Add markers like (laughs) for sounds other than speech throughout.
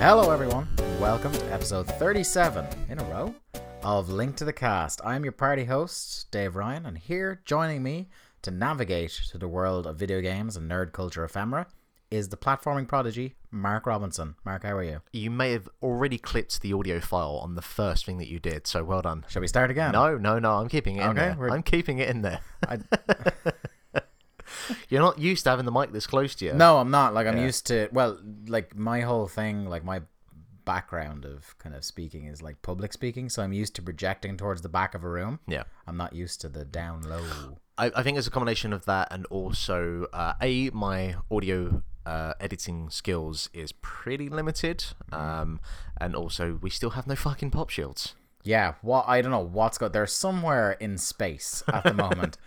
Hello, everyone. Welcome to episode 37 in a row of Link to the Cast. I'm your party host, Dave Ryan, and here joining me to navigate to the world of video games and nerd culture ephemera is the platforming prodigy, Mark Robinson. Mark, how are you? You may have already clipped the audio file on the first thing that you did, so well done. Shall we start again? No, no, no, I'm keeping it in Okay, there. we're- I'm keeping it in there. I, (laughs) You're not used to having the mic this close to you. no, I'm not. Like, I'm Yeah. used to, well, like, my whole thing, like, my background of kind of speaking is like public speaking, so I'm used to projecting towards the back of a room. Yeah. I'm not used to the down low. I, I think it's a combination of that and also, uh, A, my audio uh, editing skills is pretty limited. Um, and also, we still have no fucking pop shields. Yeah, what I don't know what's got. They're somewhere in space at the (laughs) moment.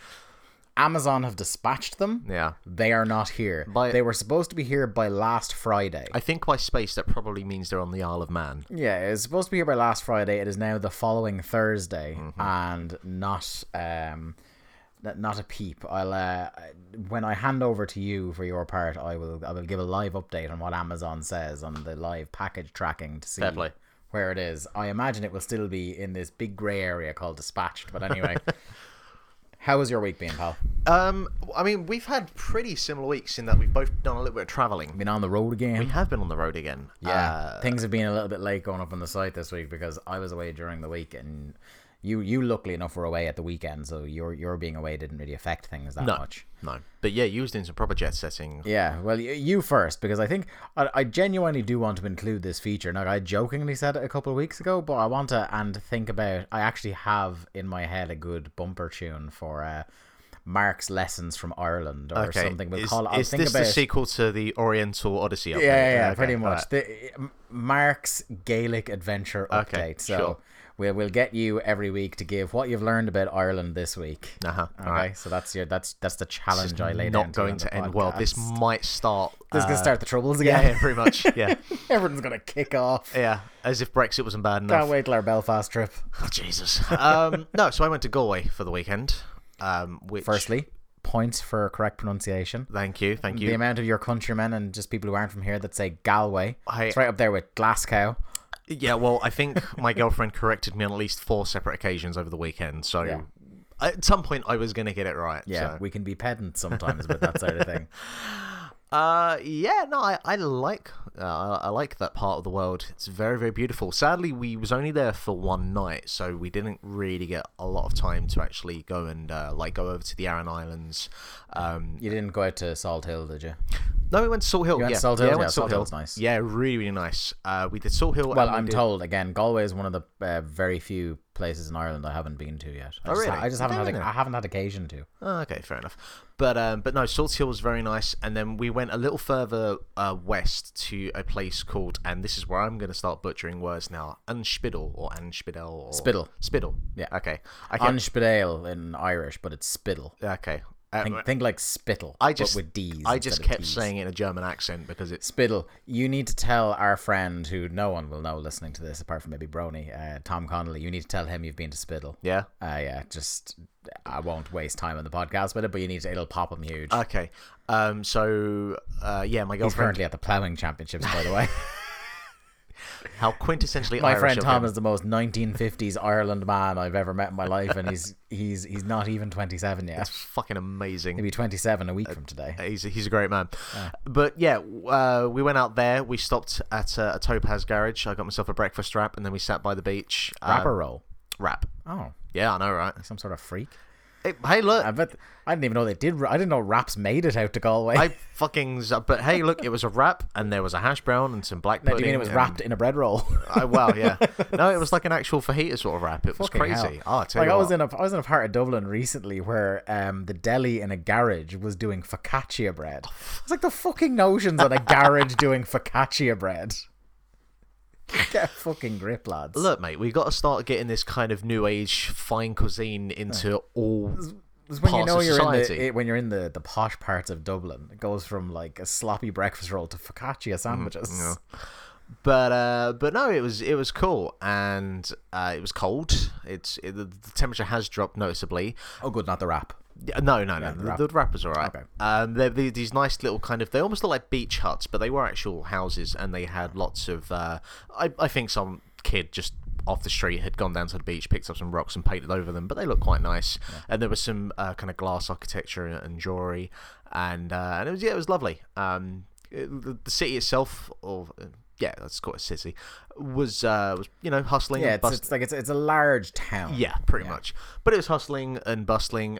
Amazon have dispatched them. Yeah. They are not here. By- they were supposed to be here by last Friday. I think by space, that probably means they're on the Isle of Man. yeah, it's supposed to be here by last Friday. It is now the following Thursday, Mm-hmm. and not um, not a peep. I'll uh, when I hand over to you for your part, I will I will give a live update on what Amazon says on the live package tracking to see where it is. I imagine it will still be in this big grey area called dispatched. But anyway, (laughs) how has your week been, pal? Um, I mean, we've had pretty similar weeks in that we've both done a little bit of traveling. Been on the road again? We have been on the road again. Yeah, Uh, things have been a little bit late going up on the site this week because I was away during the week, and you, you luckily enough were away at the weekend, so your your being away didn't really affect things that no, much. no. But yeah, you was doing some proper jet setting. Yeah, well, you first because I think I, I genuinely do want to include this feature. Now, I jokingly said it a couple of weeks ago, but I want to and think about. I actually have in my head a good bumper tune for uh, Mark's lessons from Ireland or Okay. something. We'll is call it. I'll is think this about the sequel to the Oriental Odyssey? Yeah, Update? yeah, yeah, Okay, pretty much. right. The Mark's Gaelic adventure update. Okay, so sure. We'll we'll get you every week to give what you've learned about Ireland this week. Uh-huh, Okay, all right. so that's your that's that's the challenge I laid out. Not going to end well. This might start. this is gonna uh, start the troubles again. yeah, pretty much. (laughs) Yeah, Everyone's gonna kick off. yeah. As if Brexit wasn't bad enough. Can't wait till our Belfast trip. Oh, Jesus. Um, (laughs) no, so I went to Galway for the weekend. Um, which Firstly, points for correct pronunciation. thank you, thank you. The amount of your countrymen and just people who aren't from here that say Galway. I- it's right up there with Glasgow. Yeah, well, I think my girlfriend corrected me on at least four separate occasions over the weekend. So Yeah. at some point, I was going to get it right. Yeah, so. we can be pedants sometimes with that sort of thing. (laughs) Uh, yeah, no, I, I like uh, I like that part of the world. It's very very beautiful. Sadly, we was only there for one night, so we didn't really get a lot of time to actually go and uh, like go over to the Aran Islands. Um, You didn't go out to Salt Hill, did you? no, we went to Salt Hill. Yeah, Salt Hill? Yeah, to Salt Hill. Hill's nice. Yeah, really really nice. Uh, we did Salt Hill. Well, we I'm did- told again, Galway is one of the uh, very few places in Ireland I haven't been to yet. I Oh, just, really? I just haven't had. A. I haven't had occasion to. Oh, okay, fair enough. But um, but no, Salt Hill was very nice, and then we went a little further uh, west to a place called, and this is where I'm going to start butchering words now, Anspidel or Anspidel or Spittle. Spittle. Yeah. Okay. I Anspidale in Irish, but it's spittle. Okay. Um, Think, think like spittle. I just but with D's. I just kept saying it in a German accent because it's Spittle. You need to tell our friend, who no one will know listening to this, apart from maybe Brony, uh, Tom Connolly. You need to tell him you've been to Spittle. yeah. Uh, yeah, just I won't waste time on the podcast with it, but you need to. It'll pop him huge. Okay. Um. So, uh, yeah, my He's girlfriend. currently at the ploughing championships, by the way. (laughs) How quintessentially my Irish friend Tom him. is the most 1950s Ireland man I've ever met in my life, and he's (laughs) he's he's not even 27 yet. It's fucking amazing. He'll be 27 a week from today. He's a, he's a great man. But yeah, uh, we went out there. We stopped at a, a Topaz garage. I got myself a breakfast wrap, and then we sat by the beach. Rapper Um, roll. wrap. Oh, Yeah, I know, right? some sort of freak. Hey, hey, look. I bet I didn't even know they did. I didn't know raps made it out to Galway. I (laughs) fucking. But hey, look, it was a wrap, and there was a hash brown and some black No, do you mean it was wrapped in a bread roll? I, well, yeah. (laughs) No, it was like an actual fajita sort of wrap. It was Fucking crazy. hell. Oh, I tell like I what. was in a I was in a part of Dublin recently where um the deli in a garage was doing focaccia bread. It's like the fucking notions on a (laughs) garage doing focaccia bread. (laughs) Get a fucking grip, lads. Look, mate, we got to start getting this kind of new age fine cuisine into all. It's when you parts know of you're in society. the it, when you're in the the posh parts of Dublin, it goes from like a sloppy breakfast roll to focaccia sandwiches. Mm, yeah. But uh, but no, it was it was cool, and uh, it was cold. It's it, the the temperature has dropped noticeably. Oh, good, not the wrap. Yeah, no, no, no. the the, rap- the rappers are alright. Okay. Um, they're, they these nice little kind of. They almost look like beach huts, but they were actual houses, and they had lots of. Uh, I I think some kid just off the street had gone down to the beach, picked up some rocks, and painted over them. But they look quite nice, and there was some uh, kind of glass architecture and, and jewelry, and uh, and it was yeah, it was lovely. Um, it- the, the city itself, or uh, yeah, let's call it a city, was uh, was you know hustling. Yeah, and it's, it's like it's it's a large town. Yeah, pretty Yeah. much. But it was hustling and bustling,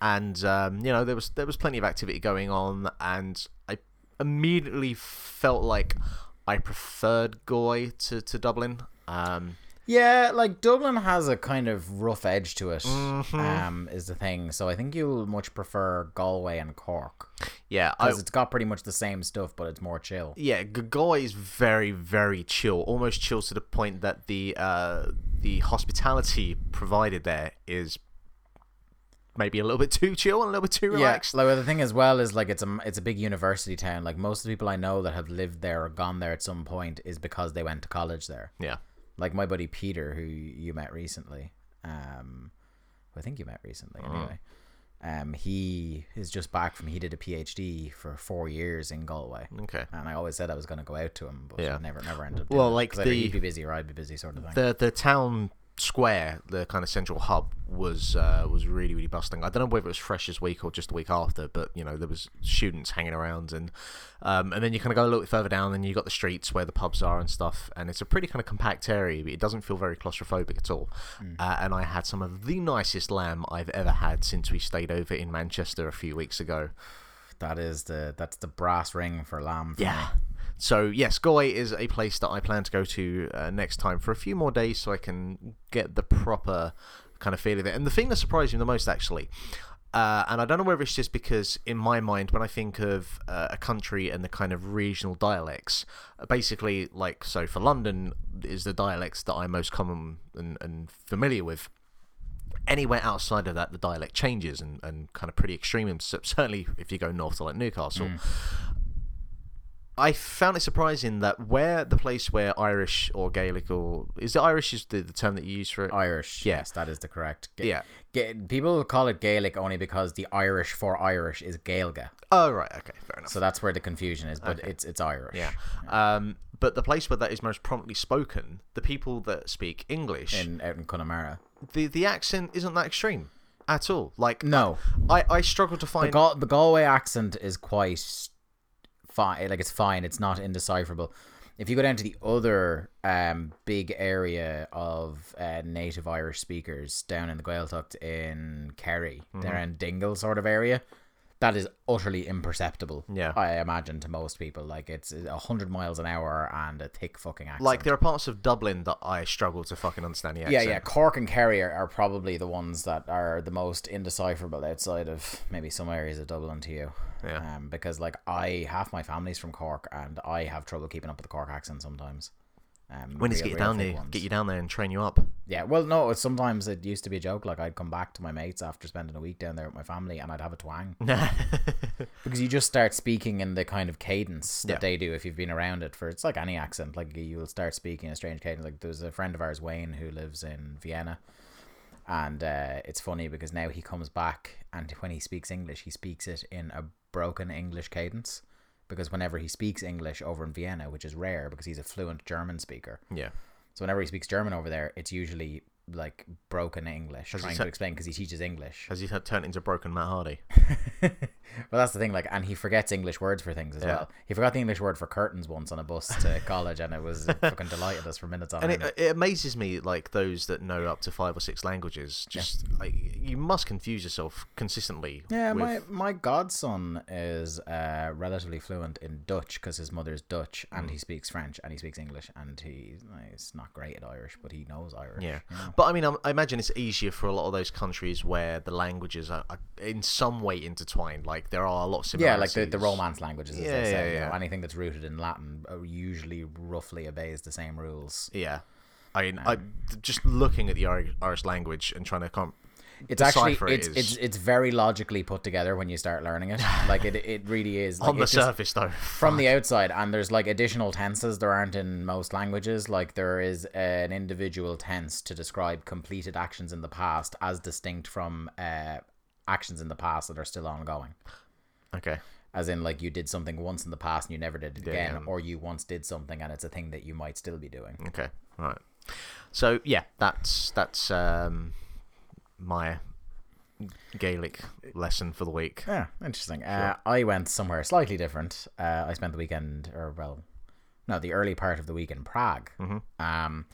and um, you know there was there was plenty of activity going on, and I immediately felt like I preferred Goy to, to Dublin. Um, Yeah, like Dublin has a kind of rough edge to it. Mm-hmm. Um, is the thing. So I think you'll much prefer Galway and Cork yeah, because it's got pretty much the same stuff, but it's more chill. yeah, G- Goy is very very chill, almost chill to the point that the uh, the hospitality provided there is maybe a little bit too chill and a little bit too relaxed. Yeah, like well, the thing as well is like it's a it's a big university town. Like most of the people I know that have lived there or gone there at some point is because they went to college there. Yeah. Like my buddy Peter, who you met recently, um, who I think you met recently Uh-huh. anyway. Um, he is just back from he did a PhD for four years in Galway. Okay. And I always said I was going to go out to him, but Yeah. never, never ended up. Well, like it, like 'cause either the- he'd be busy or I'd be busy, sort of thing. the the town square, the kind of central hub, was uh, was really really bustling. I don't know whether it was Freshers Week or just the week after, but you know there was students hanging around, and um, and then you kind of go a little bit further down, and you got the streets where the pubs are and stuff, and it's a pretty kind of compact area. But it doesn't feel very claustrophobic at all. Uh, and I had some of the nicest lamb I've ever had since we stayed over in Manchester a few weeks ago. that is the that's the brass ring for lamb. For Yeah. me. So yes, Galway is a place that I plan to go to uh, next time for a few more days, so I can get the proper kind of feel of it. And the thing that surprised me the most, actually, uh, and I don't know whether it's just because in my mind, when I think of uh, a country and the kind of regional dialects, uh, basically, like so for London is the dialects that I'm most common and, and familiar with anywhere outside of that, the dialect changes and, and kind of pretty extreme. And certainly, if you go north to like Newcastle, I found it surprising that where the place where Irish or Gaelic or is it Irish is the, the term that you use for it? Irish. Yeah. Yes, that is the correct. Ga- Yeah. Ga- people call it Gaelic only because the Irish for Irish is Gaeilge. Oh right, okay, fair enough. So that's where the confusion is, but it's it's Irish. yeah. Um, but the place where that is most prominently spoken, the people that speak English, In out in Connemara. the the accent isn't that extreme at all. Like No. I I struggle to The, find. Gal- the Galway accent is quite fine. Like it's fine. It's not indecipherable. If you go down to the other um, big area of uh, native Irish speakers down in the Gaeltacht in Kerry, Mm-hmm. they're in Dingle sort of area, that is utterly imperceptible. Yeah. I imagine to most people, like it's a hundred miles an hour and a thick fucking accent. like there are parts of Dublin that I struggle to fucking understand the yeah, accent. yeah. Cork and Kerry are, are probably the ones that are the most indecipherable outside of maybe some areas of Dublin to you. Yeah. Um, because like I half my family's from Cork and I have trouble keeping up with the Cork accent sometimes. Um, real- get you down there, ones. get you down there and train you up. Yeah, well, no. Sometimes it used to be a joke. Like I'd come back to my mates after spending a week down there with my family, and I'd have a twang (laughs) because you just start speaking in the kind of cadence that Yeah. they do if you've been around it for. It's like any accent. Like you'll start speaking a strange cadence. Like there's a friend of ours, Wayne, who lives in Vienna, and uh, it's funny because now he comes back and when he speaks English, he speaks it in a broken English cadence. Because whenever he speaks English over in Vienna, which is rare because he's a fluent German speaker, yeah. so whenever he speaks German over there, it's usually like broken English, Has he trying said- to explain because he teaches English. Has he had- turned into broken Matt Hardy? (laughs) well, that's the thing. Like, and he forgets English words for things as Yeah. well. He forgot the English word for curtains once on a bus to (laughs) college, and it was (laughs) fucking delighted us for minutes on and end. it, it amazes me like those that know up to five or six languages just like you must confuse yourself consistently yeah, with, my my godson is uh, relatively fluent in Dutch because his mother's Dutch, Mm. and he speaks French and he speaks English, and he's he's not great at Irish, but he knows Irish. yeah you know? But i mean I'm- i imagine it's easier for a lot of those countries where the languages are, are in some way intertwined like there are a lot of Yeah, like the, the Romance languages, as Yeah, they say. yeah, you know, yeah. anything that's rooted in Latin uh, usually roughly obeys the same rules. yeah i mean I, just looking at the Irish, Irish language and trying to come It's actually decipher it it's, it's it's very logically put together when you start learning it. (sighs) Like it it really is. Like on the just- surface though from the outside and there's like additional tenses there aren't in most languages like there is an individual tense to describe completed actions in the past as distinct from uh, actions in the past that are still ongoing. Okay. As in, like you did something once in the past and you never did it again, Yeah. or you once did something and it's a thing that you might still be doing. Okay. Right. So yeah, that's that's um, my Gaelic lesson for the week. Yeah, interesting. Uh, I went somewhere slightly different. Uh, I spent the weekend, or well, no, the early part of the week in Prague. Mm-hmm. Um,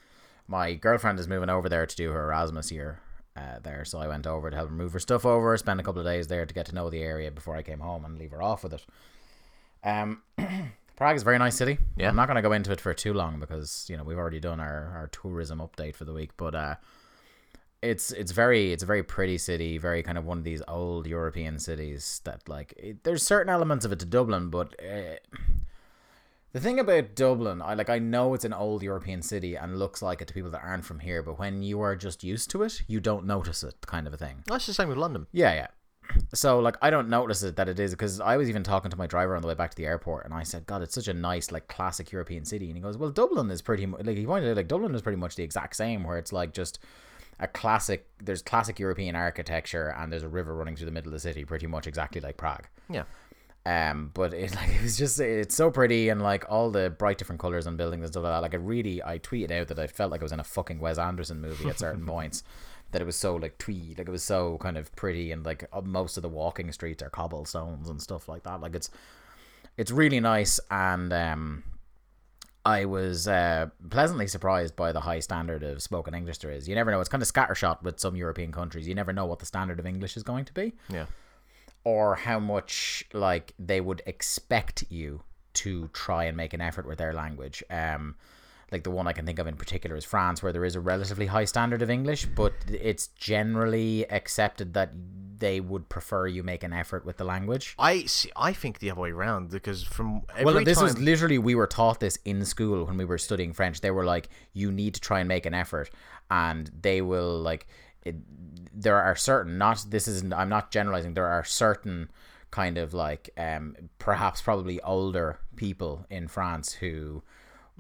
my girlfriend is moving over there to do her Erasmus year uh, there, so I went over to help her move her stuff over. Spend a couple of days there to get to know the area before I came home and leave her off with it. Um, (clears throat) Prague is a very nice city. Yeah. I'm not going to go into it for too long because you know we've already done our, our tourism update for the week, but uh, it's it's very it's a very pretty city, very kind of one of these old European cities that like it, there's certain elements of it to Dublin, but uh, the thing about Dublin, I like I know it's an old European city and looks like it to people that aren't from here, but when you are just used to it, you don't notice it, kind of a thing. That's the same with London. Yeah, yeah. So like I don't notice it that it is because I was even talking to my driver on the way back to the airport and I said, God, it's such a nice like classic European city, and he goes, Well, Dublin is pretty mu- like he pointed out like Dublin is pretty much the exact same, where it's like just a classic. There's classic European architecture and there's a river running through the middle of the city, pretty much exactly like Prague. Yeah. Um, but it (laughs) like it was just it's so pretty and like all the bright different colors on buildings and stuff like that. Like it really, I tweeted out that I felt like I was in a fucking Wes Anderson movie at certain (laughs) points. That it was so like twee, like it was so kind of pretty and like uh, most of the walking streets are cobblestones and stuff like that. Like it's it's really nice and um. I was uh, pleasantly surprised by the high standard of spoken English there is. You never know; it's kind of scattershot with some European countries. You never know what the standard of English is going to be Yeah. or how much like they would expect you to try and make an effort with their language. Um, like the one I can think of in particular is France, where there is a relatively high standard of English, but it's generally accepted that they would prefer you make an effort with the language. I see. I think the other way around because from every Well, this time, was literally we were taught this in school when we were studying French. They were like, you need to try and make an effort, and they will like. It, there are certain not this is I'm not generalizing. There are certain kind of like um perhaps probably older people in France who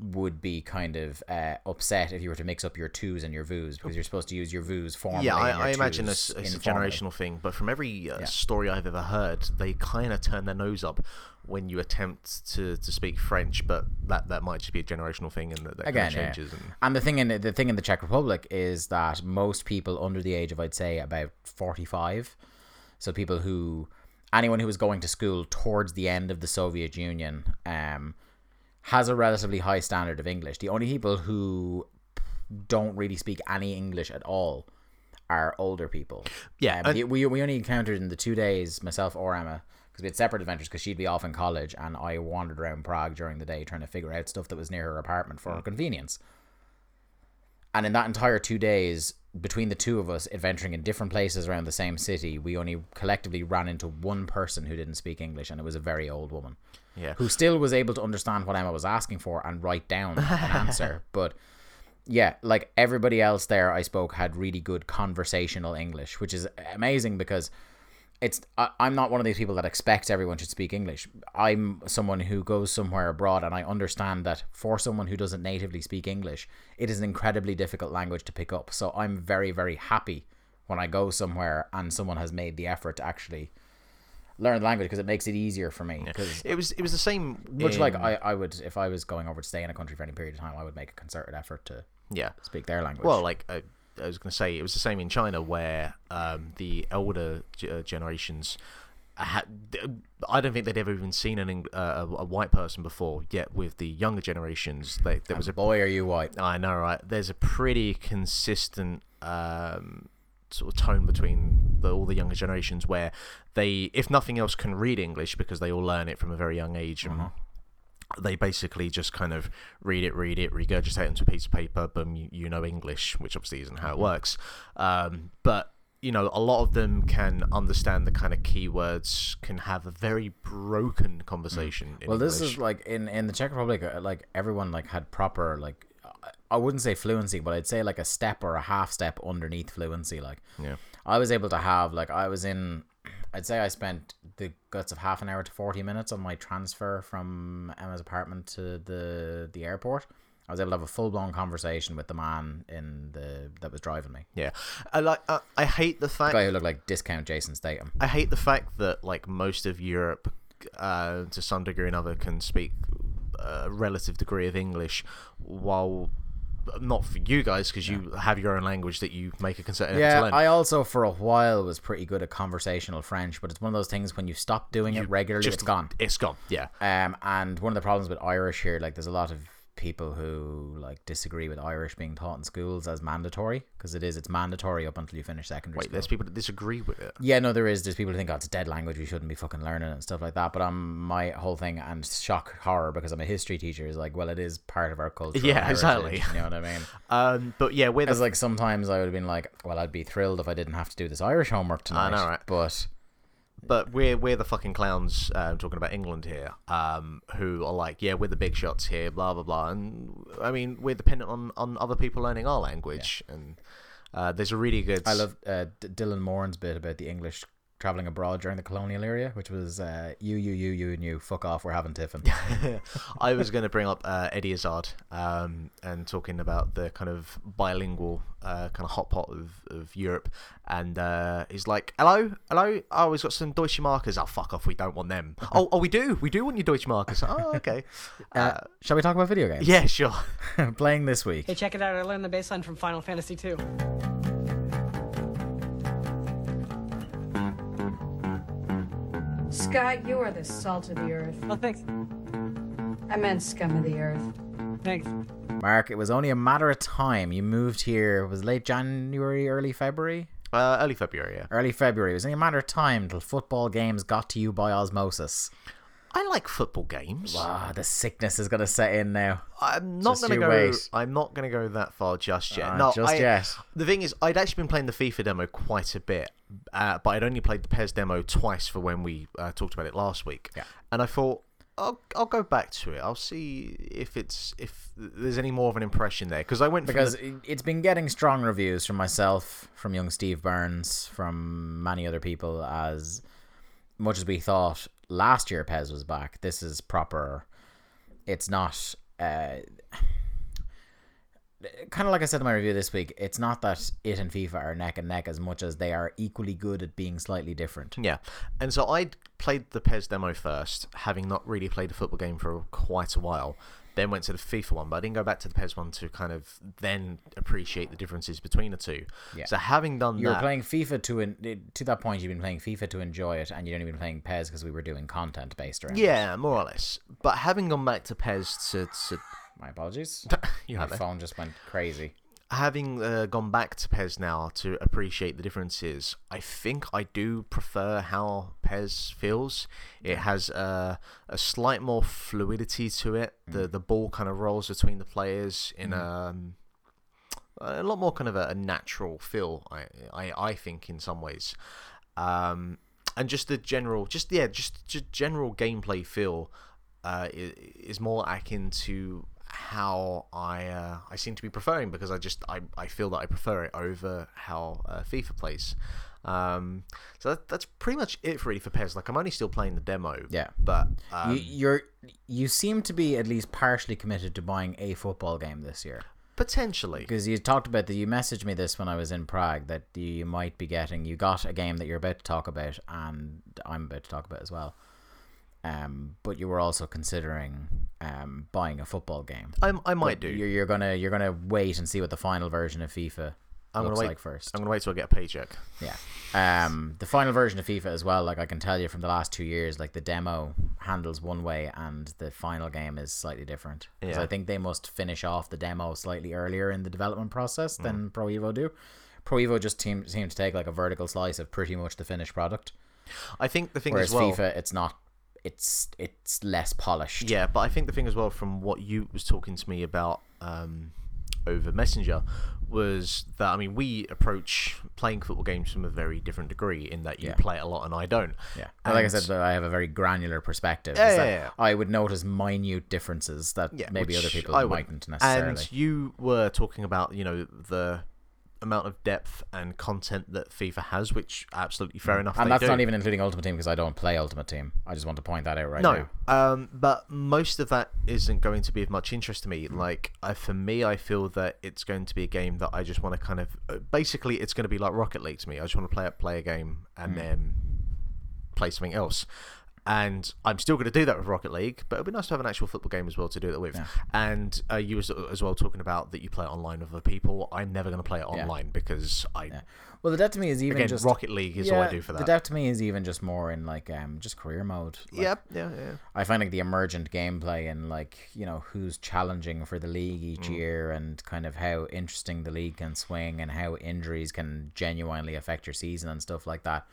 would be kind of uh, upset if you were to mix up your twos and your vous because you're supposed to use your vous formally. yeah, I, I imagine it's, it's a generational thing. But from every uh, Yeah. story I've ever heard, they kind of turn their nose up when you attempt to, to speak French. But that, that might just be a generational thing, and that, that again kind yeah. of changes. And And the thing in the thing in the Czech Republic is that most people under the age of I'd say about forty five, so people who anyone who was going to school towards the end of the Soviet Union, um, has a relatively high standard of English. The only people who don't really speak any English at all are older people. Yeah, Um, the- we we only encountered in the two days myself or Emma because we had separate adventures because she'd be off in college and I wandered around Prague during the day trying to figure out stuff that was near her apartment for her convenience. And in that entire two days, between the two of us adventuring in different places around the same city, we only collectively ran into one person who didn't speak English, and it was a very old woman yeah, who still was able to understand what Emma was asking for and write down an (laughs) answer. But yeah, like everybody else there, I spoke had really good conversational English, which is amazing because it's I, I'm not one of these people that expects everyone should speak English. I'm someone who goes somewhere abroad and I understand that for someone who doesn't natively speak English, it is an incredibly difficult language to pick up. So I'm very very happy when I go somewhere and someone has made the effort to actually learn the language because it makes it easier for me. Because it was it was the same. much like I, I would if I was going over to stay in a country for any period of time, I would make a concerted effort to yeah. speak their language. Well, like I, I was going to say, it was the same in China where um, the elder g- uh, generations. Had, I don't think they'd ever even seen an, uh, a, a white person before. Yet with the younger generations, they, there was a boy, are you white? I know, right? There's a pretty consistent um, sort of tone between the, all the younger generations where they, if nothing else, can read English because they all learn it from a very young age. And they basically just kind of read it, read it, regurgitate it onto a piece of paper, boom, you, you know English, which obviously isn't how it works. Um, but you know, a lot of them can understand the kind of keywords, can have a very broken conversation. In Well, this is like in in the Czech Republic, uh, like everyone like had proper like I- I wouldn't say fluency, but I'd say like a step or a half step underneath fluency. Like yeah, I was able to have like I was in. I'd say I spent the guts of half an hour to forty minutes on my transfer from Emma's apartment to the the airport. I was able to have a full blown conversation with the man in the that was driving me. Yeah, I like. Uh, I hate the fact. The guy who looked like discount Jason Statham. I hate the fact that like most of Europe, uh, to some degree or another, can speak a relative degree of English, while not for you guys because you have your own language that you make a to Yeah, learn. I also for a while was pretty good at conversational French, but it's one of those things when you stop doing it regularly, Just- it's gone. It's gone. Yeah. Um, and one of the problems with Irish here, like, there's a lot of people who like disagree with Irish being taught in schools as mandatory because it is. It's mandatory up until you finish secondary Wait, school. there's people that disagree with it. Yeah, no, there is. There's people who think, oh, it's a dead language. We shouldn't be fucking learning it and stuff like that. But um, my whole thing and shock horror because I'm a history teacher is like, well, it is part of our culture. Yeah, exactly. You know what I mean? (laughs) Um, but yeah, the It's like sometimes I would have been like, well, I'd be thrilled if I didn't have to do this Irish homework tonight. I know, right? But but we're we're the fucking clowns um, talking about England here, um, who are like, yeah, we're the big shots here, blah blah blah, and I mean, we're dependent on on other people learning our language, and uh, there's a really good. I love uh, D- Dylan Moran's bit about the English traveling abroad during the colonial era, which was uh, you, you, you, you, and you. Fuck off. We're having tiffin. (laughs) I was going to bring up uh, Eddie Izzard um, and talking about the kind of bilingual uh, kind of hot pot of, of Europe. And uh, he's like, hello, hello. Oh, we've got some Deutsche Markers. Oh, fuck off. We don't want them. (laughs) oh, oh, we do. We do want your Deutsche Markers. Oh, (laughs) okay. Uh, shall we talk about video games? yeah, sure. Playing this week. Hey, check it out. I learned the bassline from Final Fantasy II. Scott, you are the salt of the earth. Oh, thanks. I meant scum of the earth. Thanks. Mark, it was only a matter of time. You moved here. It Was late January, early February? Uh, early February, yeah. Early February. It was only a matter of time till football games got to you by osmosis. I like football games. Ah, the sickness is going to set in now. I'm not Just gonna go. wait. I'm not gonna go that far just yet. Ah, no, just I- yet. The thing is, I'd actually been playing the FIFA demo quite a bit, uh, but I'd only played the PES demo twice for when we uh, talked about it last week. Yeah. And I thought I'll I'll go back to it. I'll see if it's if there's any more of an impression there because I went Because the- it's been getting strong reviews from myself, from young Steve Burns, from many other people. As much as we thought last year PES was back, this is proper. It's not. Uh, kind of like I said in my review this week, it's not that it and FIFA are neck and neck as much as they are equally good at being slightly different. yeah. And so I played the PES demo first, having not really played a football game for quite a while. Then went to the FIFA one, but I didn't go back to the PES one to kind of then appreciate the differences between the two. Yeah. So having done You were that, playing FIFA to en- to that point. You've been playing FIFA to enjoy it, and you'd only been playing PES because we were doing content based around. it. Yeah, more or less. But having gone back to PES to, to My apologies. (laughs) you My phone just went crazy. Having uh, gone back to PES now to appreciate the differences, I think I do prefer how PES feels. It has uh, a slight more fluidity to it. The the ball kind of rolls between the players in um, a lot more kind of a, a natural feel. I, I I think in some ways, um, and just the general, just yeah, just just general gameplay feel uh, is more akin to how I uh, I seem to be preferring because I just I, I feel that I prefer it over how uh, FIFA plays. Um, so that, that's pretty much it really for PES. Like I'm only still playing the demo. Yeah. But um, you, you're you seem to be at least partially committed to buying a football game this year potentially. because you talked about that. You messaged me this when I was in Prague that you might be getting. You got a game that you're about to talk about, and I'm about to talk about as well. Um, but you were also considering um buying a football game. I, I might But do. You're, you're gonna you're gonna wait and see what the final version of FIFA I'm gonna looks wait like first. I'm gonna wait till I get a paycheck. Yeah. Um, the final version of FIFA as well, like I can tell you from the last two years, like the demo handles one way and the final game is slightly different. Yeah. I think they must finish off the demo slightly earlier in the development process Mm. than Pro Evo do. Pro Evo just seem, seem to take like a vertical slice of pretty much the finished product. I think the thing Whereas as well. FIFA, it's not. It's it's less polished. Yeah, but I think the thing as well, from what you was talking to me about um, over Messenger, was that I mean we approach playing football games from a very different degree in that you Yeah. play it a lot and I don't. Yeah. But like I said, I have a very granular perspective. Yeah, yeah, yeah. I would notice minute differences that Yeah, maybe other people I mightn't necessarily. And you were talking about you know the amount of depth and content that FIFA has, which absolutely fair enough. and that's do. not even including Ultimate Team because I don't play Ultimate Team. I just want to point that out right no, now. um, but most of that isn't going to be of much interest to me. Hmm. Like, I, for me, I feel that it's going to be a game that I just want to kind of. Uh, basically, it's going to be like Rocket League to me. I just want to play it, play a game, and then play something else. And I'm still going to do that with Rocket League, but it'd be nice to have an actual football game as well to do that with. Yeah. And uh, you was as well talking about that you play it online with other people. I'm never going to play it Yeah. online because I Yeah. Well, the depth to me is even again just Rocket League is all I do for that. The depth to me is even just more in like um just career mode. Like, Yep, yeah, yeah. I find like the emergent gameplay and like you know who's challenging for the league each Mm. year and kind of how interesting the league can swing and how injuries can genuinely affect your season and stuff like that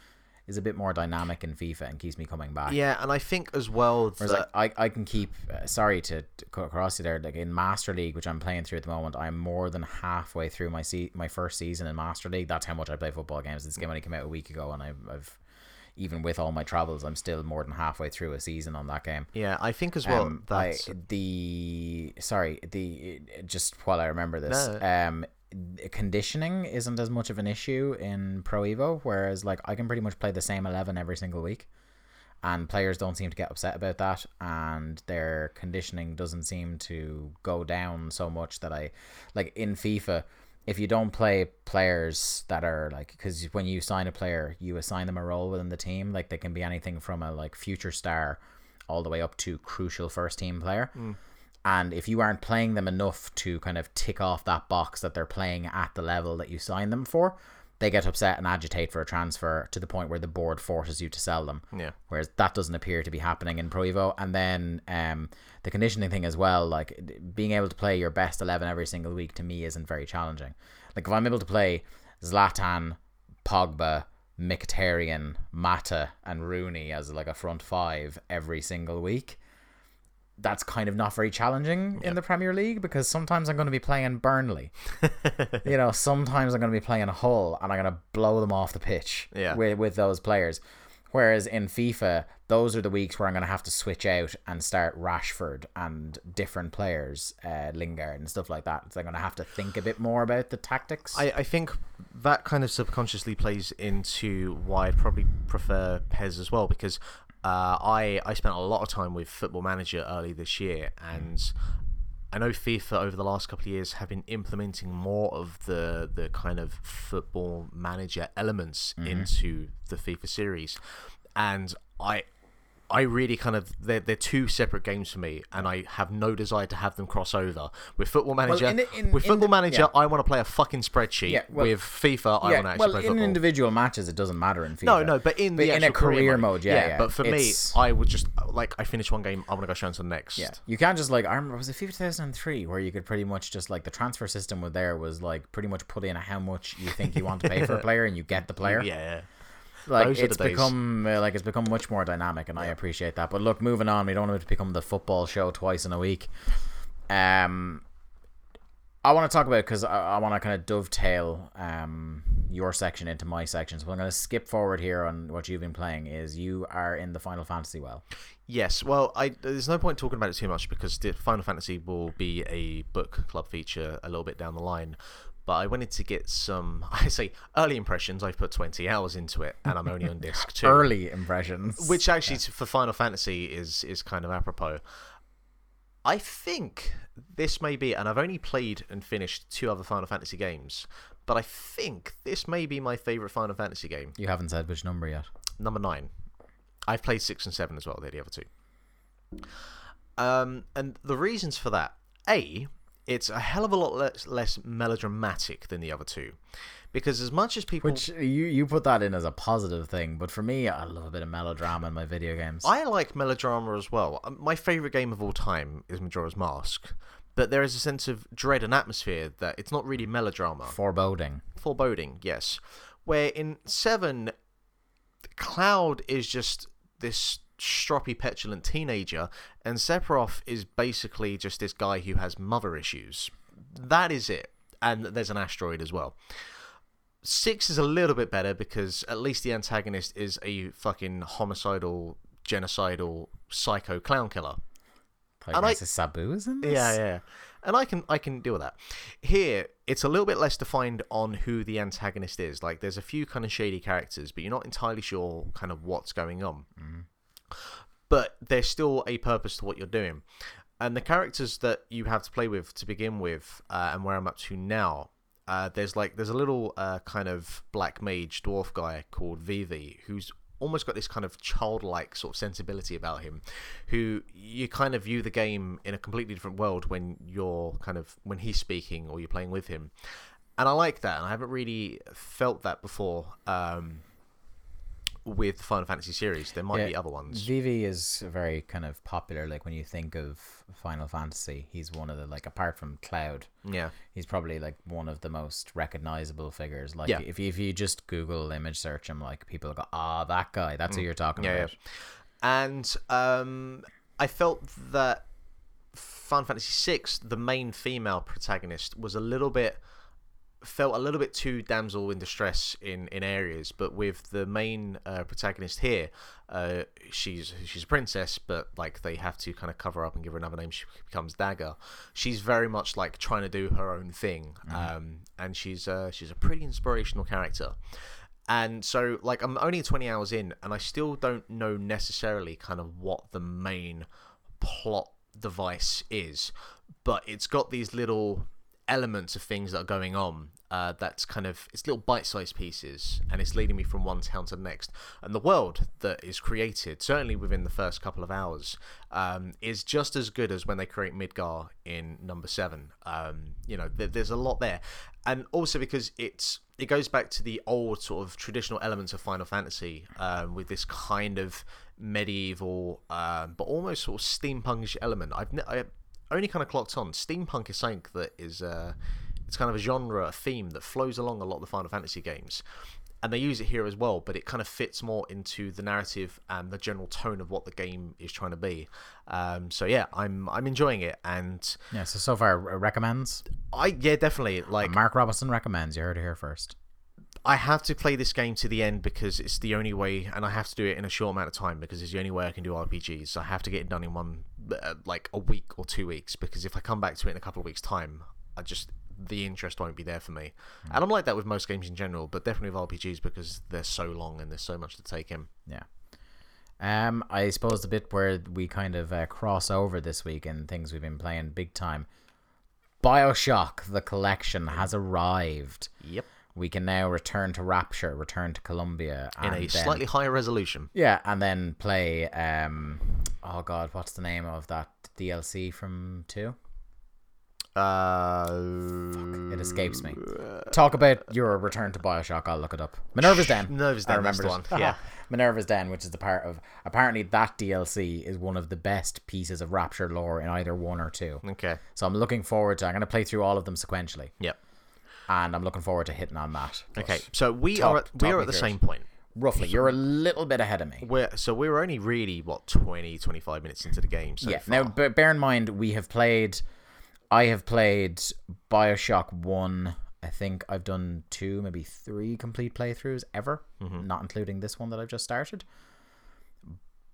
is a bit more dynamic in FIFA and keeps me coming back. Yeah, and I think as well Whereas that like I, I can keep uh, sorry to, to cut across you there like in Master League which I'm playing through at the moment I'm more than halfway through my se- my first season in Master League that's how much I play football games this game only came out a week ago and I've, I've even with all my travels I'm still more than halfway through a season on that game yeah, I think as well um, I, the sorry the just while I remember this No. um conditioning isn't as much of an issue in Pro Evo whereas like I can pretty much play the same 11 every single week and players don't seem to get upset about that and their conditioning doesn't seem to go down so much that I like in FIFA if you don't play players that are like because when you sign a player you assign them a role within the team like they can be anything from a like future star all the way up to crucial first team player hmm. And if you aren't playing them enough to kind of tick off that box that they're playing at the level that you sign them for they get upset and agitate for a transfer to the point where the board forces you to sell them Yeah. whereas that doesn't appear to be happening in Pro Evo. And then um, the conditioning thing as well, like being able to play your best 11 every single week to me isn't very challenging. Like if I'm able to play Zlatan, Pogba, Mkhitaryan, Mata, and Rooney as like a front five every single week, that's kind of not very challenging in the Premier League because sometimes I'm going to be playing Burnley. (laughs) you know, sometimes I'm going to be playing Hull and I'm going to blow them off the pitch Yeah. with, with those players. Whereas in FIFA, those are the weeks where I'm going to have to switch out and start Rashford and different players, uh, Lingard and stuff like that. So I'm going to have to think a bit more about the tactics. I, I think that kind of subconsciously plays into why I'd probably prefer PES as well because uh, I I spent a lot of time with Football Manager early this year and I know FIFA over the last couple of years have been implementing more of the the kind of Football Manager elements into the FIFA series. And I I really kind of they're, they're two separate games for me, and I have no desire to have them cross over. With Football Manager, in the- in- with Football the- Manager, yeah. I want to play a fucking spreadsheet. Yeah, well- with FIFA, I want to actually well, play in football. individual matches, it doesn't matter in FIFA. no, no, but in the in a actual career mode, yeah, yeah. But for It's- me, I would just like I finish one game, I want to go straight on to the next. Yeah, you can't just like I remember was it FIFA 2003 where you could pretty much just like the transfer system was there was like pretty much put in how much you think you want to pay for a (laughs) player and you get the player. yeah. Like it's become uh, like it's become much more dynamic and I appreciate that. But look, moving on, we don't want it to become the football show twice in a week. Um, I want to talk about because I, I want to kind of dovetail um your section into my section. So I'm going to skip forward here on what you've been playing. Is you are in the Final Fantasy well? Yes, well, I there's no point talking about it too much because the Final Fantasy will be a book club feature a little bit down the line. But I wanted to get some, (laughs) I say, early impressions. I've put 20 hours into it, and I'm only on (laughs) disc two. Early impressions, which actually for Final Fantasy is is kind of apropos. I think this may be, and I've only played and finished two other Final Fantasy games, but I think this may be my favorite Final Fantasy game, you haven't said which number yet. number nine. I've played six and seven as well. They're the other two. Um, and the reasons for that, a, it's a hell of a lot less, less melodramatic than the other two, because as much as people Which you you put that in as a positive thing, but for me, I love a bit of melodrama in my video games. I like melodrama as well. Um, My favorite game of all time is Majora's Mask, but there is a sense of dread and atmosphere that it's not really melodrama. Foreboding. Foreboding, yes. Where in Seven, Cloud is just this stroppy, petulant teenager, and Sephiroth is basically just this guy who has mother issues. That is it. And there's an asteroid as well. Six is a little bit better because at least the antagonist is a fucking homicidal, genocidal, psycho clown killer. And I- Sabu is in this? Yeah, yeah. And I can I can deal with that. Here, it's a little bit less defined on who the antagonist is. Like there's a few kind of shady characters, but you're not entirely sure kind of what's going on. But there's still a purpose to what you're doing. And the characters that you have to play with to begin with, uh, and where I'm up to now, uh, there's like there's a little uh, kind of black mage dwarf guy called Vivi who's almost got this kind of childlike sort of sensibility about him who you kind of view the game in a completely different world when you're kind of when he's speaking or you're playing with him and i like that and i haven't really felt that before um, with the final fantasy series there might Yeah, be other ones Vivi is very kind of popular. Like when you think of Final Fantasy, he's one of the like apart from Cloud, yeah he's probably like one of the most recognizable figures. Like Yeah. if you, if you just Google image search him, like people go, ah, that guy. That's who you're talking Mm. Yeah, about. yeah. And um, I felt that Final Fantasy VI, the main female protagonist, was a little bit felt a little bit too damsel in distress in in areas but with the main uh, protagonist here uh she's she's a princess but like they have to kind of cover up and give her another name. She becomes dagger. She's very much like trying to do her own thing um and she's uh she's a pretty inspirational character. And so like i'm only 20 hours in and i still don't know necessarily kind of what the main plot device is but it's got these little elements of things that are going on uh, that's kind of it's little bite-sized pieces and it's leading me from one town to the next. And the world that is created certainly within the first couple of hours um, is just as good as when they create midgar in number seven. Um, you know th- there's a lot there. And also because it's it goes back to the old sort of traditional elements of final fantasy um, with this kind of medieval um, but almost sort of steampunkish element. I've ne- I, only kind of clocked on steampunk is something that is uh, it's kind of a genre a theme that flows along a lot of the final fantasy games and they use it here as well but it kind of fits more into the narrative and the general tone of what the game is trying to be um, so yeah i'm i'm enjoying it and Yeah, so so far uh, recommends. i yeah definitely like Mark Robinson recommends. You heard it here first. I have to play this game to the end because it's the only way, and I have to do it in a short amount of time because it's the only way I can do RPGs. I have to get it done in one, uh, like a week or two weeks. Because if I come back to it in a couple of weeks' time, I just the interest won't be there for me. And I'm like that with most games in general, but definitely with RPGs because they're so long and there's so much to take in. Yeah. Um, I suppose the bit where we kind of uh, cross over this week and things we've been playing big time. Bioshock, the collection, has arrived. Yep. We can now return to Rapture, return to Columbia, In a then- slightly higher resolution. yeah, and then play. Um, oh God, what's the name of that DLC from two? Uh, It escapes me. Talk about your return to Bioshock. I'll look it up. Minerva's Den. Minerva's Den, that's remember one, yeah. (laughs) Minerva's Den, which is the part of apparently that DLC is one of the best pieces of Rapture lore in either one or two. Okay. So I'm looking forward to. I'm going to play through all of them sequentially, Yep. And I'm looking forward to hitting on that. Okay. So we talk- are at, we are at the same point. roughly, you're a little bit ahead of me. We're so we're only really what 20, 25 minutes into the game. So yeah. far. Now, b- bear in mind, we have played. I have played Bioshock One. I think I've done two, maybe three complete playthroughs ever, Mm-hmm. not including this one that I've just started.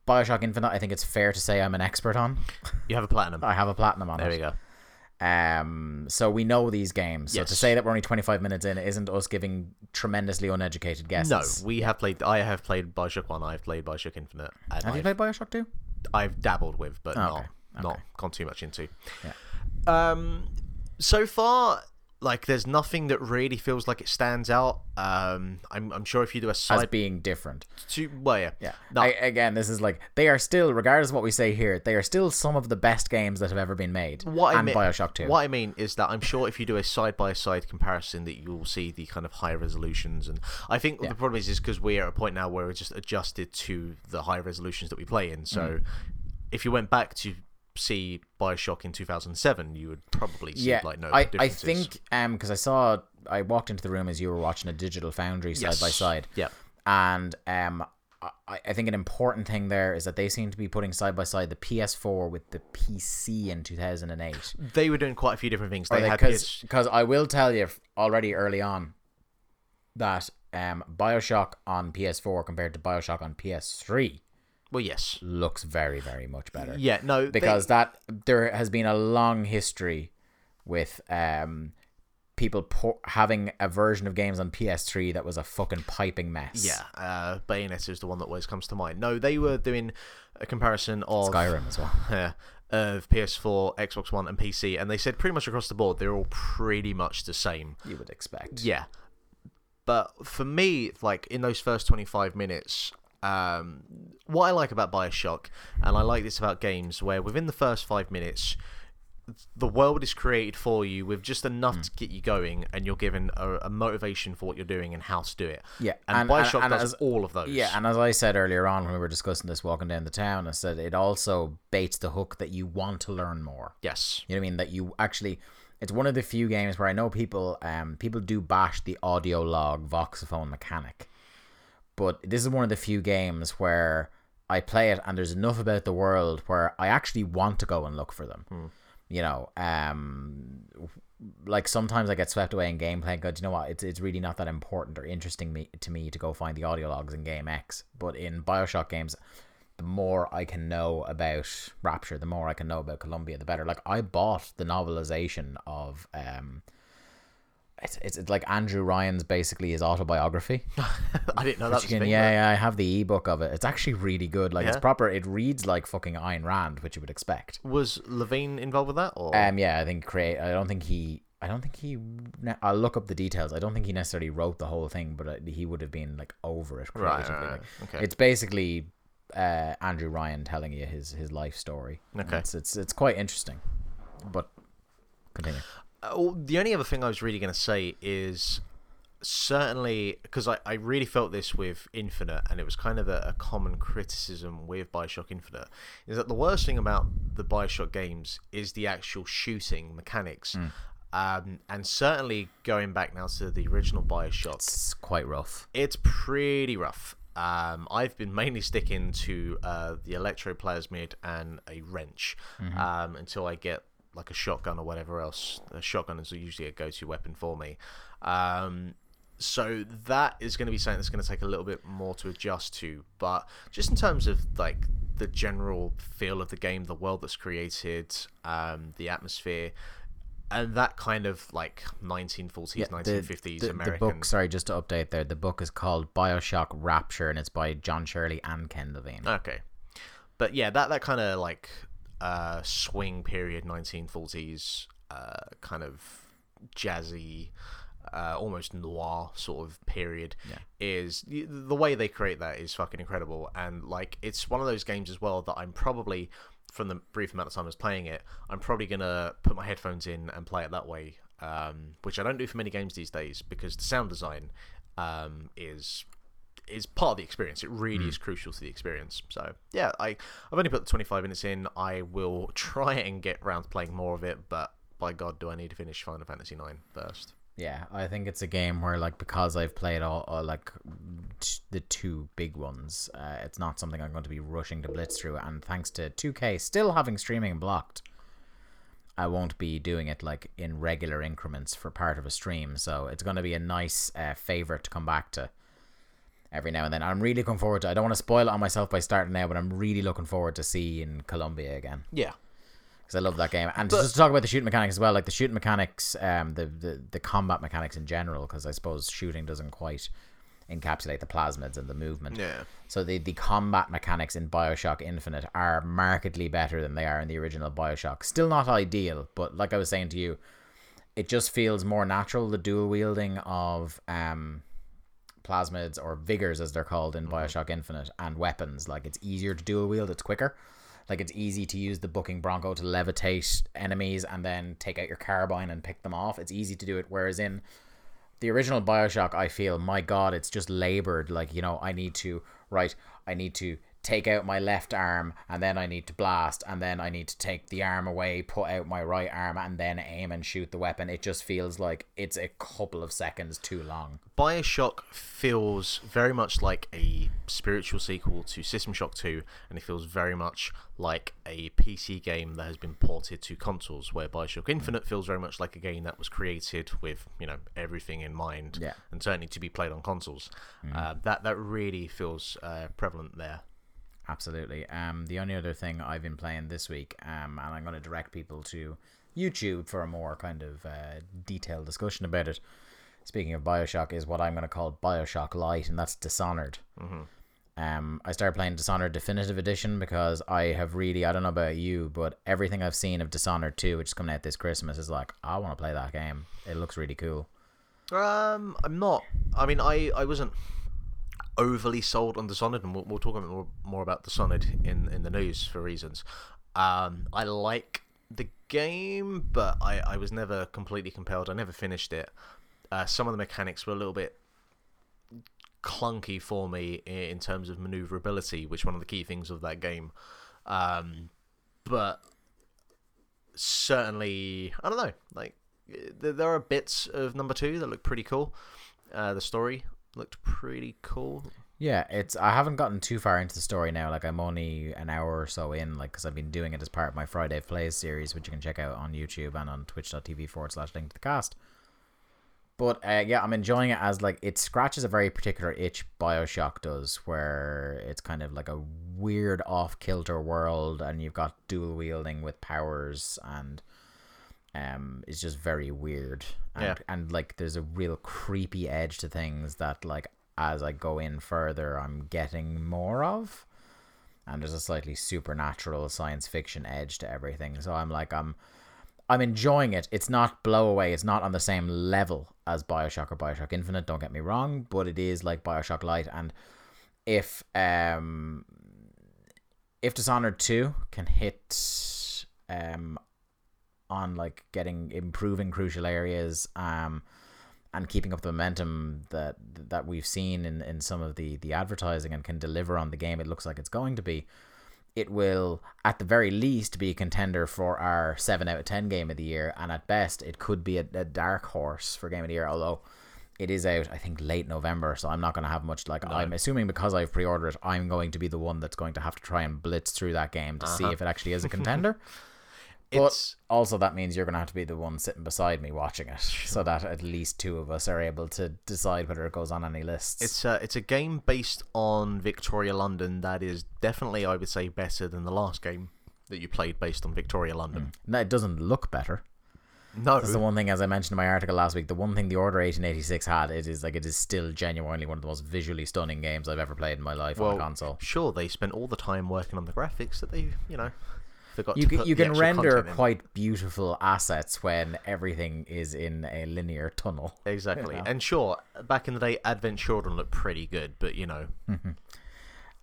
Bioshock Infinite, I think it's fair to say I'm an expert on. you have a platinum. (laughs) I have a platinum on There it. we go. Um, so we know these games. So to say that we're only 25 minutes in isn't us giving tremendously uneducated guesses. No, we have played. I have played Bioshock One. I've played Bioshock Infinite. And Have you I've, played Bioshock 2? I've dabbled with, but not okay, not gone too much into. Yeah. Um, so far, like, there's nothing that really feels like it stands out. Um, I'm I'm sure if you do a side As being different. to well, yeah, Yeah. No, I, again, this is like they are still, regardless of what we say here, they are still some of the best games that have ever been made. what I mean, Bioshock 2. What I mean is that I'm sure if you do a side by side comparison, that you'll see the kind of higher resolutions. And I think the problem is is because we're at a point now where we're just adjusted to the high resolutions that we play in. So Mm. if you went back to see Bioshock in 2007, you would probably see yeah, like no I, I think um because I saw I walked into the room as you were watching a Digital Foundry side Yes. by side. Yeah. and um I, I think an important thing there is that they seem to be putting side by side the PS4 with the PC in 2008. they were doing quite a few different things. They had Because PS- because I will tell you already early on that um Bioshock on PS4 compared to Bioshock on PS3 Well, yes. looks very very much better. Yeah, no, they- because that there has been a long history with um people po- having a version of games on PS3 that was a fucking piping mess. Yeah, uh, Bayonetta is the one that always comes to mind. No, they were doing a comparison of Skyrim as well. (laughs) yeah, of PS4, Xbox One, and PC, and they said pretty much across the board they're all pretty much the same. You would expect. Yeah, but for me, like in those first twenty five minutes. Um, what I like about Bioshock, and I like this about games, where within the first five minutes, the world is created for you with just enough to get you going, and you're given a, a motivation for what you're doing and how to do it. Yeah, and, and- Bioshock and- and does as- all of those. Yeah, and as I said earlier on when we were discussing this walking down the town, I said it also baits the hook that you want to learn more. yes, You know what I mean? That you actually, it's one of the few games where I know people, um, people do bash the audio log voxophone mechanic, but this is one of the few games where I play it and there's enough about the world where I actually want to go and look for them. You know, um, like sometimes I get swept away in gameplay and go, "Do you know what? It's it's really not that important or interesting me to me to go find the audio logs in game X. But in Bioshock games, the more I can know about Rapture, the more I can know about Columbia, the better. Like I bought the novelization of um it's, it's, it's like Andrew Ryan's basically his autobiography. (laughs) I didn't know that was Which you a can- thing, yeah, yeah, I have the ebook of it. It's actually really good. Like it's proper. It reads like fucking Ayn Rand, which you would expect. Was Levine involved with that, or Um, yeah, I think create. I don't think he. I don't think he. I'll look up the details. I don't think he necessarily wrote the whole thing, but uh, he would have been like over it Right, right, Like, right. Okay. It's basically uh, Andrew Ryan telling you his his life story. Okay. It's it's it's quite interesting, but continue. Uh, the only other thing I was really going to say is certainly because I, I really felt this with Infinite, and it was kind of a, a common criticism with Bioshock Infinite, is that the worst thing about the Bioshock games is the actual shooting mechanics. Um, and certainly going back now to the original Bioshock, It's quite rough. it's pretty rough. Um, I've been mainly sticking to uh, the electroplasmid and a wrench um, until I get like a shotgun or whatever else. A shotgun is usually a go-to weapon for me. Um, so that is going to be something that's going to take a little bit more to adjust to. But just in terms of like the general feel of the game, the world that's created, um, the atmosphere. And that kind of like 1940s, Yeah, 1950s the, the, American. the book. Sorry, just to update there. The book is called Bioshock Rapture, and it's by John Shirley and Ken Levine. Okay, but yeah, that that kind of like uh, swing period, 1940s, uh, kind of jazzy, uh, almost noir sort of period Yeah. is the way they create that is fucking incredible, and like it's one of those games as well that I'm probably from the brief amount of time I was playing it, I'm probably gonna put my headphones in and play it that way, um, which I don't do for many games these days because the sound design um, is is part of the experience. It really is crucial to the experience. So yeah, I I've only put the 25 minutes in. I will (laughs) try and get around to playing more of it, but by God, do I need to finish Final Fantasy 9 first? Yeah, I think it's a game where like because I've played all, all like t- the two big ones, uh, it's not something I'm going to be rushing to blitz through. And thanks to 2K still having streaming blocked, I won't be doing it like in regular increments for part of a stream. So it's going to be a nice uh, favorite to come back to every now and then. I'm really looking forward to. I don't want to spoil it on myself by starting now, but I'm really looking forward to seeing Columbia again Yeah, because I love that game. And just to talk about the shooting mechanics as well, like the shooting mechanics, um, the the, the combat mechanics in general, because I suppose shooting doesn't quite encapsulate the plasmids and the movement. Yeah. So the the combat mechanics in Bioshock Infinite are markedly better than they are in the original Bioshock. Still not ideal, but like I was saying to you, it just feels more natural. The dual wielding of um plasmids or vigors as they're called in mm-hmm. Bioshock Infinite and weapons. Like it's easier to dual wield, it's quicker. Like it's easy to use the bucking bronco to levitate enemies and then take out your carbine and pick them off. It's easy to do it. Whereas in the original Bioshock, I feel, my God, it's just labored. Like, you know, I need to, right, I need to take out my left arm and then I need to blast and then I need to take the arm away, put out my right arm and then aim and shoot the weapon. It just feels like it's a couple of seconds too long. Bioshock feels very much like a spiritual sequel to System Shock 2, and it feels very much like a PC game that has been ported to consoles, where Bioshock Infinite feels very much like a game that was created with, you know, everything in mind, Yeah. and certainly to be played on consoles. Uh, that, that really feels uh, prevalent there. Absolutely. Um, the only other thing I've been playing this week, um, and I'm going to direct people to YouTube for a more kind of uh, detailed discussion about it. Speaking of Bioshock, is what I'm going to call Bioshock Light, and that's Dishonored. Mm-hmm. Um, I started playing Dishonored Definitive Edition because I have really, I don't know about you, but everything I've seen of Dishonored 2, which is coming out this Christmas, is like, I want to play that game. It looks really cool. Um, I'm not. I mean, I I wasn't overly sold on Dishonored, and we'll, we'll talk more, more about Dishonored in in the news for reasons. Um, I like the game, but I I was never completely compelled. I never finished it. Uh, some of the mechanics were a little bit clunky for me in terms of maneuverability, which one of the key things of that game. Um, but certainly, I don't know. Like, th- there are bits of number two that look pretty cool. Uh, the story looked pretty cool. Yeah, it's. I haven't gotten too far into the story now. Like I'm only an hour or so in, like because I've been doing it as part of my Friday Plays series, which you can check out on YouTube and on Twitch.tv forward slash link to the cast. But uh, yeah, I'm enjoying it as like it scratches a very particular itch Bioshock does, where it's kind of like a weird off kilter world, and you've got dual wielding with powers, and um, it's just very weird. And, Yeah. and like there's a real creepy edge to things that like as I go in further, I'm getting more of. And there's a slightly supernatural science fiction edge to everything. So I'm like I'm I'm enjoying it. It's not blow away. It's not on the same level as BioShock or BioShock Infinite, don't get me wrong, but it is like BioShock Light and if um if Dishonored 2 can hit um on like getting improving crucial areas um and keeping up the momentum that that we've seen in, in some of the the advertising and can deliver on the game it looks like it's going to be it will at the very least be a contender for our 7 out of 10 game of the year and at best it could be a, a dark horse for game of the year although it is out i think late november so i'm not going to have much like i'm assuming because i've pre-ordered it i'm going to be the one that's going to have to try and blitz through that game to see if it actually is a contender (laughs) but It's also that means you're going to have to be the one sitting beside me watching it so that at least two of us are able to decide whether it goes on any lists. It's a it's a game based on Victoria London that is definitely I would say better than the last game that you played based on Victoria London. Hmm. no, it doesn't look better. No, That's the one thing, as I mentioned in my article last week, the one thing the Order 1886 had, it is like it is still genuinely one of the most visually stunning games I've ever played in my life on a console. Sure, they spent all the time working on the graphics that they, you know, forgot You to can, put you can render quite beautiful assets when everything is in a linear tunnel. exactly. (laughs) And sure, back in the day, Advent Children looked pretty good, but you know,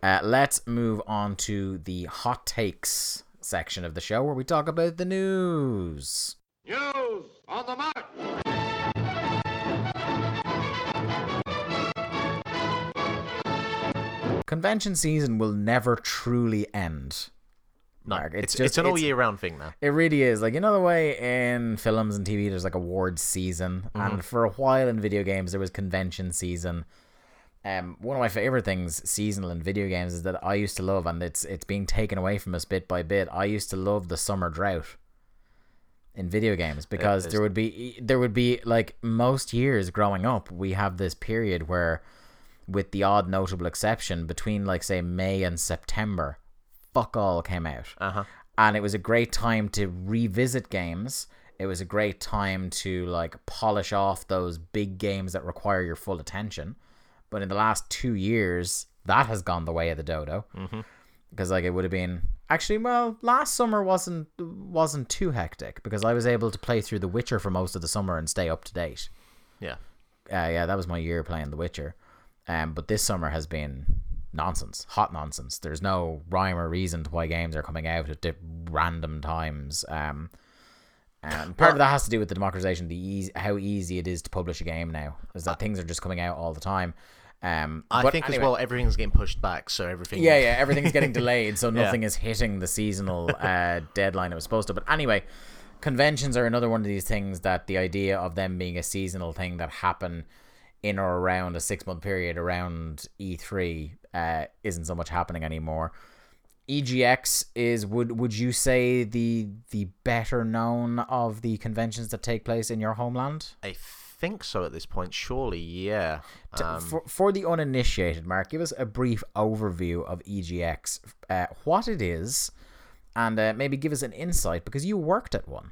Uh, let's move on to the hot takes section of the show where we talk about the news. News on the march. Convention season will never truly end. No, Mark, it's it's it's, an all year round thing now. It really is. Like, you know, the way in films and TV there's like awards season, and for a while in video games there was convention season. Um, one of my favorite things seasonal in video games is that I used to love, and it's it's being taken away from us bit by bit. I used to love the summer drought in video games because there would be there would be like most years growing up, we have this period where, with the odd notable exception, between like say May and September, fuck all came out Uh huh. and it was a great time to revisit games. It was a great time to like polish off those big games that require your full attention. But in the last two years, that has gone the way of the dodo. Because like it would have been actually well, last summer wasn't wasn't too hectic because I was able to play through The Witcher for most of the summer and stay up to date. Yeah. Uh, yeah, that was my year playing The Witcher. Um, but this summer has been nonsense, hot nonsense. There's no rhyme or reason to why games are coming out at random times. Um, and part of that has to do with the democratization, the easy, how easy it is to publish a game now, is that things are just coming out all the time. Um, I think anyway. as well, everything's getting pushed back, so everything. Yeah, yeah, everything's getting delayed, so (laughs) Yeah. nothing is hitting the seasonal (laughs) uh, deadline it was supposed to. But anyway, conventions are another one of these things that the idea of them being a seasonal thing that happen in or around a six month period around E3 uh, isn't so much happening anymore. EGX is would would you say the the better known of the conventions that take place in your homeland? I think so at this point. Surely, yeah. Um, for, for the uninitiated, Mark, give us a brief overview of EGX, uh, what it is, and uh, maybe give us an insight because you worked at one.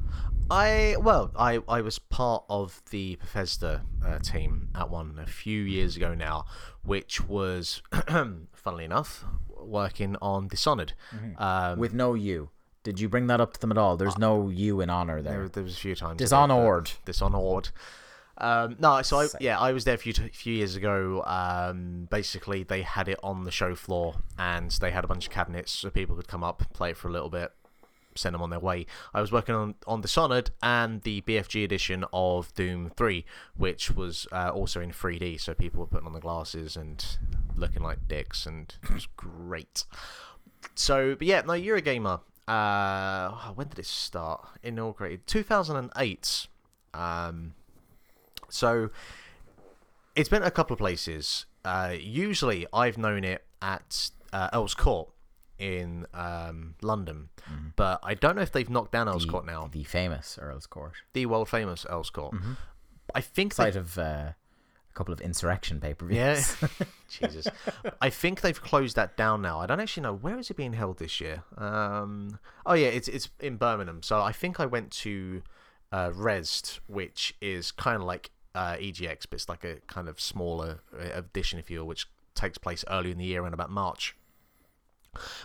I well, I I was part of the Bethesda uh, team at one a few years ago now, which was, (clears throat) funnily enough, working on Dishonored. Um, With no you. Did you bring that up to them at all? There's no you in honor there. there, there was a few times. Dishonored. Dishonored. Um, no, so I, yeah, I was there a few, t- few years ago. Um, basically, they had it on the show floor, and they had a bunch of cabinets so people could come up, play it for a little bit, send them on their way. I was working on, on Dishonored and the BFG edition of Doom 3, which was uh, also in 3D, so people were putting on the glasses and looking like dicks, and it was great. So, but yeah, no, Eurogamer. Uh, when did it start? Inaugurated 2008. Um, so it's been a couple of places. Uh, usually, I've known it at uh, Earl's Court in um, London, but I don't know if they've knocked down Earl's the, Court now. the famous Earl's Court. The world famous Earl's Court. I think Site they, of uh, a couple of Insurrextion pay per views. yeah, (laughs) Jesus. I think they've closed that down now. I don't actually know where is it being held this year. Um, oh yeah, it's it's in Birmingham. So I think I went to uh, Rezzed, which is kind of like uh, EGX, but it's like a kind of smaller uh, edition, if you will, which takes place early in the year, around about March.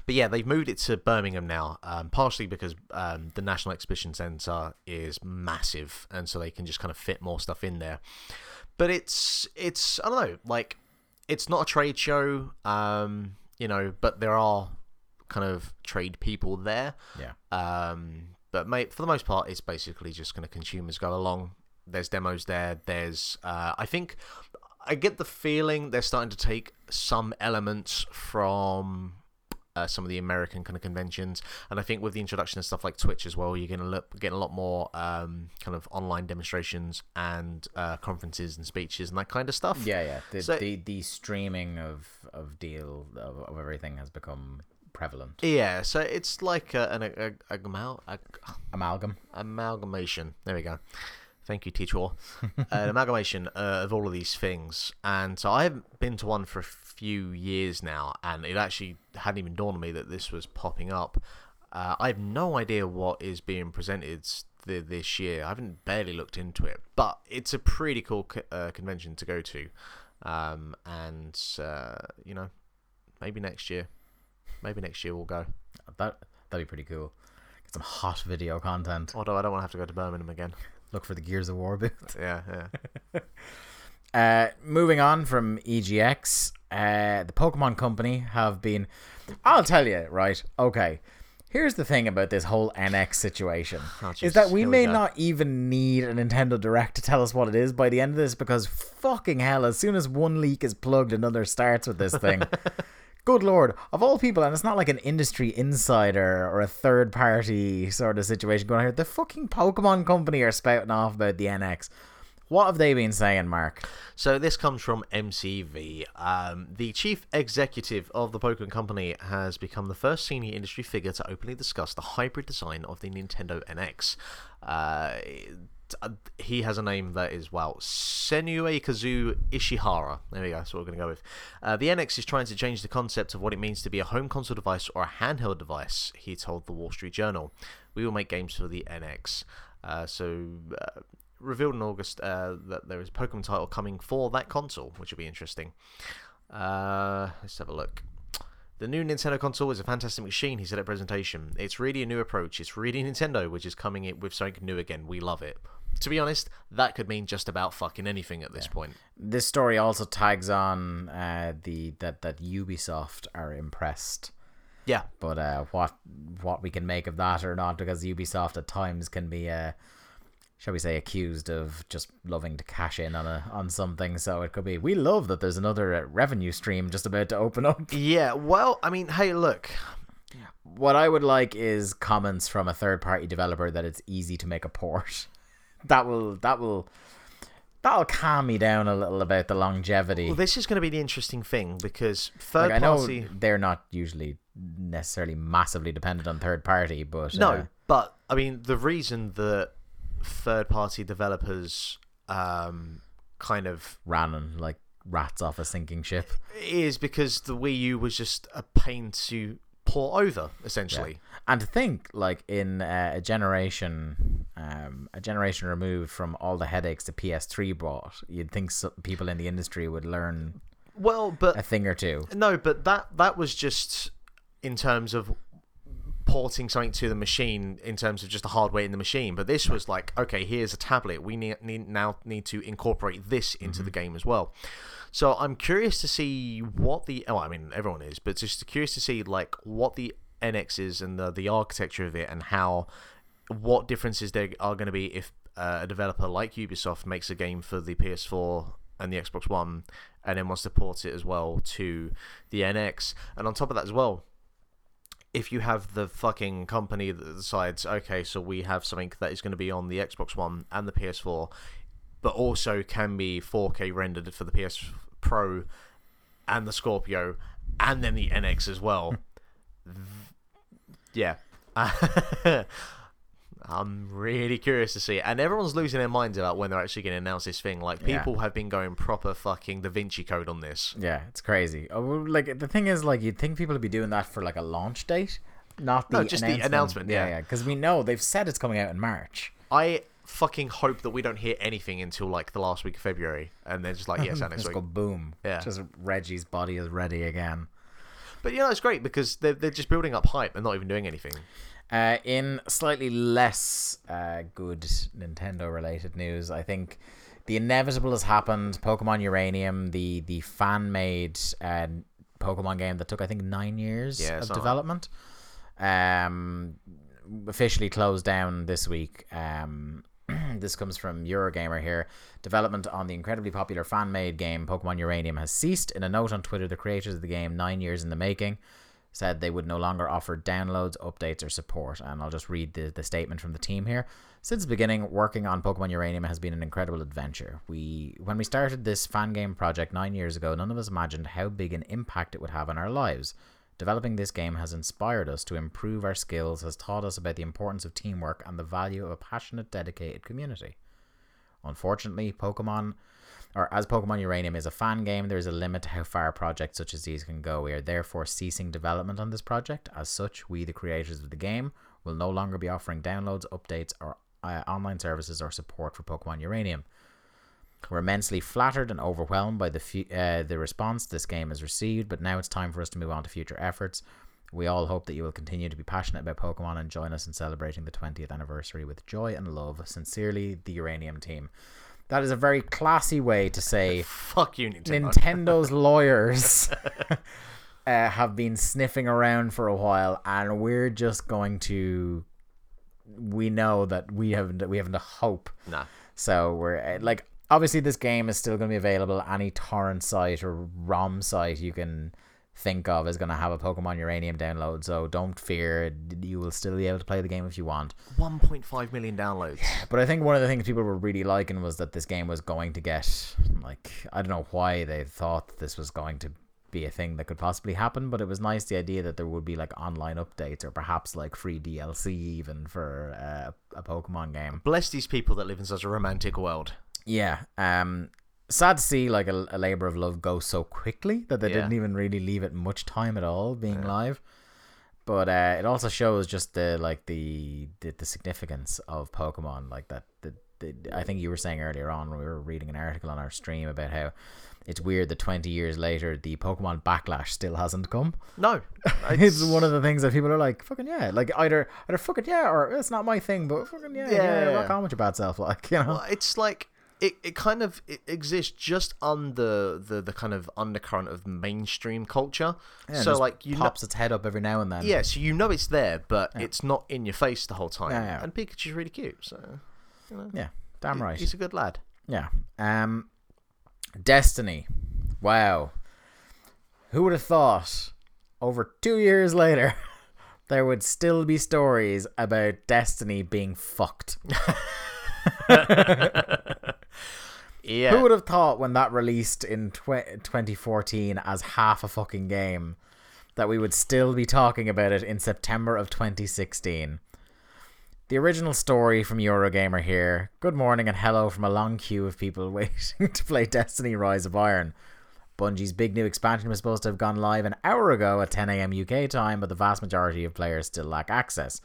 But yeah, they've moved it to Birmingham now, um, partially because um, the National Exhibition Centre is massive, and so they can just kind of fit more stuff in there. But it's it's I don't know, like it's not a trade show, um, you know, but there are kind of trade people there. Yeah. Um, but mate, for the most part, it's basically just kind of consumers go along. There's demos there. There's, uh, I think, I get the feeling they're starting to take some elements from uh, some of the American kind of conventions, and I think with the introduction of stuff like Twitch as well, you're going to look get a lot more um, kind of online demonstrations and uh, conferences and speeches and that kind of stuff. Yeah, yeah. The, So- the, the streaming of, of deal of, of everything has become prevalent. Yeah, so it's like a, an a, a, amal- a, Amalgam. amalgamation. There we go. Thank you, teacher. (laughs) An amalgamation uh, of all of these things, and so I haven't been to one for a few years now, and it actually hadn't even dawned on me that this was popping up. Uh, I have no idea what is being presented th- this year. I haven't barely looked into it, but it's a pretty cool co- uh, convention to go to, um, and uh, you know, maybe next year, maybe next year we'll go. That that'd be pretty cool. Get some hot video content. Although I don't want to have to go to Birmingham again. Look for the Gears of War booth. (laughs) Yeah, yeah. (laughs) Uh, moving on from EGX, uh, the Pokemon Company have been. I'll tell you, right? Okay. Here's the thing about this whole NX situation (sighs) Oh, is that we may not even need a Nintendo Direct to tell us what it is by the end of this because fucking hell, as soon as one leak is plugged, another starts with this thing. (laughs) Good lord, of all people, and it's not like an industry insider or a third party sort of situation going on here. The fucking Pokemon Company are spouting off about the NX. What have they been saying, Mark? So this comes from MCV. Um, the chief executive of the Pokemon Company has become the first senior industry figure to openly discuss the hybrid design of the Nintendo NX. Uh, he has a name that is well, Tsunekazu Ishihara. There we go. That's what we're going to go with. Uh, the NX is trying to change the concept of what it means to be a home console device or a handheld device. He told the Wall Street Journal, "We will make games for the NX." Uh, so. Uh, revealed in August uh, that there is a Pokemon title coming for that console, which will be interesting. Uh, let's have a look. The new Nintendo console is a fantastic machine, he said at presentation. It's really a new approach. It's really (laughs) Nintendo, which is coming in with something new again. We love it. To be honest, that could mean just about fucking anything at this point. This story also tags on uh, the that that Ubisoft are impressed, Yeah, but uh, what what we can make of that or not, because Ubisoft at times can be, uh, shall we say, accused of just loving to cash in on a on something. So it could be we love that there's another uh, revenue stream just about to open up. (laughs) yeah. Well, I mean, hey, look, What I would like is comments from a third party developer that it's easy to make a port. (laughs) that will that will that'll calm me down a little about the longevity. well, this is going to be the interesting thing because third like I know party. they're not usually necessarily massively dependent on third party, but No, uh, but I mean the reason that third party developers um, kind of Running like rats off a sinking ship. is because the Wii U was just a pain to port over, essentially. And to think, like in uh, a generation, um, a generation removed from all the headaches the PS3 brought, you'd think so- people in the industry would learn Well, but a thing or two. No, but that that was just in terms of porting something to the machine in terms of just the hardware in the machine. But this was like, okay, here's a tablet. We need, need now need to incorporate this into the game as well. So I'm curious to see what the oh, I mean everyone is, but just curious to see like what the NX is and the the architecture of it and how what differences there are going to be if uh, a developer like Ubisoft makes a game for the PS4 and the Xbox One and then wants to port it as well to the NX. And on top of that as well, if you have the fucking company that decides, okay, so we have something that is going to be on the Xbox One and the PS4, but also can be 4K rendered for the PS Pro and the Scorpio and then the NX as well. Hmm. yeah. (laughs) I'm really curious to see it. And everyone's losing their minds about when they're actually going to announce this thing. Like, Yeah. people have been going proper fucking Da Vinci Code on this. Yeah, it's crazy. Oh, like the thing is, like you'd think people would be doing that for like a launch date, not the No, just the announcement, yeah. yeah, because we know they've said it's coming out in March. I fucking hope that we don't hear anything until like the last week of February, and they're just like, yes, and (laughs) week. go boom. Yeah. Just Reggie's body is ready again. But you know, it's great because they're they're just building up hype and not even doing anything. Uh, in slightly less uh, good Nintendo related news, I think the inevitable has happened. Pokemon Uranium, the the fan made uh, Pokemon game that took I think nine years Yeah, of development, um, officially closed down this week. Um, (clears throat) this comes from Eurogamer here. Development on the incredibly popular fan made game Pokemon Uranium has ceased. In a note on Twitter, the creators of the game, nine years in the making, said they would no longer offer downloads, updates, or support. And I'll just read the, the statement from the team here. Since the beginning, working on Pokemon Uranium has been an incredible adventure. We, when we started this fan game project nine years ago, none of us imagined how big an impact it would have on our lives. Developing this game has inspired us to improve our skills, has taught us about the importance of teamwork and the value of a passionate, dedicated community. Unfortunately, Pokemon, or as Pokemon Uranium is a fan game, there is a limit to how far projects such as these can go. We are therefore ceasing development on this project. As such, we, the creators of the game, will no longer be offering downloads, updates, or uh, online services or support for Pokemon Uranium. We're immensely flattered and overwhelmed by the fu- uh, the response this game has received, but now it's time for us to move on to future efforts. We all hope that you will continue to be passionate about Pokemon and join us in celebrating the 20th anniversary with joy and love. Sincerely, the Uranium team. That is a very classy way to say Fuck you, Nintendo. Nintendo's (laughs) lawyers (laughs) uh, have been sniffing around for a while, and we're just going to. We know that we haven't we haven't a hope. Nah. So we're uh, like, obviously, this game is still going to be available. Any torrent site or ROM site you can think of is going to have a Pokemon Uranium download. So don't fear, you will still be able to play the game if you want. 1.5 million downloads. Yeah, But I think one of the things people were really liking was that this game was going to get like I don't know why they thought this was going to be a thing that could possibly happen, but it was nice the idea that there would be like online updates or perhaps like free DLC even for uh, a Pokemon game. Bless these people that live in such a romantic world. Yeah. Um sad to see like a, a labor of love go so quickly that they Yeah. didn't even really leave it much time at all being live. But uh, it also shows just the like the the, the significance of Pokemon like that the, the I think you were saying earlier on when we were reading an article on our stream about how it's weird that 20 years later the Pokemon backlash still hasn't come. No. (laughs) It's one of the things that people are like, fucking yeah, like either either fucking yeah or it's not my thing, but fucking yeah, yeah, Yeah. rock on with your bad self, like you know. Well, it's like it, it kind of it exists just under the the kind of undercurrent of mainstream culture. Yeah, so like you know, pops its head up every now and then. yeah, so you know it's there, but it's not in your face the whole time. Yeah, yeah. And Pikachu's really cute, so you know, yeah, damn he- right. he's a good lad. Yeah. Um, Destiny. Wow. Who would have thought over two years later (laughs) there would still be stories about Destiny being fucked? (laughs) (laughs) Yeah, Who would have thought when that released in tw- 2014 as half a fucking game that we would still be talking about it in September of 2016? The original story from Eurogamer here. Good morning and hello from a long queue of people (laughs) waiting to play Destiny Rise of Iron. Bungie's big new expansion was supposed to have gone live an hour ago at 10am UK time, but the vast majority of players still lack access.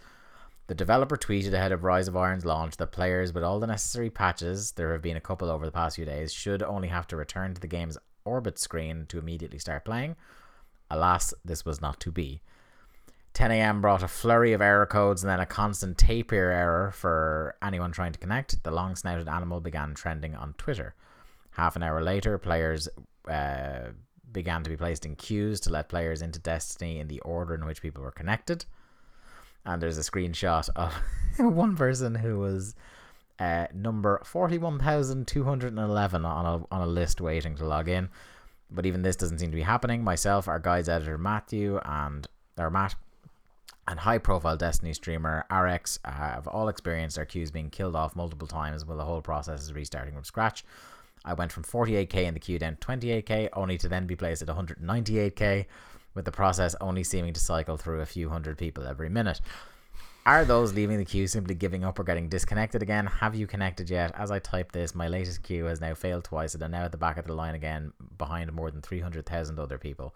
The developer tweeted ahead of Rise of Iron's launch that players with all the necessary patches, there have been a couple over the past few days, should only have to return to the game's orbit screen to immediately start playing. Alas, this was not to be. 10am brought a flurry of error codes and then a constant tapir error for anyone trying to connect. The long snouted animal began trending on Twitter. Half an hour later, players uh, began to be placed in queues to let players into Destiny in the order in which people were connected. And there's a screenshot of (laughs) one person who was uh, number 41,211 on a, on a list waiting to log in. But even this doesn't seem to be happening. Myself, our guides editor Matthew, and our Matt and high profile Destiny streamer RX have all experienced their queues being killed off multiple times while the whole process is restarting from scratch. I went from 48k in the queue down to 28k, only to then be placed at 198k, with the process only seeming to cycle through a few hundred people every minute. Are those leaving the queue simply giving up or getting disconnected again? Have you connected yet? As I type this, my latest queue has now failed twice and I'm now at the back of the line again behind more than 300,000 other people.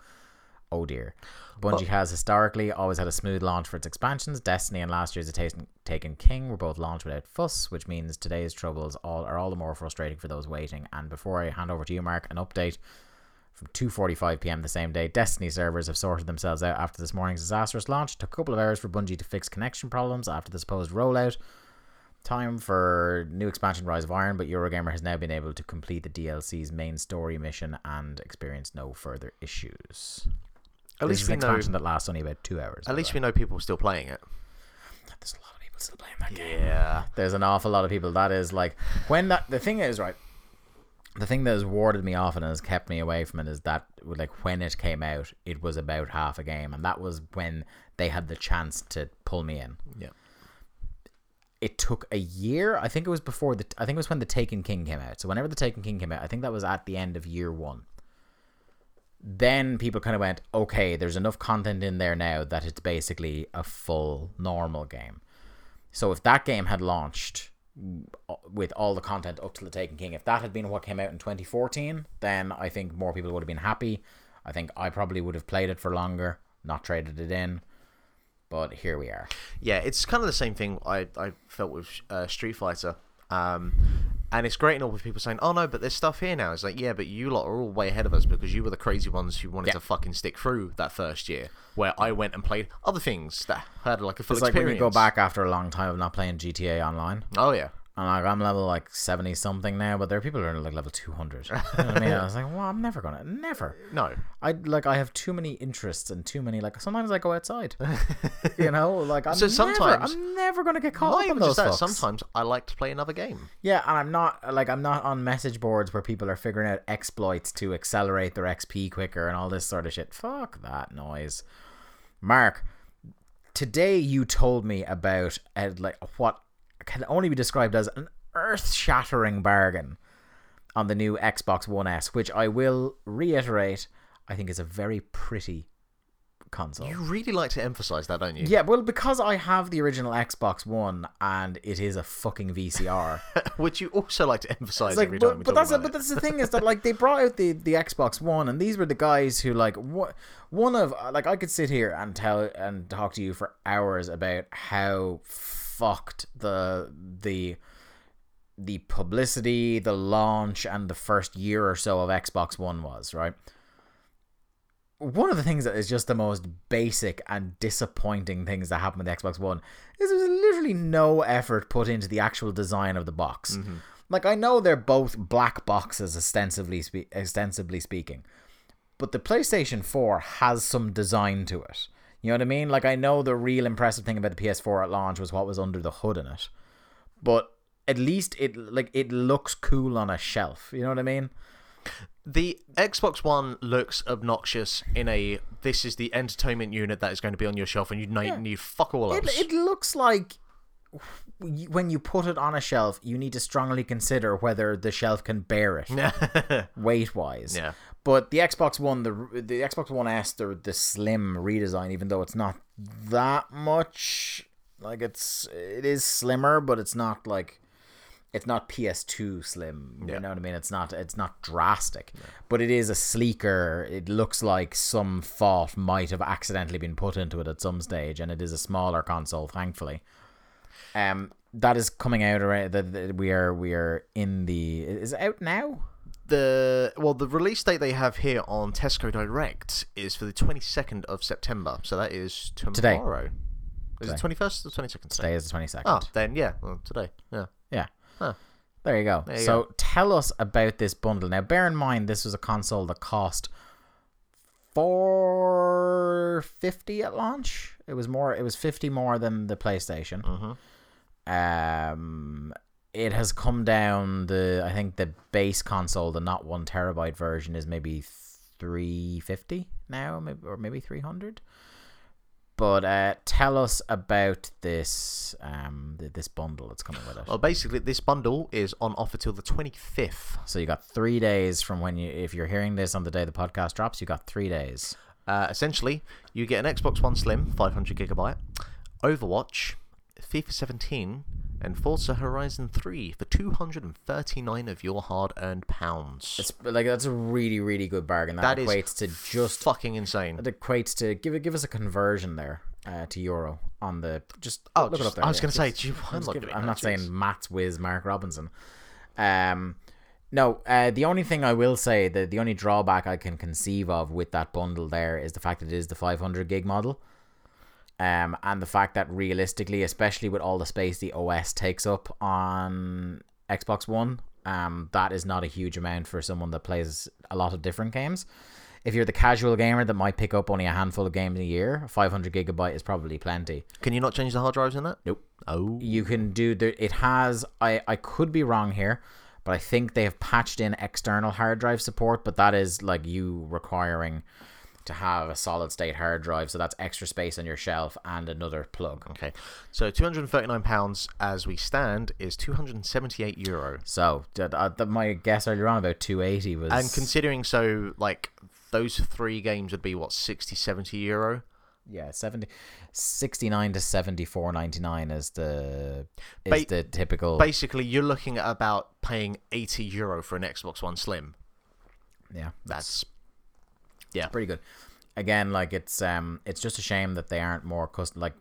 Oh dear. Bungie has historically always had a smooth launch for its expansions. Destiny and last year's A Taken King were both launched without fuss, which means today's troubles all are all the more frustrating for those waiting. And before I hand over to you, Mark, an update from 2:45 p.m. the same day. Destiny servers have sorted themselves out after this morning's disastrous launch. It took a couple of hours for Bungie to fix connection problems after the supposed rollout. Time for new expansion Rise of Iron, but Eurogamer has now been able to complete the DLC's main story mission and experience no further issues. At This least we know. that lasts only about two hours. At least we know people are still playing it. there's a lot of people still playing that game. Yeah. There's an awful lot of people. That is like when that the thing is right. The thing that has warded me off and has kept me away from it is that like when it came out, it was about half a game, and that was when they had the chance to pull me in. Yeah. It took a year. I think it was before the. I think it was when the Taken King came out. So whenever the Taken King came out, I think that was at the end of year one. Then people kind of went, okay, there's enough content in there now that it's basically a full normal game. So if that game had launched with all the content up to the Taken King, if that had been what came out in 2014, then I think more people would have been happy. I think I probably would have played it for longer, not traded it in. But here we are. Yeah, it's kind of the same thing I, I felt with uh, Street Fighter. Um, and it's great and all with people saying, oh no, but there's stuff here now. It's like, yeah, but you lot are all way ahead of us because you were the crazy ones who wanted Yeah. to fucking stick through that first year, where I went and played other things that had like a full It's like when experience. you go back after a long time of not playing GTA Online. Oh, yeah. And like I'm level like seventy something now, but there are people who are like level two hundred. You know I mean? I was like, well, I'm never gonna, never. No. I like I have too many interests and too many like. Sometimes I go outside. you know, like I'm So never, sometimes- I'm never gonna get caught up in those that. Sometimes I like to play another game. Yeah, and I'm not like I'm not on message boards where people are figuring out exploits to accelerate their XP quicker and all this sort of shit. Fuck that noise. Mark, today you told me about uh, like what can only be described as an earth-shattering bargain on the new Xbox One S, which I will reiterate, I think is a very pretty console. You really like to emphasize that, don't you? yeah, well, because I have the original Xbox One and it is a fucking VCR. (laughs) Which you also like to emphasize like, every but, time but that's about but that's the thing is that like they brought out the the Xbox One, and these were the guys who like what one of like I could sit here and tell and talk to you for hours about how fucked the the the publicity, the launch, and the first year or so of Xbox One was right. One of the things that is just the most basic and disappointing things that happened with the Xbox One is there's literally no effort put into the actual design of the box. Mm-hmm. Like I know they're both black boxes, ostensibly spe- ostensibly speaking, but the PlayStation 4 has some design to it. You know what I mean? Like I know the real impressive thing about the PS4 at launch was what was under the hood in it, but at least it like it looks cool on a shelf. You know what I mean? The Xbox One looks obnoxious in a this is the entertainment unit that is going to be on your shelf and you need, need fuck all It, else. it looks like when you put it on a shelf, you need to strongly consider whether the shelf can bear it (laughs) weight wise. Yeah. But the Xbox One, the the Xbox One S, the the slim redesign, even though it's not that much Like it's it is slimmer, but it's not like it's not PS2 slim. Yeah. You know what I mean? It's not it's not drastic, but it is a sleeker. It looks like some thought might have accidentally been put into it at some stage, and it is a smaller console, thankfully. Um, that is coming out around. That we are we are in the is it out now? The well, the release date they have here on Tesco Direct is for the twenty second of September. So that is Today. tomorrow. Is Today. it twenty first or twenty second? Today is the twenty second. Oh, then yeah, well, today. Yeah. Yeah. Huh. There you go. There you so go. tell us about this bundle. Now, bear in mind this was a console that cost four fifty at launch. It was more. It was fifty more than the PlayStation. Mm-hmm. Um, it has come down. The I think the base console, the not one terabyte version, is maybe three fifty now, maybe or maybe three hundred. But uh, tell us about this um th- this bundle that's coming with it. Well, basically, this bundle is on offer till the twenty fifth. So you got three days from when you, if you're hearing this on the day the podcast drops, you got three days. Uh, essentially, you get an Xbox One Slim, 500 gigabyte, Overwatch, FIFA 17, and Forza Horizon 3 for 239 of your hard-earned pounds. It's like that's a really really good bargain. That, That equates to just fucking insane. that equates to give it give us a conversion there uh, to euro on the just Oh, look it up there. I was yeah, gonna say, do you- I'm just not give- I'm not saying. Matt's whiz Mark Robinson. Um, no, uh, the only thing I will say that the only drawback I can conceive of with that bundle there is the fact that it is the 500 gig model. Um, and the fact that realistically, especially with all the space the OS takes up on Xbox One, um, that is not a huge amount for someone that plays a lot of different games. If you're the casual gamer that might pick up only a handful of games a year, 500 gigabyte is probably plenty. Can you not change the hard drives in that? Nope. Oh. You can do the. It has. I I could be wrong here, but I think they have patched in external hard drive support. But that is like you requiring to have a solid state hard drive, so that's extra space on your shelf and another plug. Okay. So 239 pounds as we stand is 278 euro. So uh, my guess earlier on about 280 was. And considering so like those three games would be what 60 70 euro. yeah, 70, 69 to 74.99 is the is Ba- the typical. Basically, you're looking at about paying 80 euro for an Xbox One Slim. yeah, That's yeah. pretty good. Again, like it's um it's just a shame that they aren't more custom like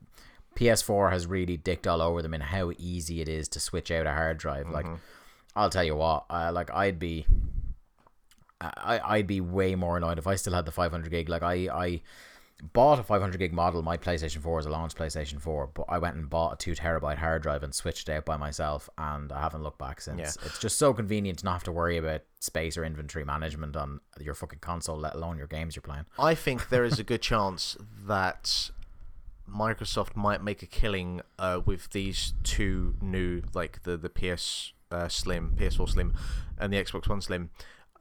PS4 has really dicked all over them in how easy it is to switch out a hard drive. Like I'll tell you what, uh, like I'd be I I'd be way more annoyed if I still had the 500 gig. Like I I bought a 500 gig model my PlayStation 4 as a launch PlayStation 4, but I went and bought a 2 terabyte hard drive and switched it out by myself and I haven't looked back since. Yeah. It's just so convenient to not have to worry about space or inventory management on your fucking console, let alone your games you're playing. I think there is a good chance that Microsoft might make a killing uh, with these two new, like the the PS uh, Slim, PS4 Slim, and the Xbox One Slim,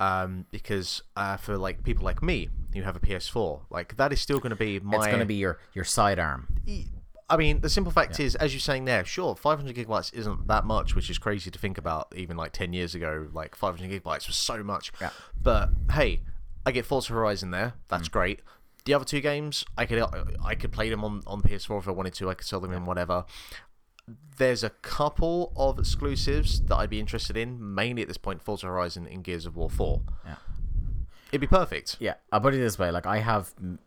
um, because uh, for like people like me who have a PS4, like that is still going to be my. It's going to be your your sidearm. I mean, the simple fact is, as you're saying there, sure, 500 gigabytes isn't that much, which is crazy to think about. Even like 10 years ago, like 500 gigabytes was so much. Yeah. But hey, I get Forza Horizon there. That's Mm. great. The other two games, I could I could play them on on PS4 if I wanted to. I could sell them in whatever. There's a couple of exclusives that I'd be interested in, mainly at this point, Forza Horizon and Gears of War 4. Yeah. It'd be perfect. Yeah, I'll put it this way: like I have mm,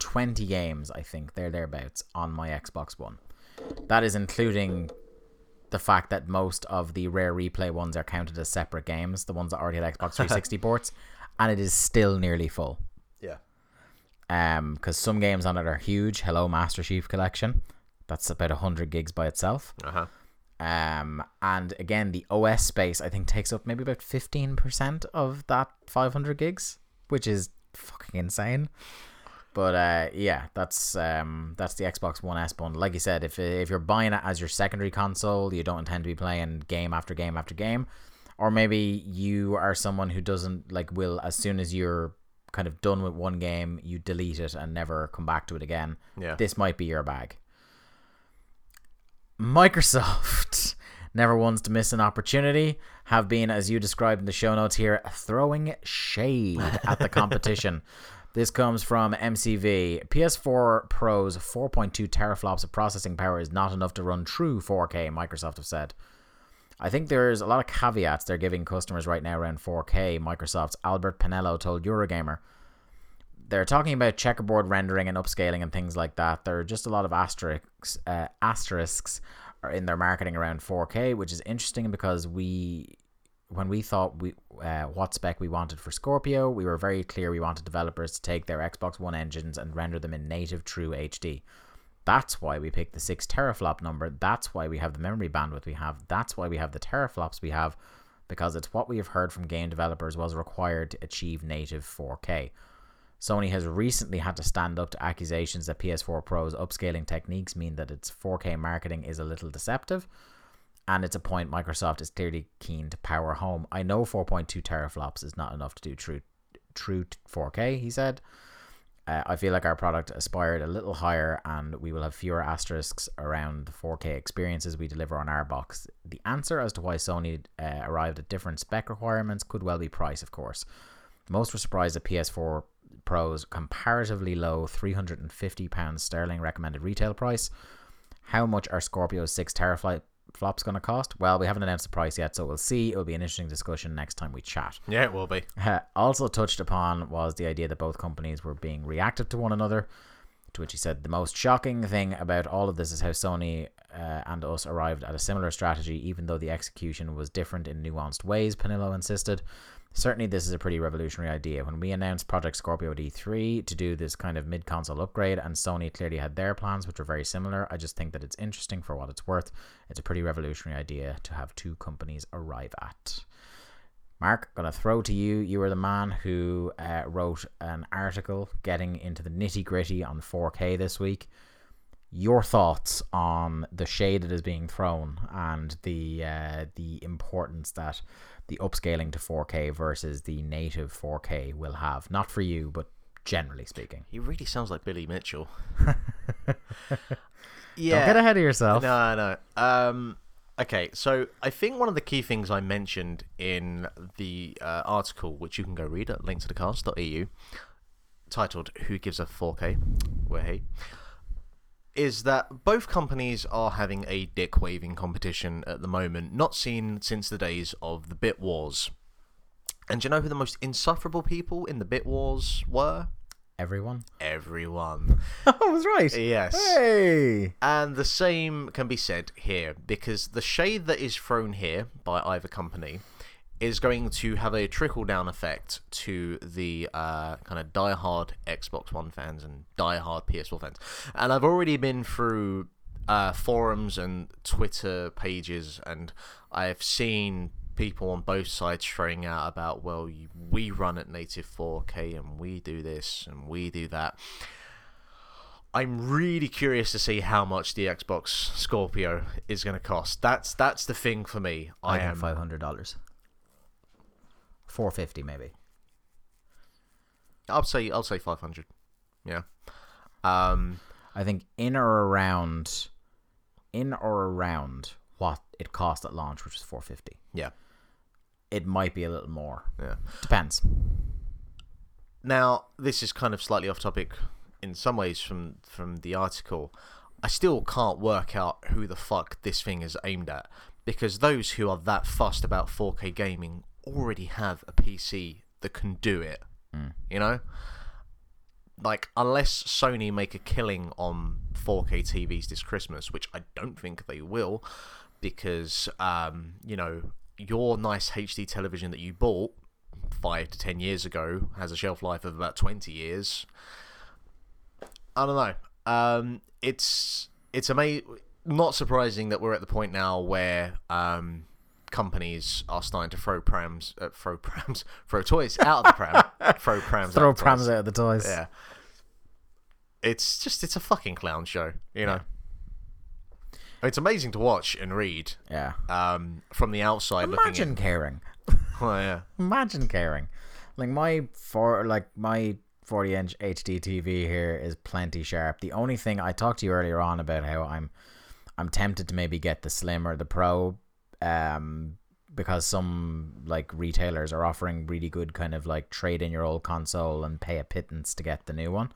twenty games, I think they're thereabouts on my Xbox One. That is including the fact that most of the rare replay ones are counted as separate games, the ones that already had Xbox (laughs) 360 ports, and it is still nearly full. Yeah. Um, because some games on it are huge. Hello, Master Chief Collection, that's about hundred gigs by itself. Uh huh. Um, and again, the OS space I think takes up maybe about fifteen percent of that five hundred gigs, which is fucking insane. But uh, yeah, that's um, that's the Xbox One S bundle. Like you said, if if you're buying it as your secondary console, you don't intend to be playing game after game after game, or maybe you are someone who doesn't like will as soon as you're kind of done with one game, you delete it and never come back to it again. Yeah. This might be your bag. Microsoft (laughs) never wants to miss an opportunity, have been, as you described in the show notes here, throwing shade at the competition (laughs) This comes from MCV. PS4 Pro's 4.2 teraflops of processing power is not enough to run true 4K, Microsoft have said. I think there's a lot of caveats they're giving customers right now around 4K. Microsoft's Albert Penello told Eurogamer. They're talking about checkerboard rendering and upscaling and things like that. There are just a lot of asterisks, uh, asterisks in their marketing around 4K, which is interesting because we when we thought we uh, what spec we wanted for Scorpio, we were very clear we wanted developers to take their Xbox One engines and render them in native true HD. That's why we picked the 6 teraflop number. That's why we have the memory bandwidth we have. That's why we have the teraflops we have because it's what we have heard from game developers was required to achieve native 4K. Sony has recently had to stand up to accusations that PS4 Pro's upscaling techniques mean that its 4K marketing is a little deceptive and it's a point Microsoft is clearly keen to power home. I know 4.2 teraflops is not enough to do true true 4K, he said. Uh, I feel like our product aspired a little higher and we will have fewer asterisks around the 4K experiences we deliver on our box. The answer as to why Sony uh, arrived at different spec requirements could well be price, of course. Most were surprised that PS4 Pro's comparatively low £350 sterling recommended retail price. How much are Scorpio's 6 teraflop flop's going to cost? Well, we haven't announced the price yet, so we'll see. It'll be an interesting discussion next time we chat. Yeah, it will be. Uh, also touched upon was the idea that both companies were being reactive to one another. To which he said, the most shocking thing about all of this is how Sony uh, and us arrived at a similar strategy, even though the execution was different in nuanced ways, Penello insisted. Certainly, this is a pretty revolutionary idea. When we announced Project Scorpio D3 to do this kind of mid console upgrade, and Sony clearly had their plans, which were very similar, I just think that it's interesting for what it's worth. It's a pretty revolutionary idea to have two companies arrive at. Mark, gonna throw to you. You were the man who uh, wrote an article getting into the nitty gritty on 4K this week. Your thoughts on the shade that is being thrown and the uh, the importance that the upscaling to 4K versus the native 4K will have. Not for you, but generally speaking. He really sounds like Billy Mitchell. (laughs) yeah. Don't get ahead of yourself. No, no. Um, okay, so I think one of the key things I mentioned in the uh, article, which you can go read at linktothecast.eu, titled "Who Gives a 4K?" Where he is that both companies are having a dick waving competition at the moment, not seen since the days of the Bit Wars. And do you know who the most insufferable people in the Bit Wars were? Everyone. Everyone. (laughs) I was right. Yes. Hey. And the same can be said here because the shade that is thrown here by either company is going to have a trickle down effect to the uh, kind of die-hard Xbox One fans and die-hard PS4 fans. And I've already been through uh, forums and Twitter pages, and I've seen people on both sides throwing out about, well, we run at native 4K and we do this and we do that. I'm really curious to see how much the Xbox Scorpio is going to cost. That's that's the thing for me. I, I am five hundred dollars. 450 maybe. I'll say I'll say 500. Yeah. Um I think in or around in or around what it cost at launch, which was 450. Yeah. It might be a little more. Yeah. Depends. Now, this is kind of slightly off topic in some ways from from the article. I still can't work out who the fuck this thing is aimed at because those who are that fussed about 4K gaming already have a PC that can do it. Mm. You know? Like, unless Sony make a killing on 4K TVs this Christmas, which I don't think they will, because, um, you know, your nice HD television that you bought five to ten years ago has a shelf life of about 20 years. I don't know. Um, it's it's amazing. Not surprising that we're at the point now where um, companies are starting to throw prams, uh, throw prams, (laughs) throw toys out of the pram, (laughs) throw prams, throw out prams toys. out of the toys. Yeah, it's just it's a fucking clown show, you know. It's amazing to watch and read. Yeah. Um, from the outside Imagine looking in. caring. (laughs) Oh yeah. Imagine caring. Like my for like my 40 inch HD TV here is plenty sharp. The only thing I talked to you earlier on about how I'm I'm tempted to maybe get the slim or the pro um because some like retailers are offering really good kind of like trade in your old console and pay a pittance to get the new one.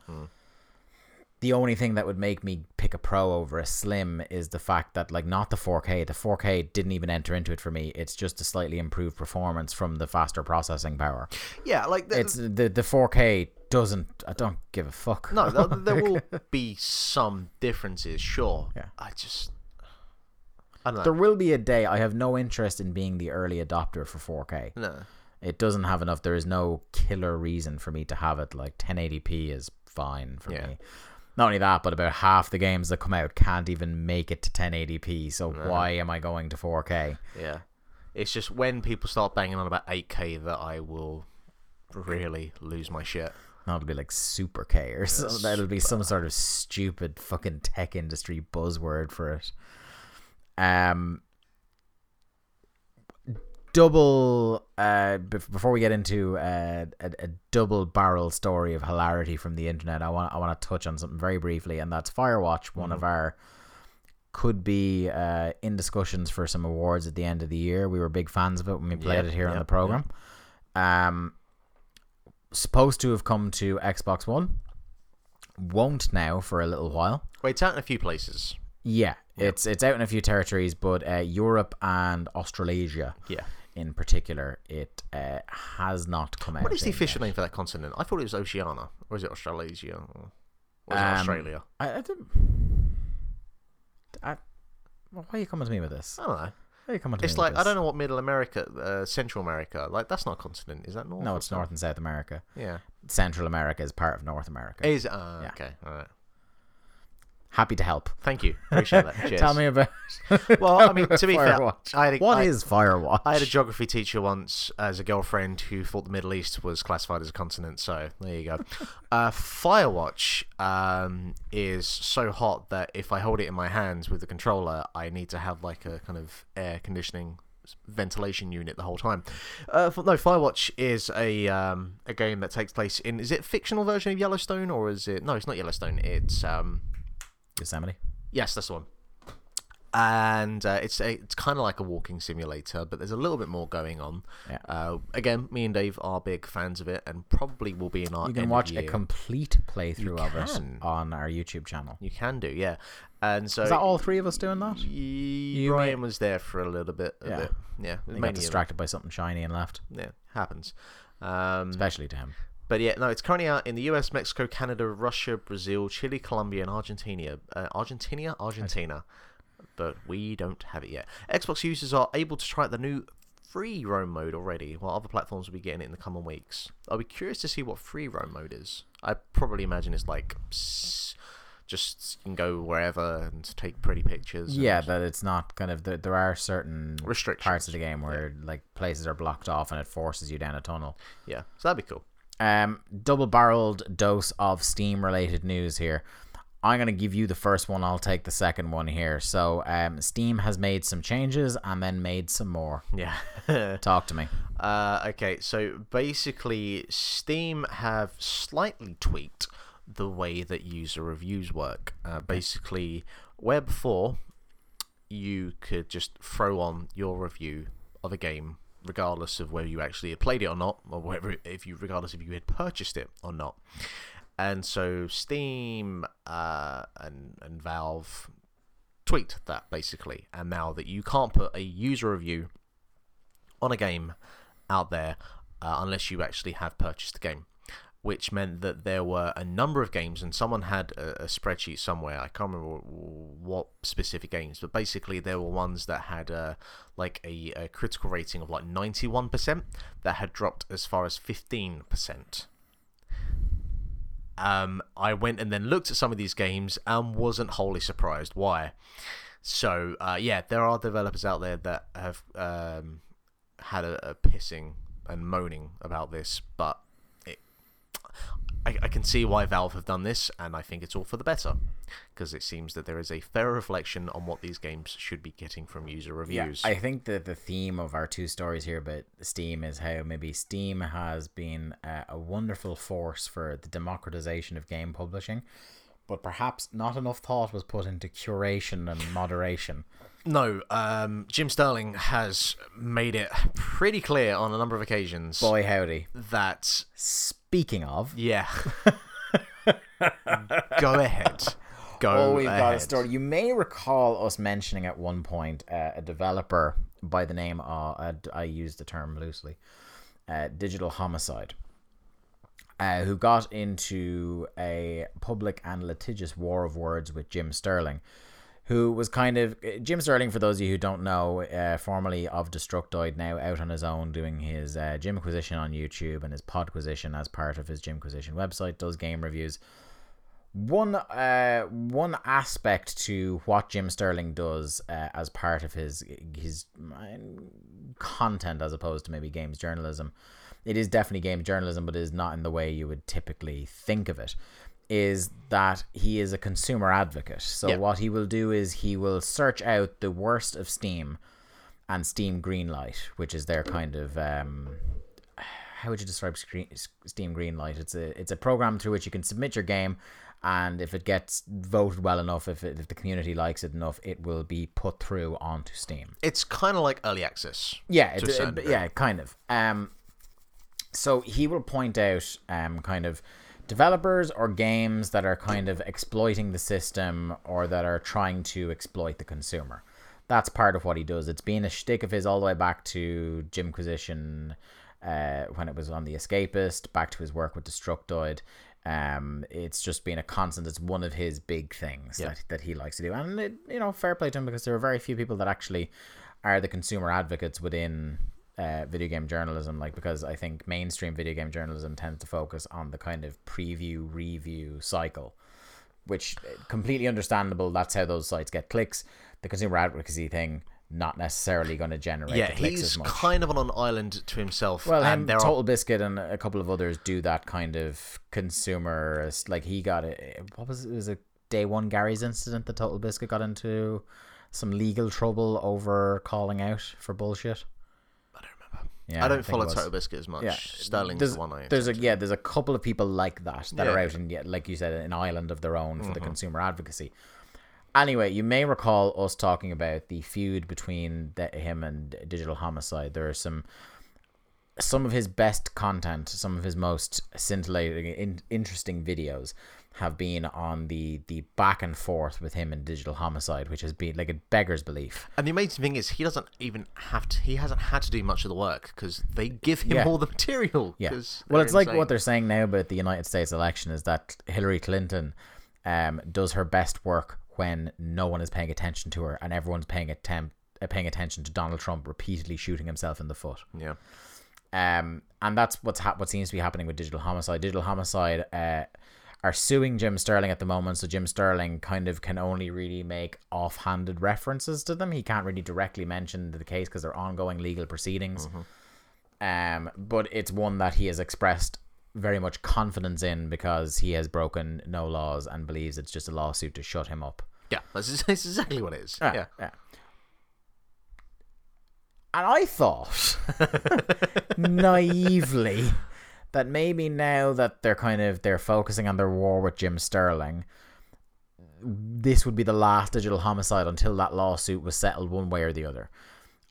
The only thing that would make me pick a Pro over a Slim is the fact that like not the 4K. The 4K didn't even enter into it for me. It's just a slightly improved performance from the faster processing power. Yeah, like the, It's the the 4K doesn't. I don't give a fuck. no, there, there (laughs) will be some differences, sure. Yeah. I just I don't know. There will be a day. I have no interest in being the early adopter for 4K. no. It doesn't have enough. There is no killer reason for me to have it. Like 1080p is fine for Yeah. me. Not only that, but about half the games that come out can't even make it to 1080p. So why am I going to 4K? Yeah. It's just when people start banging on about 8K that I will really lose my shit. That'll be like Super K or so. That'll be some sort of stupid fucking tech industry buzzword for it. Um, double. Uh, bef- before we get into uh, a, a double barrel story of hilarity from the internet, I want I want to touch on something very briefly, and that's Firewatch, one of our could be uh, in discussions for some awards at the end of the year. We were big fans of it when we played Yep, it here on the program. Um, supposed to have come to Xbox One, won't now for a little while. Wait, it's out in a few places. Yeah, it's it's out in a few territories, but uh, Europe and Australasia, Yeah. in particular, it uh, has not come out. What is the official yet. name for that continent? I thought it was Oceania. Or is it Australasia? Or it Um, Australia? I, I didn't. I, well, why are you coming to me with this? I don't know. Why are you coming to It's me like, I don't know what Middle America, uh, Central America, like, that's not a continent. Is that North? No, it's North and South America. Yeah. Central America is part of North America. Is, uh, Yeah. okay. All right. Happy to help. Thank you. Appreciate that. (laughs) Cheers. Tell me about. (laughs) Well, I mean, to be fair. I had a- What I- is Firewatch? I had a geography teacher once as a girlfriend who thought the Middle East was classified as a continent. So there you go. (laughs) uh, Firewatch um, is so hot that if I hold it in my hands with the controller, I need to have like a kind of air conditioning ventilation unit the whole time. Uh, no, Firewatch is a um, a game that takes place in. Is it a fictional version of Yellowstone or is it? No, it's not Yellowstone. It's um, Yosemite. Yes, that's the one. And uh, it's a, it's kind of like a walking simulator, but there's a little bit more going on. Yeah. Uh, again, me and Dave are big fans of it, and probably will be in our. You can watch a complete playthrough of it on our YouTube channel. You can do, yeah. And so Is that all three of us doing that? Y- may- Brian was there for a little bit. A Yeah. bit. Yeah. He got distracted by something shiny and left, Yeah, happens. Um, especially to him. But yeah, no, it's currently out in the US, Mexico, Canada, Russia, Brazil, Chile, Colombia, and Argentina. Uh, Argentina? Argentina. But we don't have it yet. Xbox users are able to try out the new free roam mode already, while other platforms will be getting it in the coming weeks. I'll be curious to see what free roam mode is. I probably imagine it's like just you can go wherever and take pretty pictures. Yeah, that it's not kind of there. There are certain Restrictions, parts of the game where like places are blocked off and it forces you down a tunnel. yeah. So that'd be cool. Um, double-barreled dose of Steam-related news here. I'm gonna give you the first one. I'll take the second one here. So, um, Steam has made some changes and then made some more. (laughs) Yeah. Talk to me. Uh, okay, so basically, Steam have slightly tweaked the way that user reviews work. Uh, basically, where before you could just throw on your review of a game, regardless of whether you actually played it or not, or whether if you, regardless if you had purchased it or not. And so Steam uh, and and Valve tweaked that basically, and now that you can't put a user review on a game out there uh, unless you actually have purchased the game. Which meant that there were a number of games, and someone had a, a spreadsheet somewhere. I can't remember what specific games, but basically there were ones that had uh, like a, a critical rating of like ninety-one percent that had dropped as far as fifteen percent. Um, I went and then looked at some of these games and wasn't wholly surprised. Why? So uh, yeah, there are developers out there that have um, had a, a pissing and moaning about this, but I, I can see why Valve have done this, and I think it's all for the better because it seems that there is a fair reflection on what these games should be getting from user reviews. Yeah, I think that the theme of our two stories here about Steam is how maybe Steam has been uh, a wonderful force for the democratization of game publishing but perhaps not enough thought was put into curation and moderation. No, um, Jim Sterling has made it pretty clear on a number of occasions Boy, howdy. that Speaking of, yeah. (laughs) Go ahead. Go oh, we've ahead. got a story. You may recall us mentioning at one point uh, a developer by the name of, uh, I use the term loosely, uh, Digital Homicide. Uh, who got into a public and litigious war of words with Jim Sterling, who was kind of Jim Sterling. For those of you who don't know, uh, formerly of Destructoid, now out on his own doing his uh, Jimquisition on YouTube and his Podquisition as part of his Jimquisition website. Does game reviews. One uh one aspect to what Jim Sterling does uh, as part of his his uh, content as opposed to maybe games journalism it is definitely games journalism but it is not in the way you would typically think of it is that he is a consumer advocate so Yeah. what he will do is he will search out the worst of Steam and Steam Greenlight which is their kind of um how would you describe screen, Steam Greenlight? It's a it's a program through which you can submit your game, and if it gets voted well enough, if it, if the community likes it enough, it will be put through onto Steam. It's kind of like early access. Yeah, To a it's, certain uh, degree. yeah, kind of. Um, so he will point out um kind of developers or games that are kind of exploiting the system or that are trying to exploit the consumer. That's part of what he does. It's been a shtick of his all the way back to Jimquisition, uh, when it was on The Escapist, back to his work with Destructoid. Um, it's just been a constant. It's one of his big things Yeah. that, that he likes to do, and it, you know, fair play to him because there are very few people that actually are the consumer advocates within uh, video game journalism. Like because I think mainstream video game journalism tends to focus on the kind of preview review cycle, which uh, completely understandable. That's how those sites get clicks. The consumer advocacy thing not necessarily going to generate Yeah, the clicks he's as much. kind of on an island to himself. Well, and him, there Total are Biscuit, and a couple of others do that kind of consumer. Like he got it. What was it? Was it day one Garry's incident? that Total Biscuit got into some legal trouble over calling out for bullshit. I don't. Yeah, I don't it follow. Total Biscuit as much. Yeah, Sterling's there's, the one I. there's a yeah, there's a couple of people like that that are Yeah. out in yeah, like you said, an island of their own Mm-hmm. for the consumer advocacy. Anyway, you may recall us talking about the feud between the, him and Digital Homicide. There are some some of his best content, some of his most scintillating, in, interesting videos have been on the the back and forth with him in Digital Homicide, which has been like a beggars belief. And the amazing thing is, he doesn't even have to. He hasn't had to do much of the work because they give him Yeah. all the material. Yeah. Well, it's like what they're saying now about the United States election is that Hillary Clinton um, does her best work when no one is paying attention to her and everyone's paying attempt uh, paying attention to Donald Trump repeatedly shooting himself in the foot. Yeah. Um, and that's what's hap what seems to be happening with Digital Homicide. Digital Homicide uh, are suing Jim Sterling at the moment, so Jim Sterling kind of can only really make offhanded references to them. He can't really directly mention the case because they're ongoing legal proceedings. Um, but it's one that he has expressed very much confidence in because he has broken no laws and believes it's just a lawsuit to shut him up. Yeah. That's, (laughs) that's exactly what it is. Ah, yeah. yeah. And I thought (laughs) (laughs) naively that maybe now that they're kind of they're focusing on their war with Jim Sterling, this would be the last digital homicide until that lawsuit was settled one way or the other.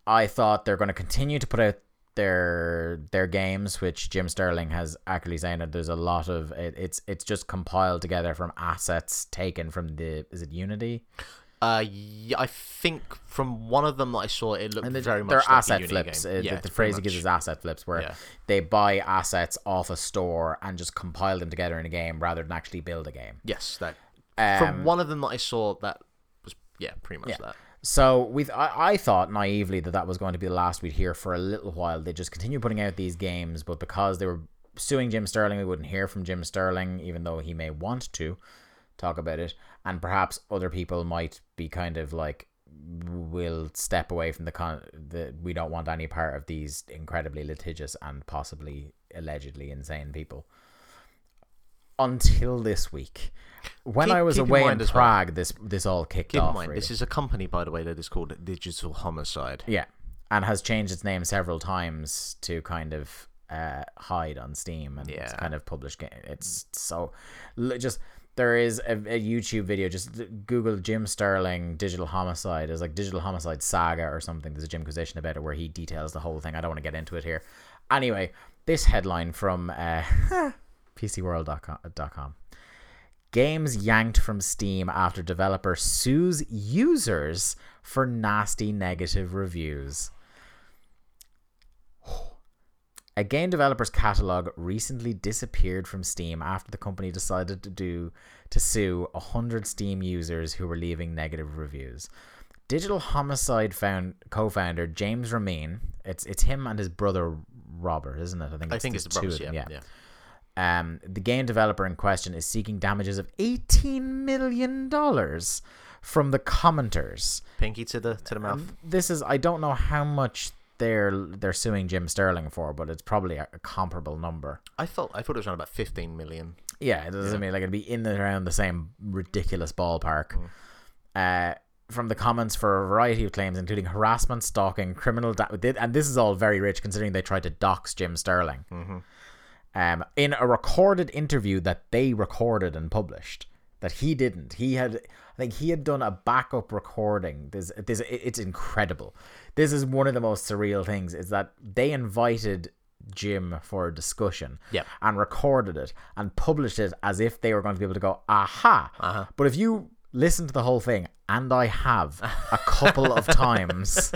I thought they're going to continue to put out their their games, which Jim Sterling has actually saying that there's a lot of it, it's it's just compiled together from assets taken from the is it Unity Uh, yeah, I think from one of them that I saw, it looked they, very much they're like asset flips. yeah, the, the phrase he gives is asset flips, where Yeah. they buy assets off a store and just compile them together in a game rather than actually build a game. Yes, that. Um, from one of them that I saw, that was yeah, pretty much Yeah. that. So with I, I thought naively that that was going to be the last we'd hear for a little while. They just continue putting out these games, but because they were suing Jim Sterling, we wouldn't hear from Jim Sterling, even though he may want to talk about it. And perhaps other people might be kind of like, will step away from the con. The we don't want any part of these incredibly litigious and possibly allegedly insane people. Until this week, when Keep- I was in away in mind as well- Prague, this this all kicked Keep off. in mind, really. this is a company, by the way, that is called Digital Homicide. Yeah, and has changed its name several times to kind of uh, hide on Steam and it's kind of published. Ga- it's so just there is a, a YouTube video. Just Google Jim Sterling digital homicide. It's like digital homicide saga or something. There's a Jim Jimquisition about it where he details the whole thing. I don't want to get into it here. Anyway, this headline from uh, (laughs) PCWorld.com. Games yanked from Steam after developer sues users for nasty negative reviews. A game developer's catalog recently disappeared from Steam after the company decided to do to sue 100 Steam users who were leaving negative reviews. Digital Homicide found co-founder James Romine. It's it's him and his brother Robert, isn't it? I think I think it's the brothers. of Yeah, them, yeah. um, the game developer in question is seeking damages of eighteen million dollars from the commenters. Pinky to the to the mouth. Um, this is I don't know how much they're they're suing Jim Sterling for, but it's probably a, a comparable number. I thought I thought it was around about fifteen million. Yeah, it doesn't mean like it'd be in and around the same ridiculous ballpark. Uh, from the comments for a variety of claims, including harassment, stalking, criminal, da- and this is all very rich considering they tried to dox Jim Sterling. Um, in a recorded interview that they recorded and published, that he didn't. He had, I think, he had done a backup recording. This, this, it's incredible. This is one of the most surreal things. Is that they invited Jim for a discussion Yep. and recorded it and published it as if they were going to be able to go, aha. Uh-huh. But if you listen to the whole thing, and I have a couple of (laughs) times,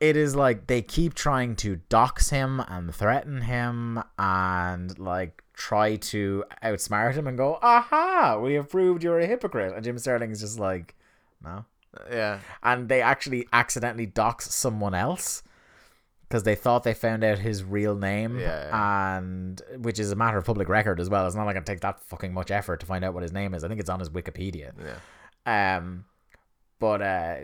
it is like they keep trying to dox him and threaten him and like try to outsmart him and go, aha, we have proved you're a hypocrite. And Jim Sterling is just like, no. Yeah. And they actually accidentally dox someone else because they thought they found out his real name, Yeah, and which is a matter of public record as well. It's not like it take that fucking much effort to find out what his name is. I think it's on his Wikipedia. Yeah. Um, but uh,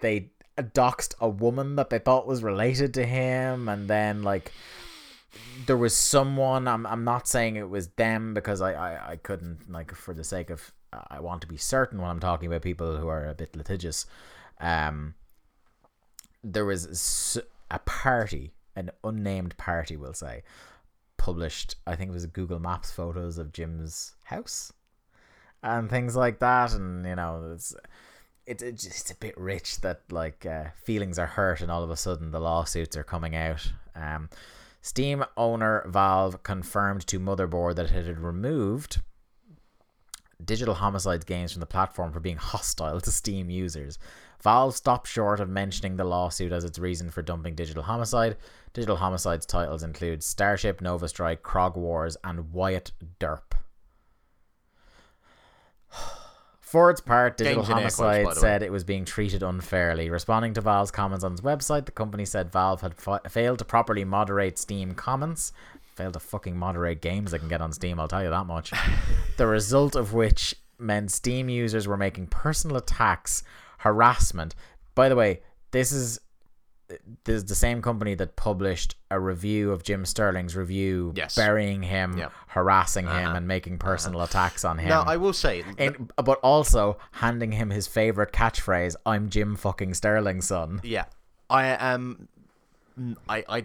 they doxed a woman that they thought was related to him, and then like there was someone. I'm I'm not saying it was them because I I, I couldn't like for the sake of I want to be certain when I'm talking about people who are a bit litigious. Um, there was a party, an unnamed party, we'll say, published. I think it was Google Maps photos of Jim's house and things like that, and you know, it's it's it's just a bit rich that like uh, feelings are hurt, and all of a sudden the lawsuits are coming out. Um, Steam owner Valve confirmed to Motherboard that it had removed Digital Homicide's games from the platform for being (laughs) hostile to Steam users. Valve stopped short of mentioning the lawsuit as its reason for dumping Digital Homicide. Digital Homicide's titles include Starship, Nova Strike, Krog Wars, and Wyatt Derp. (sighs) For its part, Digital Games in air quotes, by Homicide said it was being treated unfairly. Responding to Valve's comments on its website, the company said Valve had fa- failed to properly moderate Steam comments. Failed to fucking moderate games that can get on Steam, I'll tell you that much. (laughs) the result of which meant Steam users were making personal attacks, harassment. By the way, this is this is the same company that published a review of Jim Sterling's review, Yes. burying him, Yep. harassing him, Uh-huh. and making personal attacks on him. Now I will say, but also handing him his favorite catchphrase, "I'm Jim fucking Sterling's son." yeah, I am. I, I,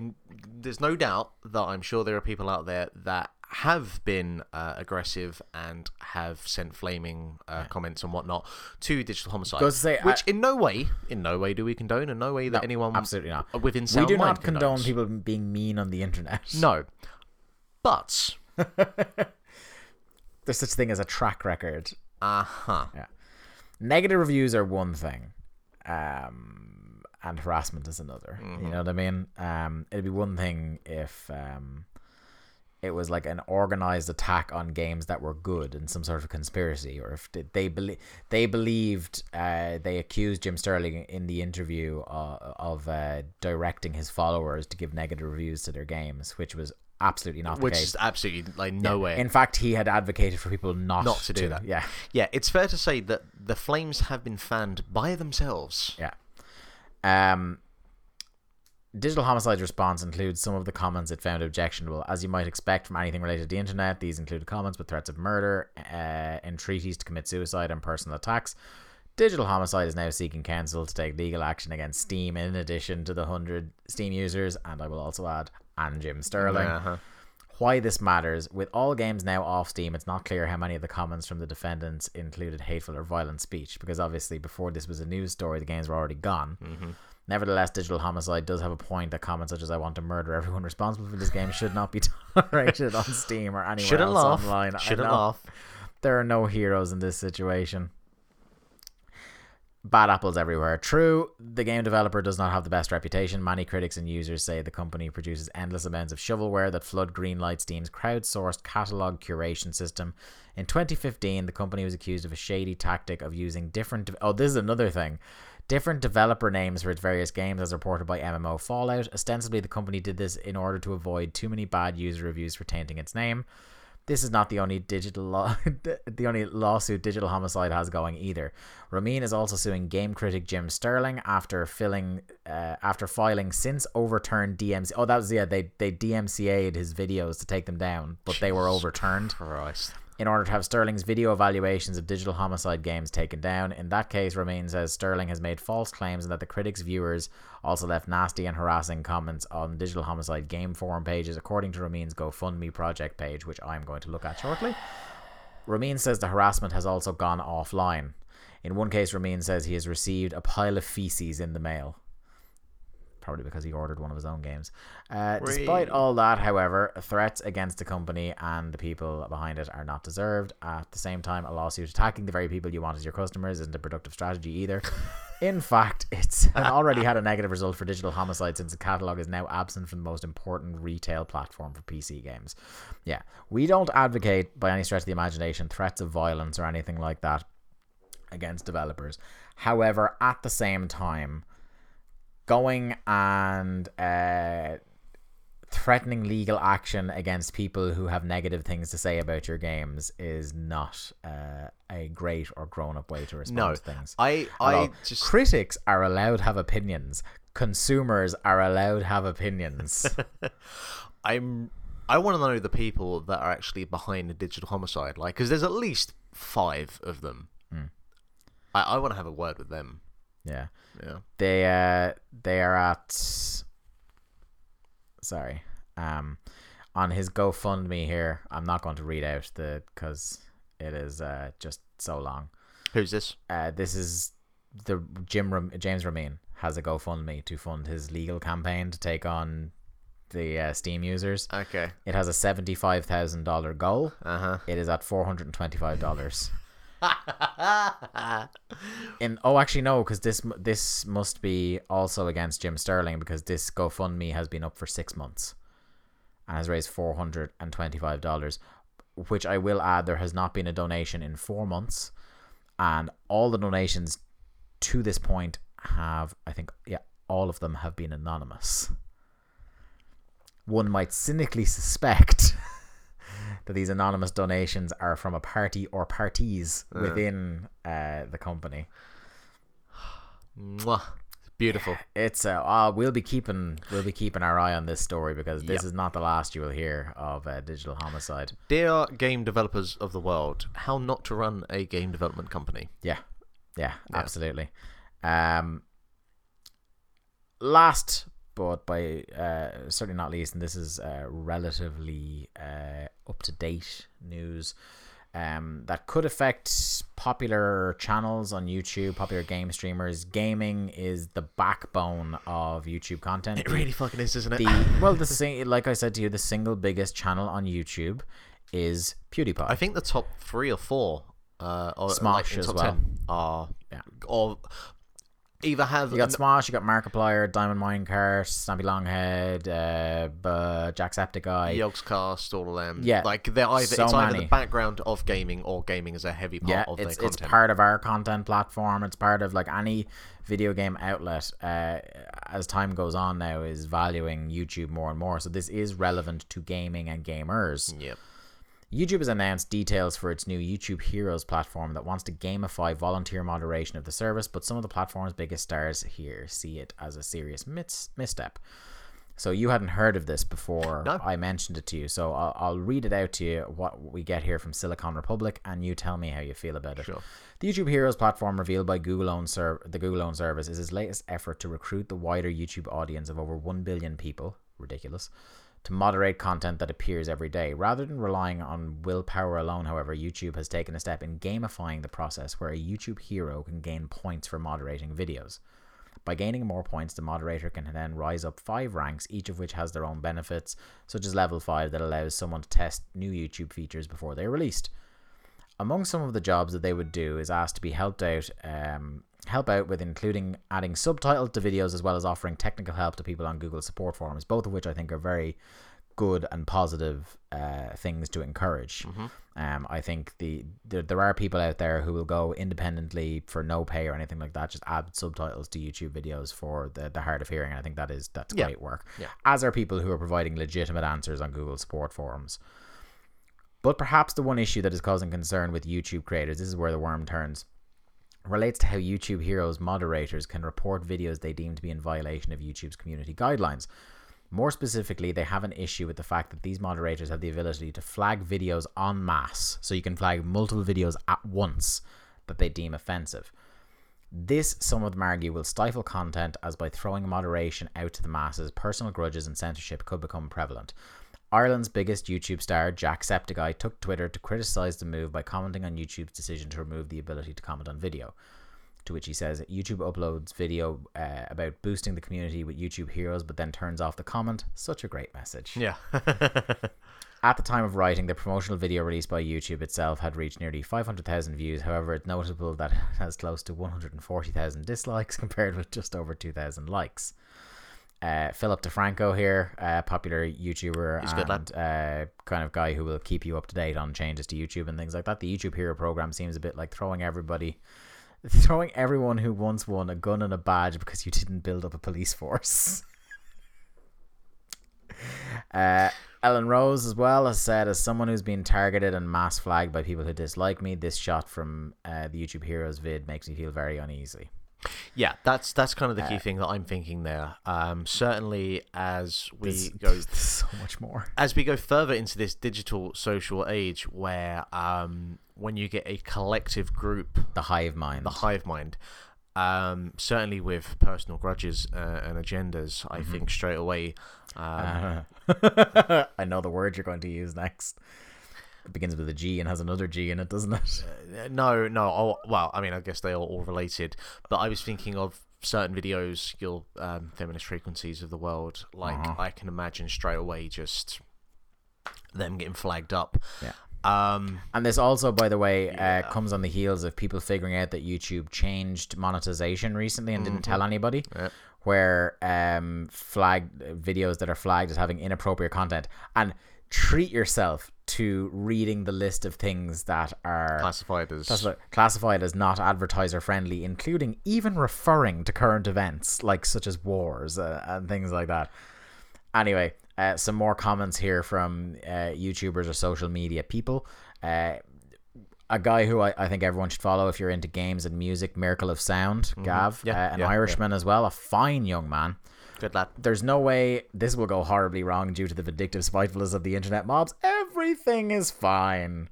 there's no doubt that I'm sure there are people out there that have been uh, aggressive and have sent flaming uh, comments and whatnot to digital homicide. To say, which I- in no way, in no way do we condone, in no way that No, anyone absolutely not. within We do not condone people being mean on the internet. (laughs) No, but (laughs) there's such thing as a track record. uh huh. Yeah. Negative reviews are one thing, um, and harassment is another. Mm-hmm. You know what I mean? Um, it'd be one thing if um, it was like an organized attack on games that were good and some sort of conspiracy, or if they- they believe they believed uh, they accused Jim Sterling in the interview uh, of uh, directing his followers to give negative reviews to their games, which was absolutely not Which the case. is absolutely like no way. In fact, he had advocated for people not, Not to do that. Yeah, yeah, it's fair to say that the flames have been fanned by themselves. yeah. Um, Digital Homicide's response includes some of the comments it found objectionable. As you might expect from anything related to the internet, these include comments with threats of murder, uh, entreaties to commit suicide, and personal attacks. Digital Homicide is now seeking counsel to take legal action against Steam, in addition to the 100 Steam users, and I will also add, and Jim Sterling. Uh-huh. Why this matters. With all games now off Steam, it's not clear how many of the comments from the defendants included hateful or violent speech, because obviously before this was a news story, the games were already gone. Mm-hmm. Nevertheless, Digital Homicide does have a point that comments such as "I want to murder everyone responsible for this game" should not be (laughs) tolerated on Steam or anywhere Shouldn't else laugh. online. Shouldn't know. laugh. There are no heroes in this situation. Bad apples everywhere. True, the game developer does not have the best reputation. Many critics and users say the company produces endless amounts of shovelware that flood Greenlight Steam's crowdsourced catalog curation system. In 2015, the company was accused of a shady tactic of using different. De- oh, this is another thing. Different developer names for its various games, as reported by MMO Fallout. Ostensibly, the company did this in order to avoid too many bad user reviews for tainting its name. This is not the only digital law, (laughs) the only lawsuit Digital Homicide has going either. Romine is also suing game critic Jim Sterling after filling uh, after filing since overturned DMC. Oh, that was yeah. They they DMCA'd his videos to take them down, but they were overturned Christ. In order to have Sterling's video evaluations of digital homicide games taken down. In that case, Romine says Sterling has made false claims and that the critics' viewers also left nasty and harassing comments on digital homicide game forum pages, according to Romine's GoFundMe project page, which I'm going to look at shortly. Romine says the harassment has also gone offline. In one case, Romine says he has received a pile of feces in the mail. Probably because he ordered one of his own games. Uh, despite all that, however, threats against the company and the people behind it are not deserved. At the same time, a lawsuit attacking the very people you want as your customers isn't a productive strategy either. (laughs) In fact, it's (laughs) already had a negative result for Digital Homicide since the catalog is now absent from the most important retail platform for PC games. Yeah, we don't advocate by any stretch of the imagination threats of violence or anything like that against developers. However, at the same time, going and uh, threatening legal action against people who have negative things to say about your games is not uh, a great or grown up way to respond No, to things. I. I just critics are allowed to have opinions. Consumers are allowed to have opinions. (laughs) I'm I want to know the people that are actually behind the digital homicide, like because there's at least five of them. Hmm. I I want to have a word with them. yeah. Yeah. they uh they are at sorry um on his GoFundMe here. I'm not going to read out the because it is uh just so long. Who's this? Uh, this is the Jim Ram- James Romine has a GoFundMe to fund his legal campaign to take on the uh, Steam users. Okay. It has a seventy five thousand dollar goal. Uh huh. It is at four hundred and twenty five dollars. (laughs) In oh, actually no, because this this must be also against Jim Sterling because this GoFundMe has been up for six months and has raised four hundred and twenty five dollars. Which I will add, there has not been a donation in four months, and all the donations to this point have, I think, yeah, all of them have been anonymous. One might cynically suspect (laughs) that these anonymous donations are from a party or parties within uh, the company. Mwah. Beautiful. It's uh, uh, we'll be keeping we'll be keeping our eye on this story because this Yep. is not the last you will hear of uh, digital homicide. Dear game developers of the world, how not to run a game development company? Yeah, yeah, absolutely. Um, last but by uh, certainly not least, and this is uh, relatively uh, up to date news. Um, that could affect popular channels on YouTube, popular game streamers. Gaming is the backbone of YouTube content. It really fucking is, isn't it? the well, the sing- like I said to you, the single biggest channel on YouTube is PewDiePie. I think the top three or four, uh, or Smosh like as top well. 10 are Yeah. or either have You got an- Smosh, you got Markiplier, Diamond Mine Minecart, Stampy Longhead, uh, B- Jacksepticeye. Yogscast, all of them. Yeah, like they're either so it's either many. the background of gaming or gaming is a heavy part yeah, of it's their it's content. part of our content platform. It's part of like any video game outlet. Uh, as time goes on now, is valuing YouTube more and more. So this is relevant to gaming and gamers. Yep. YouTube has announced details for its new YouTube Heroes platform that wants to gamify volunteer moderation of the service, but some of the platform's biggest stars here see it as a serious mis- misstep. So you hadn't heard of this before No. I mentioned it to you. So I'll, I'll read it out to you what we get here from Silicon Republic, and you tell me how you feel about it. Sure. The YouTube Heroes platform, revealed by Google owned ser- the Google owned service, is its latest effort to recruit the wider YouTube audience of over one billion people. Ridiculous. To moderate content that appears every day. Rather than relying on willpower alone, however, YouTube has taken a step in gamifying the process where a YouTube hero can gain points for moderating videos. By gaining more points, the moderator can then rise up five ranks, each of which has their own benefits, such as level 5 that allows someone to test new YouTube features before they're released. Among some of the jobs that they would do is asked to be helped out, um, help out with including adding subtitles to videos as well as offering technical help to people on Google support forums, both of which I think are very good and positive uh, things to encourage. Um, I think the there, there are people out there who will go independently for no pay or anything like that, just add subtitles to YouTube videos for the, the hard of hearing. And I think that is that's Yeah. great work. Yeah. As are people who are providing legitimate answers on Google support forums. But perhaps the one issue that is causing concern with YouTube creators, this is where the worm turns, relates to how YouTube Heroes moderators can report videos they deem to be in violation of YouTube's community guidelines. More specifically, they have an issue with the fact that these moderators have the ability to flag videos en masse, so you can flag multiple videos at once that they deem offensive. This, some of them argue, will stifle content as by throwing moderation out to the masses, personal grudges and censorship could become prevalent. Ireland's biggest YouTube star, Jacksepticeye, took Twitter to criticise the move by commenting on YouTube's decision to remove the ability to comment on video. To which he says, YouTube uploads video uh, about boosting the community with YouTube heroes, but then turns off the comment. Such a great message. Yeah. (laughs) At the time of writing, the promotional video released by YouTube itself had reached nearly 500,000 views. However, it's notable that (laughs) it has close to 140,000 dislikes (laughs) compared with just over 2,000 likes. Uh, Philip DeFranco here, uh, popular YouTuber He's and uh, kind of guy who will keep you up to date on changes to YouTube and things like that. The YouTube Hero program seems a bit like throwing everybody, (laughs) throwing everyone who once won a gun and a badge because you didn't build up a police force. (laughs) Uh, Ellen Rose, as well, has said, as someone who's been targeted and mass flagged by people who dislike me, this shot from uh, the YouTube Heroes vid makes me feel very uneasy. Yeah, that's that's kind of the key Uh, thing that I'm thinking there. Um, certainly as we There's, go (laughs) there's so much more. as we go further into this digital social age, where um, when you get a collective group, The hive mind. the hive mind, um, certainly with personal grudges uh, and agendas, I Mm-hmm. think straight away. Um, (laughs) I know the word you're going to use next. It begins with a G and has another G in it, doesn't it? Uh, No, no. Oh, well, I mean, I guess they are all related, but I was thinking of certain videos, your um, feminist frequencies of the world. Like, Uh-huh. I can imagine straight away just them getting flagged up. Yeah. Um, And this also, by the way, uh, comes on the heels of people figuring out that YouTube changed monetization recently and didn't tell anybody. Yep. Where um, flagged videos that are flagged as having inappropriate content, and treat yourself to reading the list of things that are classified as Classified, classified as not advertiser friendly, including even referring to current events like such as wars uh, and things like that. Anyway, uh, some more comments here from uh, YouTubers or social media people. Uh, a guy who I, I think everyone should follow if you're into games and music, Miracle of Sound, Gav, Mm-hmm. Yeah, uh, an yeah, Irishman as well, a fine young man good lad. there's no way this will go horribly wrong due to the vindictive spitefulness of the internet mobs. Everything is fine.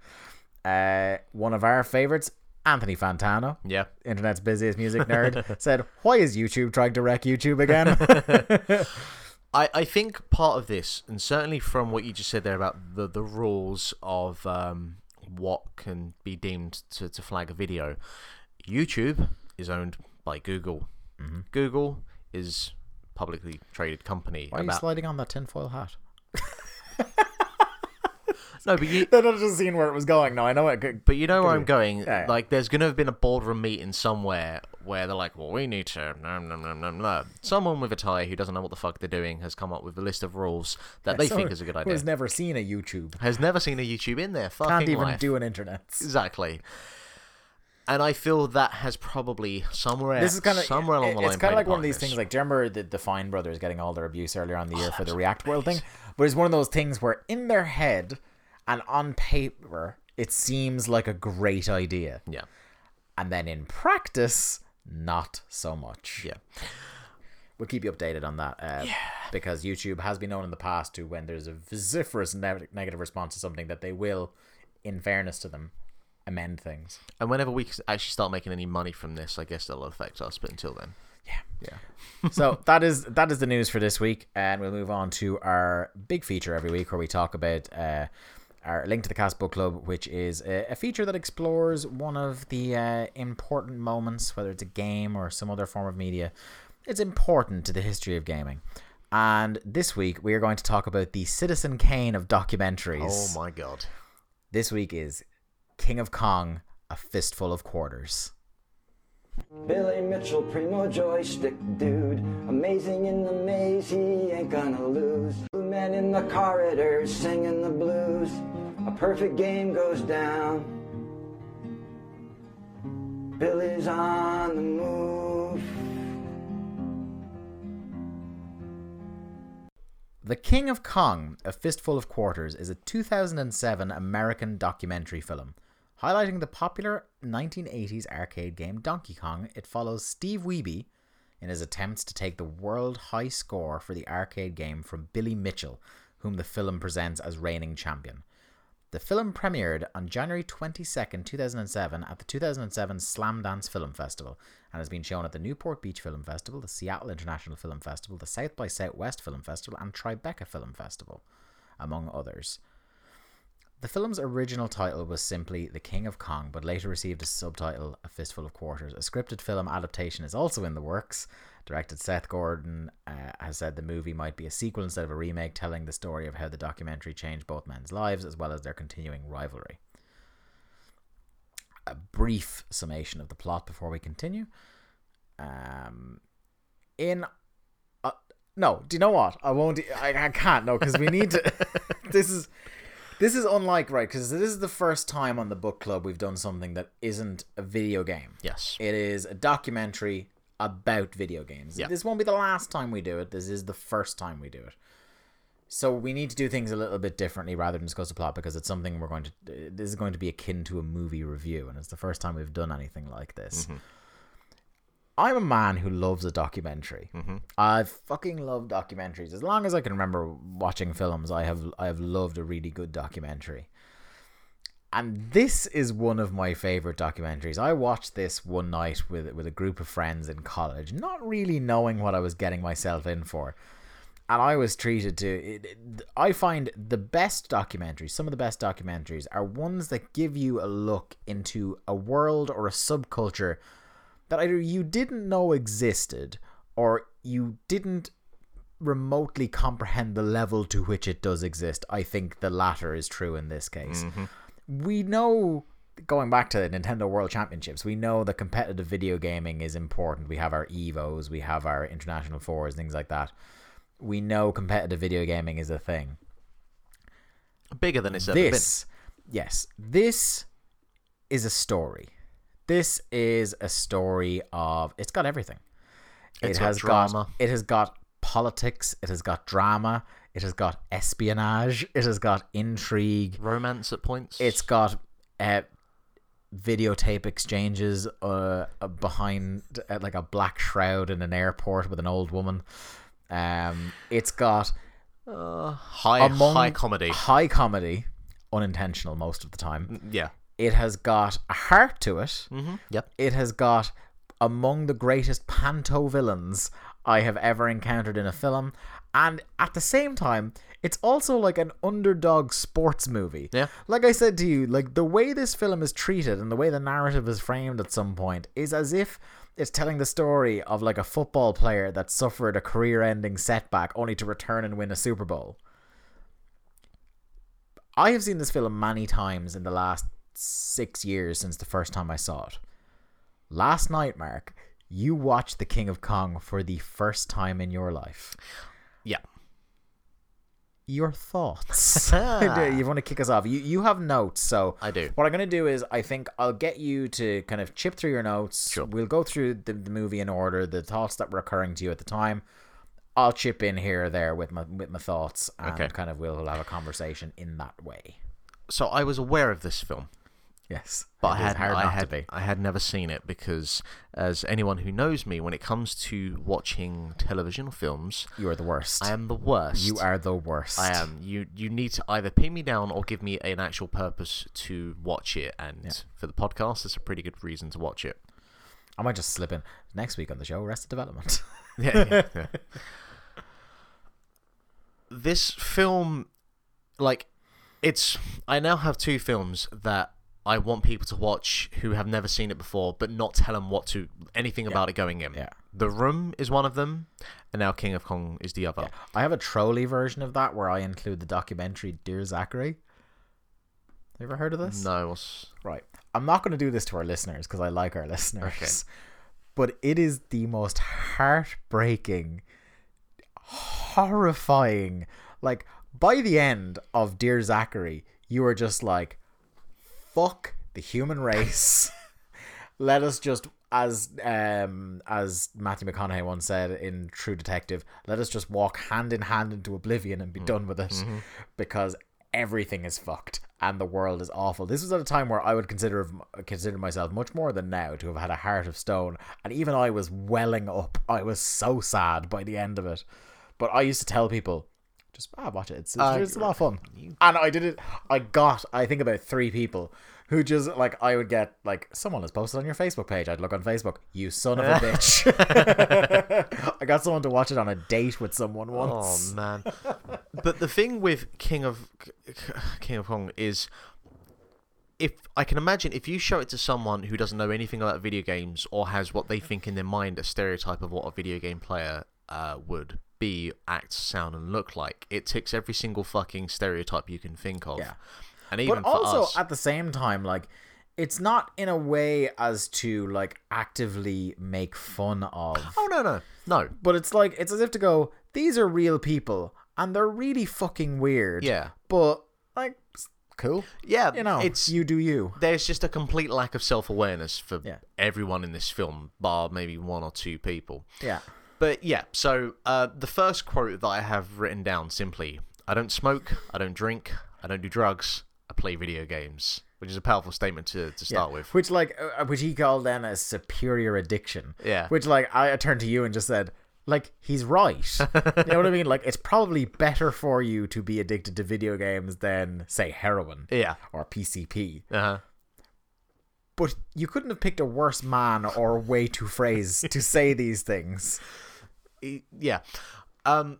Uh, one of our favorites, Anthony Fantano, Yeah. internet's busiest music nerd, (laughs) said, "Why is YouTube trying to wreck YouTube again?" (laughs) I, I think part of this, and certainly from what you just said there about the, the rules of um, what can be deemed to, to flag a video, YouTube is owned by Google. Mm-hmm. Google is publicly traded company. Why are you sliding on that tinfoil hat? no, but you (laughs) Then I just seen where it was going. No, I know it. Could, but you know where I'm going. Yeah, yeah. Like, there's gonna have been a boardroom meeting somewhere where they're like, "Well, we need to." No, no, no, no, no. Someone with a tie who doesn't know what the fuck they're doing has come up with a list of rules that they think is a good idea. has never seen a YouTube? has never seen a YouTube in there. fucking Can't even life. do an internet. Exactly. And I feel that has probably somewhere This is kind of somewhere along the line. It's kind of like one of these things. Like, do you remember the, the Fine brothers getting all their abuse earlier on the year for the React World thing? But it's one of those things where in their head and on paper it seems like a great idea, yeah, and then in practice, not so much. yeah, We'll keep you updated on that. Uh, Because YouTube has been known in the past to when there's a vociferous ne- negative response to something that they will, in fairness to them, amend things. and whenever we actually start making any money from this, I guess that'll affect us. But until then, Yeah. Yeah. (laughs) so that is that is the news for this week, and we'll move on to our big feature every week where we talk about uh, our link to the cast book club, which is a, a feature that explores one of the uh, important moments, whether it's a game or some other form of media. It's important to the history of gaming. And this week we are going to talk about the Citizen Kane of documentaries. Oh my god. This week is King of Kong, a fistful of quarters. Billy Mitchell, primo joystick dude. Amazing in the maze, he ain't gonna lose. Two men in the corridors singing the blues. A perfect game goes down. Billy's on the move. The King of Kong, A Fistful of Quarters, is a 2007 American documentary film. Highlighting the popular 1980s arcade game Donkey Kong, it follows Steve Wiebe in his attempts to take the world high score for the arcade game from Billy Mitchell, whom the film presents as reigning champion. The film premiered on January 22nd, 2007 at the 2007 Slamdance Film Festival and has been shown at the Newport Beach Film Festival, the Seattle International Film Festival, the South by Southwest Film Festival, and Tribeca Film Festival, among others. The film's original title was simply The King of Kong, but later received a subtitle, A Fistful of Quarters. A scripted film adaptation is also in the works. Directed Seth Gordon uh, has said the movie might be a sequel instead of a remake, telling the story of how the documentary changed both men's lives as well as their continuing rivalry. A brief summation of the plot before we continue. Um, in uh, no, do you know what? I won't. I, I can't. No, because we need to. (laughs) this is this is unlike right because this is the first time on the book club we've done something that isn't a video game. Yes. It is a documentary about video games. Yeah. This won't be the last time we do it. This is the first time we do it. So we need to do things a little bit differently rather than discuss the plot because it's something we're going to. This is going to be akin to a movie review, and it's the first time we've done anything like this. Mm-hmm. I'm a man who loves a documentary. Mm-hmm. I fucking love documentaries. As long as I can remember watching films, I have I have loved a really good documentary. And this is one of my favorite documentaries. I watched this one night with with a group of friends in college, not really knowing what I was getting myself in for. And I was treated to it, it- I find the best documentaries, some of the best documentaries are ones that give you a look into a world or a subculture that either you didn't know existed or you didn't remotely comprehend the level to which it does exist. I think the latter is true in this case. Mm-hmm. We know going back to the Nintendo World Championships, we know that competitive video gaming is important. We have our Evos, we have our International Fours, things like that. We know competitive video gaming is a thing Bigger than it's ever this yes this is a story this is a story of it's got everything It's it got has drama. got it has got politics it has got drama it has got espionage it has got intrigue. Romance at points. it's got uh, videotape exchanges uh, uh, behind uh, like a black shroud in an airport with an old woman um it's got high among high comedy. high comedy unintentional most of the time Yeah. It has got a heart to it. Mm-hmm. Yep. It has got among the greatest panto villains I have ever encountered in a film. And at the same time, it's also like an underdog sports movie. Yeah. Like I said to you, like the way this film is treated and the way the narrative is framed at some point is as if it's telling the story of like a football player that suffered a career ending setback only to return and win a Super Bowl. I have seen this film many times in the last six years since the first time I saw it. Last night, Mark, you watched The King of Kong for the first time in your life. Yeah. Your thoughts? (laughs) (laughs) you want to kick us off? You you have notes, so I do. What I'm gonna do is I think I'll get you to kind of chip through your notes. Sure. We'll go through the, the movie in order, the thoughts that were occurring to you at the time. I'll chip in here or there with my with my thoughts, and Okay. kind of we'll have a conversation in that way. So I was aware of this film, Yes, but I had I had. I had never seen it because, as anyone who knows me, when it comes to watching television or films, You are the worst. I am the worst. You are the worst. I am. You you need to either pin me down or give me an actual purpose to watch it, and for the podcast, it's a pretty good reason to watch it. I might just slip in next week on the show. Arrested Development. (laughs) yeah, yeah, yeah. (laughs) this film like it's i now have two films that i want people to watch who have never seen it before but not tell them what to anything about it going in Yeah. the room is one of them and now king of kong is the other I have a trolley version of that where I include the documentary Dear Zachary. You ever heard of this? no Right. I'm not going to do this to our listeners because I like our listeners. But it is the most heartbreaking, horrifying. Like, by the end of Dear Zachary, you are just like, fuck the human race. (laughs) Let us just. As um as Matthew McConaughey once said in True Detective, let us just walk hand in hand into oblivion and be done with it, because everything is fucked and the world is awful. This was at a time where I would consider consider myself much more than now to have had a heart of stone, and even I was welling up. I was so sad by the end of it, but I used to tell people. Just ah, watch it. It's, it's, Uh, it's a lot of fun, and I did it. I got, I think, about three people who just like I would get like someone has posted on your Facebook page. I'd look on Facebook. You son of a (laughs) bitch. (laughs) I got someone to watch it on a date with someone once. Oh man! (laughs) but the thing with King of King of Kong is, if I can imagine, if you show it to someone who doesn't know anything about video games or has what they think in their mind a stereotype of what a video game player uh, would be, act, sound, and look like, it ticks every single fucking stereotype you can think of. Yeah. and even but also us, at the same time, like it's not in a way as to like actively make fun of. oh no no no But it's like it's as if to go, these are real people and they're really fucking weird. Yeah. But like cool. yeah You know, it's you do you. there's just a complete lack of self awareness for Yeah. everyone in this film, bar maybe one or two people. Yeah. But yeah, so uh, the first quote that I have written down simply I don't smoke, I don't drink, I don't do drugs, I play video games. Which is a powerful statement to, to start Yeah. with. Which like uh, which he called then a superior addiction. Yeah. Which like I I turned to you and just said like he's right. (laughs) you know what I mean? Like it's probably better for you to be addicted to video games than say heroin Yeah. or PCP. Uh-huh. But you couldn't have picked a worse man or way to phrase to say these things. E- Yeah. Um,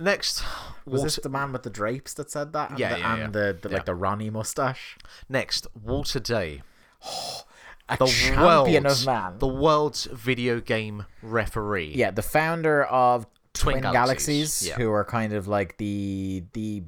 next, Was Walter, this the man with the drapes that said that? And Yeah, the, yeah, and yeah. the, the Yeah. like the Ronnie mustache. next Walter Day, A the champion world's, of man. the world's video game referee. Yeah, the founder of Twin, Twin Galaxies, Galaxies, who are kind of like the the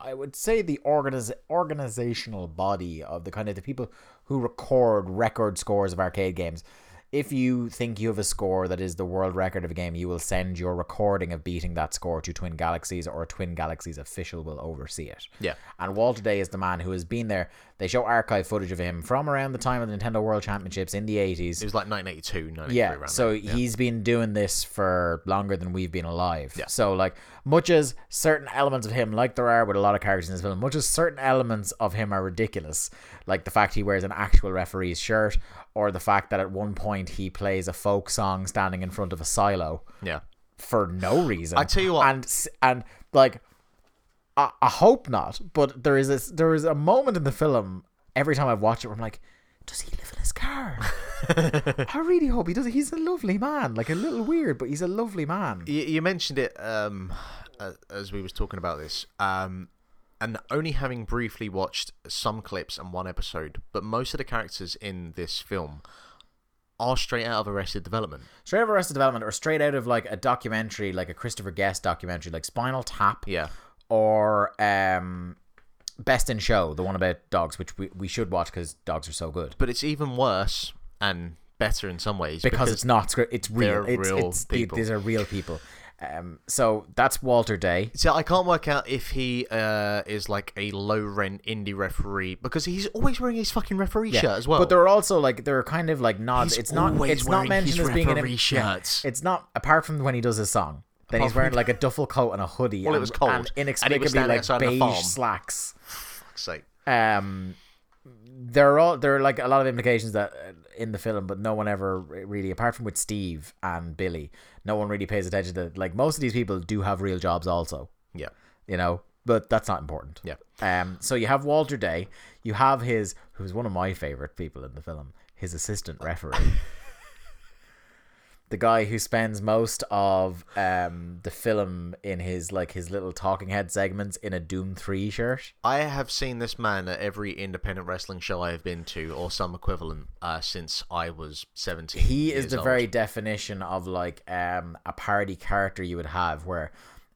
I would say the organiz- organizational body of the kind of the people who record record scores of arcade games. If you think you have a score that is the world record of a game, you will send your recording of beating that score to Twin Galaxies, or Twin Galaxies official will oversee it. Yeah. And Walter Day is the man who has been there. They show archive footage of him from around the time of the Nintendo World Championships in the 80s. It was like 1982, 1983 Yeah, so. Yeah. he's been doing this for longer than we've been alive. Yeah. So like much as certain elements of him, like there are with a lot of characters in this film, much as certain elements of him are ridiculous, like the fact he wears an actual referee's shirt, or the fact that at one point he plays a folk song standing in front of a silo Yeah. for no reason. I tell you what- and and like, I, I hope not. But there is this, there is a moment in the film every time I've watched it where I'm like, does he live in his car? (laughs) I really hope he does. He's a lovely man, like a little weird, but he's a lovely man. You, you mentioned it um, as we was talking about this, um, and only having briefly watched some clips and one episode, but most of the characters in this film are straight out of Arrested Development. Straight out of Arrested Development, or straight out of like a documentary, like a Christopher Guest documentary, like Spinal Tap, Yeah, or um, Best in Show, the one about dogs, which we, we should watch because dogs are so good. but it's even worse and better in some ways because, it's not script. It's real. It's, real it's people. these are real people. Um, so that's Walter Day. So I can't work out if he uh, is like a low rent indie referee because he's always wearing his fucking referee shirt as well. But there are also like there are kind of like nods. He's it's not. It's not mentioned as being an referee yeah, shirts. it's not apart from when he does his song. Then he's wearing like a duffel coat and a hoodie. Well, it and, was cold. and And inexplicably standing like beige slacks. Fuck's sake. Um, there are all there are like a lot of implications that uh, in the film, but no one ever really, apart from with Steve and Billy, no one really pays attention to. Like most of these people do have real jobs, also. Yeah. you know, but that's not important. Yeah. Um. So you have Walter Day. You have his, who's one of my favorite people in the film, his assistant referee. (laughs) the guy who spends most of um the film in his like his little talking head segments in a Doom Three shirt. I have seen this man at every independent wrestling show I have been to, or some equivalent, uh, since I was seventeen. He is the old. very definition of like um a parody character you would have where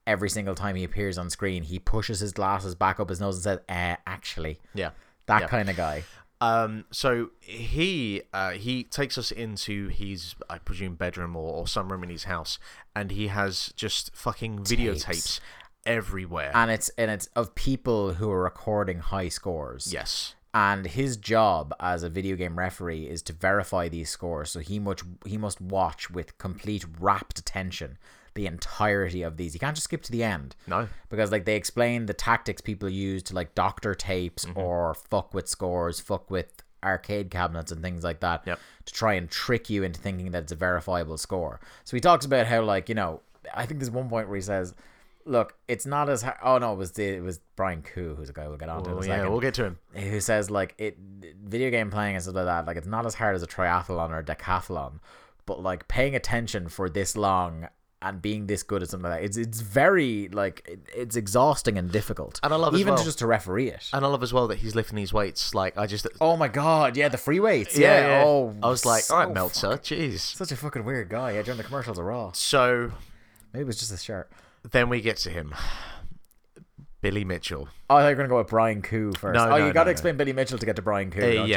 every single time he appears on screen he pushes his glasses back up his nose and says, uh, actually. yeah. That Yeah. kind of guy. Um, so he uh, he takes us into his I presume bedroom or, or some room in his house, and he has just fucking videotapes Tapes. everywhere. And it's and it's of people who are recording high scores. yes, and his job as a video game referee is to verify these scores so he must he must watch with complete rapt attention the entirety of these You can't just skip to the end No. because like they explain the tactics people use to like doctor tapes Mm-hmm. or fuck with scores fuck with arcade cabinets and things like that Yep. to try and trick you into thinking that it's a verifiable score so he talks about how like you know i think there's one point where he says look it's not as hard oh no it was the, it was brian kuh who's a guy we'll get on to in a yeah, second we'll get to him. who says like it video game playing and stuff like that like it's not as hard as a triathlon or a decathlon but like paying attention for this long and being this good at something like that it's it's very like it, it's exhausting and difficult And I love even to well- just to referee it And I love as well that he's lifting these weights. Like I just, oh my god yeah the free weights yeah, oh I was like, so all right, Meltzer, jeez. such a fucking weird guy yeah during the commercials are raw So maybe it was just a shirt then we get to him, Billy Mitchell. oh I thought you were gonna go with Brian Kuh first No, oh no, you no, gotta no. explain Billy Mitchell to get to Brian Kuh Uh, don't you?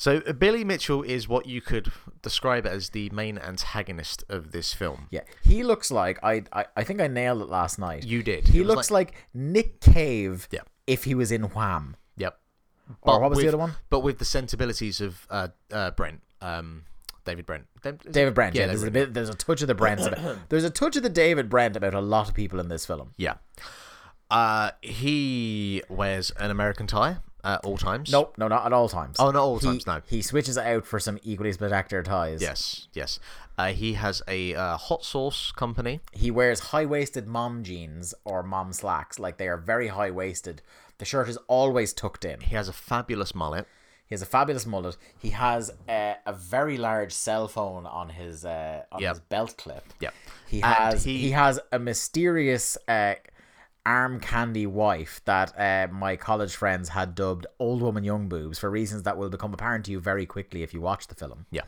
So uh, Billy Mitchell is what you could describe as the main antagonist of this film. Yeah, he looks like I, I. I think I nailed it last night. You did. He looks like, Nick Cave. Yeah. If he was in Wham. Yep. Or what was the other one? But with the sensibilities of uh, uh, Brent, um, David Brent, David? Brent. Yeah, Yeah, there's a bit. There's a touch of the Brent. about- (coughs) there's a touch of the David Brent about a lot of people in this film. Yeah. Uh, he wears an American tie at all times. Nope, no, not at all times. Oh, not all He- times, no. He switches it out for some equally spectacular ties. Yes, yes. Uh, he has a uh, hot sauce company. He wears high waisted mom jeans or mom slacks. Like they are very high waisted. The shirt is always tucked in. He has a fabulous mullet. He has a fabulous mullet. He has a, a very large cell phone on his uh, on Yep. his belt clip. Yeah. He And has he- he, has a mysterious uh, arm candy wife that uh, my college friends had dubbed "old woman young boobs" for reasons that will become apparent to you very quickly if you watch the film. Yeah.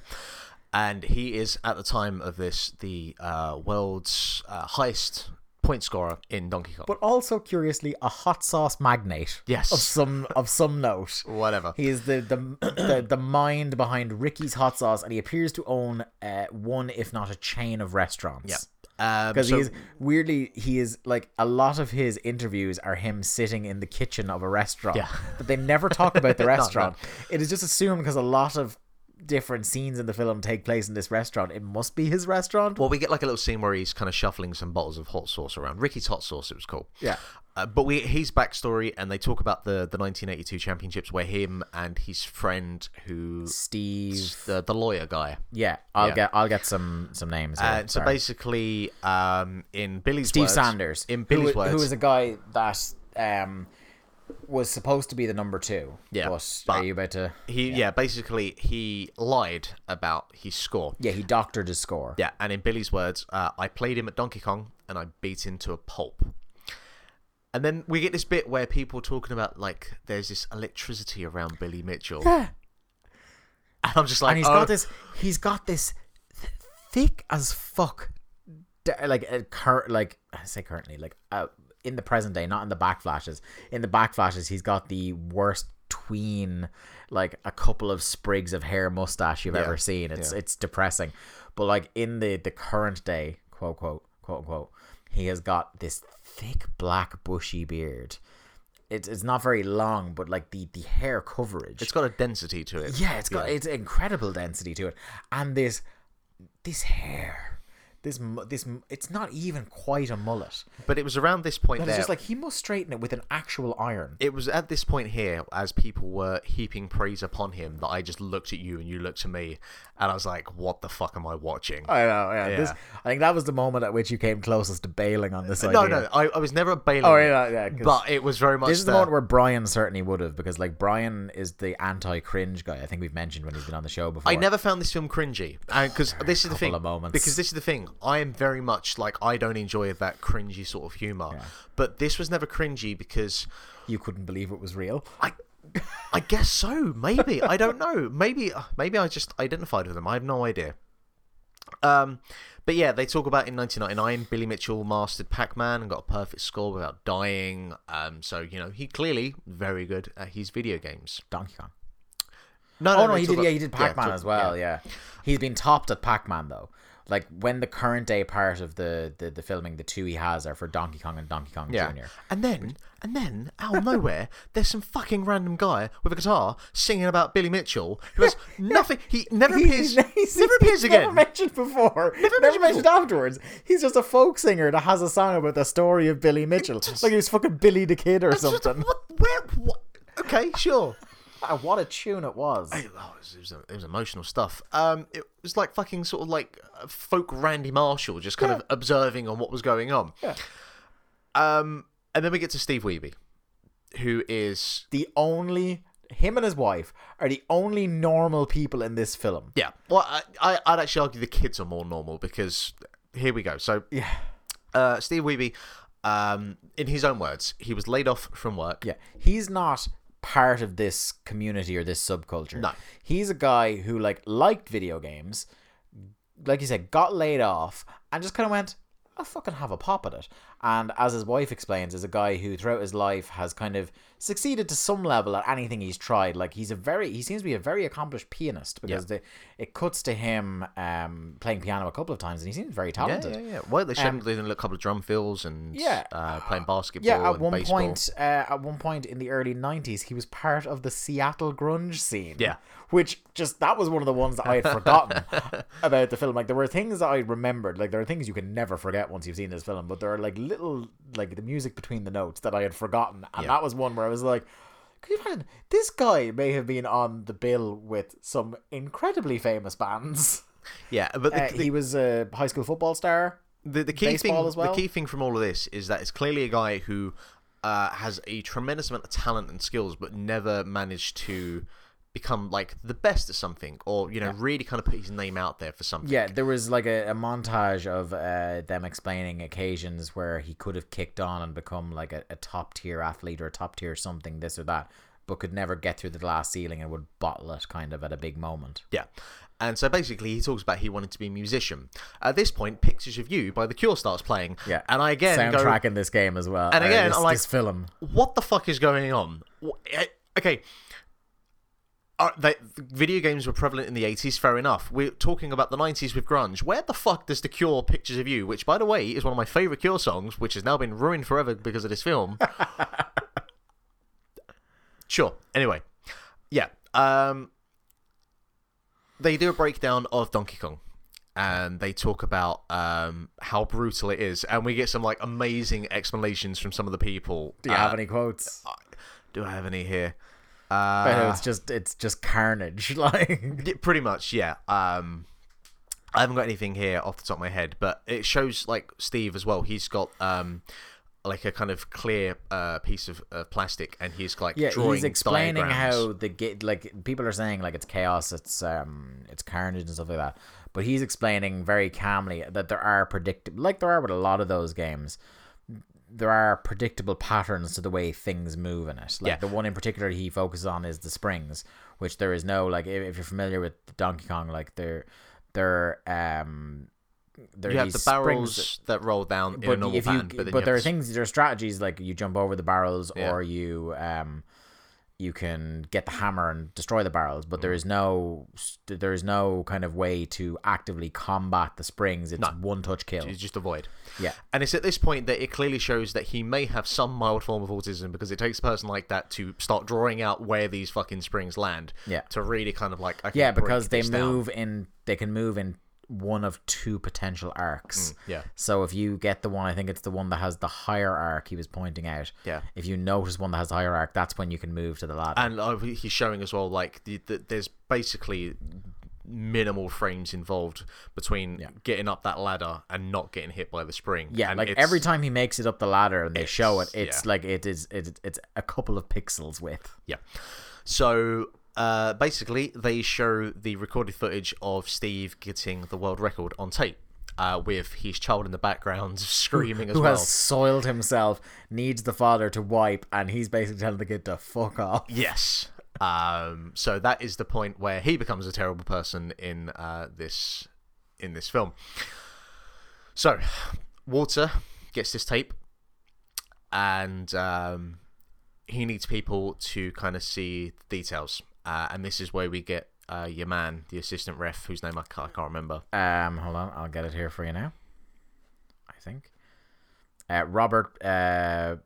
And he is, at the time of this, the uh, world's uh, highest point scorer in Donkey Kong. But also curiously, a hot sauce magnate. Yes. of some of some note. (laughs) Whatever. He is the the, the the mind behind Rickey's Hot Sauce, and he appears to own uh, one, if not a chain of restaurants. Yeah. Um, because so- he is weirdly he is like a lot of his interviews are him sitting in the kitchen of a restaurant Yeah. but they never talk about the (laughs) restaurant it is just assumed because a lot of different scenes in the film take place in this restaurant it must be his restaurant Well, we get like a little scene where he's kind of shuffling some bottles of hot sauce around. Rickey's hot sauce, it was cool. Yeah. Uh, but we his backstory, and they talk about the the 1982 championships where him and his friend, who steve the the lawyer guy. yeah i'll Yeah. get i'll get some some names here. And so Sorry. basically, um, in Billy's words steve words, sanders in who, Billy's who words, was a guy that um was supposed to be the number two Yeah, but, but- are you about to he yeah. basically he lied about his score. yeah he doctored his score Yeah, and in Billy's words, uh, I played him at Donkey Kong and I beat him to a pulp. And then we get this bit where people are talking about like there's this electricity around Billy Mitchell. Yeah. And I'm just like, and he's oh, got this he's got this thick as fuck like uh, cur- like I say currently like uh, in the present day not in the back flashes in the back flashes he's got the worst tween like a couple of sprigs of hair mustache you've Yeah, ever seen it's yeah. it's depressing but like in the the current day quote quote quote unquote he has got this thick black bushy beard. It's, it's not very long but like the the hair coverage. It's got a density to it. yeah, it's got it's incredible density to it, and this this hair, this this it's not even quite a mullet. But it was around this point there. it's just like he must straighten it with an actual iron. it was at this point here, as people were heaping praise upon him, that I just looked at you and you looked at me, and I was like, "What the fuck am I watching?" I know, yeah. This, I think that was the moment at which you came closest to bailing on this idea. no, no, I, I was never bailing. Oh, yeah, yeah, But it was very much. This is the the- moment where Brian certainly would have, because like Brian is the anti-cringe guy. I think we've mentioned when he's been on the show before. I never found this film cringy, uh, because this is the thing. of moments. Because this is the thing. I am very much like I don't enjoy that cringy sort of humor, but this was never cringy because you couldn't believe it was real. I, I guess so. Maybe I don't know. Maybe maybe I just identified with them. I have no idea. Um, but yeah, they talk about in 1999, Billy Mitchell mastered Pac-Man and got a perfect score without dying. Um, so you know he clearly very good at his video games. Donkey Kong. No, Oh no, they he did. Yeah, he did Pac-Man talk- as well. Yeah. he's been topped at Pac-Man though. Like when the current day part of the, the the filming, the two he has are for Donkey Kong and Donkey Kong Yeah. Junior. And then, and then, out of nowhere, there's some fucking random guy with a guitar singing about Billy Mitchell who has (laughs) nothing. He never appears. he's- never appears (laughs) again. Never mentioned before. Never, mentioned mentioned afterwards. He's just a folk singer that has a song about the story of Billy Mitchell, like he was fucking Billy the Kid or It's just- something. what? Where? What? Okay, sure. Ah, what a tune it was. Oh, it was, it, was, it was emotional stuff. Um, it was like fucking sort of like uh, folk Randy Marshall, just kind of observing on what was going on. Yeah. Um, and then we get to Steve Wiebe, who is the only him and his wife are the only normal people in this film. yeah. Well, I, I I'd actually argue the kids are more normal because here we go. So Yeah. uh, Steve Wiebe, um, in his own words, he was laid off from work. Yeah, he's not part of this community or this subculture. No. he's a guy who like liked video games, like you said, got laid off and just kind of went, "I'll fucking have a pop at it." And as his wife explains, is a guy who throughout his life has kind of succeeded to some level at anything he's tried. Like he's a very, he seems to be a very accomplished pianist because the, it cuts to him um, playing piano a couple of times, and he seems very talented. yeah, yeah. Well, they showed Um, him doing a couple of drum fills and Yeah. uh, playing basketball. Yeah, at one baseball. point, uh, at one point in the early '90s, he was part of the Seattle grunge scene. Yeah. which just that was one of the ones that I had forgotten (laughs) about the film. Like there were things that I remembered. Like there are things you can never forget once you've seen this film, but there are like little like the music between the notes that I had forgotten, and Yeah. that was one where I was like. Could you imagine? This guy may have been on the bill with some incredibly famous bands. (laughs) Yeah, but the, Uh, the, he was a high school football star. the, the key thing, as well? the key thing from all of this is that it's clearly a guy who uh, has a tremendous amount of talent and skills, but never managed to become like the best at something, or you know, really kind of put his name out there for something. Yeah, there was like a, a montage of uh, them explaining occasions where he could have kicked on and become like a, a top tier athlete or a top tier something, this or that, but could never get through the glass ceiling and would bottle it kind of at a big moment. Yeah. And so basically, he talks about he wanted to be a musician. At this point, Pictures of You by The Cure starts playing. Yeah, And I again go, soundtrack in this game as well. And uh, again, this, I'm like- this film. what the fuck is going on? Eh, Okay. Uh, they, video games were prevalent in the 80s, fair enough. We're talking about the 90s with grunge. Where the fuck does The Cure Pictures of You, which, by the way, is one of my favourite Cure songs, which has now been ruined forever because of this film. (laughs) sure. Anyway. Yeah. Um, they do a breakdown of Donkey Kong. And they talk about um, how brutal it is, and we get some like amazing explanations from some of the people. Do you Uh, have any quotes? do I have any here? Uh, it's just it's just carnage. (laughs) Like pretty much, yeah. Um, I haven't got anything here off the top of my head, but it shows like Steve as well. He's got um, like a kind of clear uh, piece of uh, plastic, and he's like yeah, drawing he's explaining diagrams. how the ga- like people are saying like it's chaos, it's um, it's carnage and stuff like that. But he's explaining very calmly that there are predictable, like there are with a lot of those games. There are predictable patterns to the way things move in it. Like Yeah. the one in particular he focuses on is the springs, which there is no like if if you're familiar with Donkey Kong, like they're they're um. There You have the barrels that roll down in a but normal if you pattern, but but there are have to s- things there are strategies like you jump over the barrels Yeah. or you um you can get the hammer and destroy the barrels but Mm. there is no there is no kind of way to actively combat the springs it's one touch kill you just avoid. yeah And it's at this point that it clearly shows that he may have some mild form of autism because it takes a person like that to start drawing out where these fucking springs land. Yeah. To really kind of like I can yeah because they this down. move in they can move in one of two potential arcs. yeah. So if you get the one, I think it's the one that has the higher arc. He was pointing out. Yeah. If you notice one that has the higher arc, that's when you can move to the ladder. And uh, he's showing as well, like the, the, there's basically minimal frames involved between Yeah. getting up that ladder and not getting hit by the spring. yeah, And like every time he makes it up the ladder and they show it, It's- it's yeah. like it is it, it's a couple of pixels width. Yeah. So uh, basically, they show the recorded footage of Steve getting the world record on tape. Uh, with his child in the background (laughs) screaming as Who well. has soiled himself, needs the father to wipe, and he's basically telling the kid to fuck off. Yes. Um, so that is the point where he becomes a terrible person in uh, this in this film. So Walter gets this tape, and um, he needs people to kind of see the details, uh, and this is where we get uh, your man, the assistant ref, whose name I can't, I can't remember. Um, hold on, I'll get it here for you now. I think. Uh, Robert uh,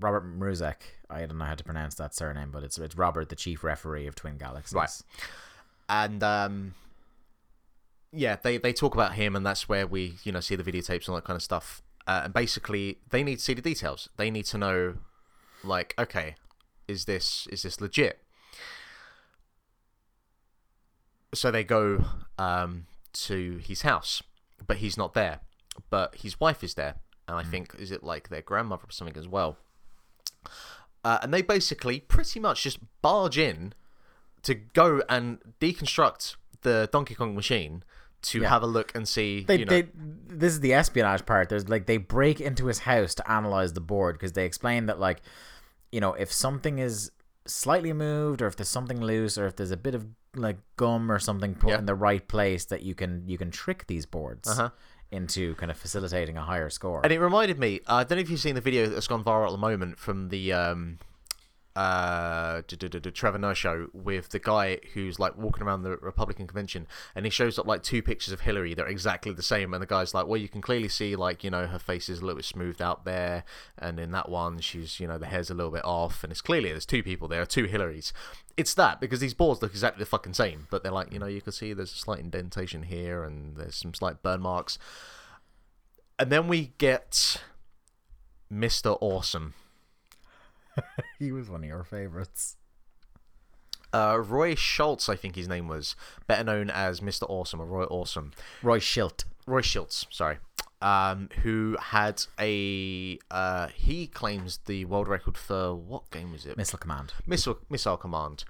Robert Mruczek. I don't know how to pronounce that surname, but it's it's Robert, the chief referee of Twin Galaxies. Right. and um yeah they they talk about him and that's where we you know see the videotapes and all that kind of stuff uh, and basically they need to see the details they need to know like okay is this is this legit so they go um to his house but he's not there but his wife is there and i think is it like their grandmother or something as well uh, and they basically pretty much just barge in to go and deconstruct the Donkey Kong machine to Yeah. have a look and see. They, you know, they this is the espionage part. There's like they break into his house to analyze the board because they explain that like you know if something is slightly moved or if there's something loose or if there's a bit of like gum or something put Yeah. in the right place that you can you can trick these boards Uh-huh. into kind of facilitating a higher score. and it reminded me. I don't know if you've seen the video that's gone viral at the moment from the um, uh, Trevor Noah show with the guy who's like walking around the Republican convention, and he shows up like two pictures of Hillary. They're exactly the same, and the guy's like, "Well, you can clearly see like you know her face is a little bit smoothed out there, and in that one, she's you know the hair's a little bit off, and it's clearly there's two people there, two Hillarys." It's that because these boards look exactly the fucking same, but they're like you know you can see there's a slight indentation here, and there's some slight burn marks, and then we get Mister Awesome. (laughs) he was one of your favorites. Uh, Roy Schultz, I think his name was, better known as Mr. Awesome or Roy Awesome. Roy Shildt. Roy Schultz, sorry, um, who had a uh, he claims the world record for what game was it? Missile Command. Missile Missile Command,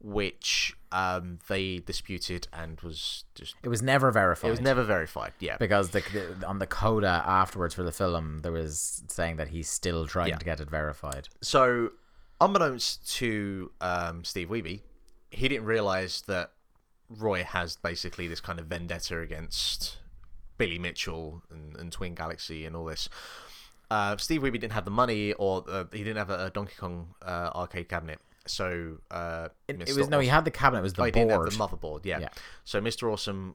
which um, they disputed and was just It was never verified. it was never verified. Yeah, because the, the on the coda afterwards for the film there was saying that he's still trying Yeah. to get it verified. So, unbeknownst to um, Steve Wiebe, he didn't realize that Roy has basically this kind of vendetta against Billy Mitchell and, and Twin Galaxy and all this. Uh, Steve Wiebe didn't have the money, or uh, he didn't have a, a Donkey Kong uh, arcade cabinet. So uh, It, it was no, he had the cabinet. It was the Oh, board. the motherboard. Yeah. Yeah. So Mr. Awesome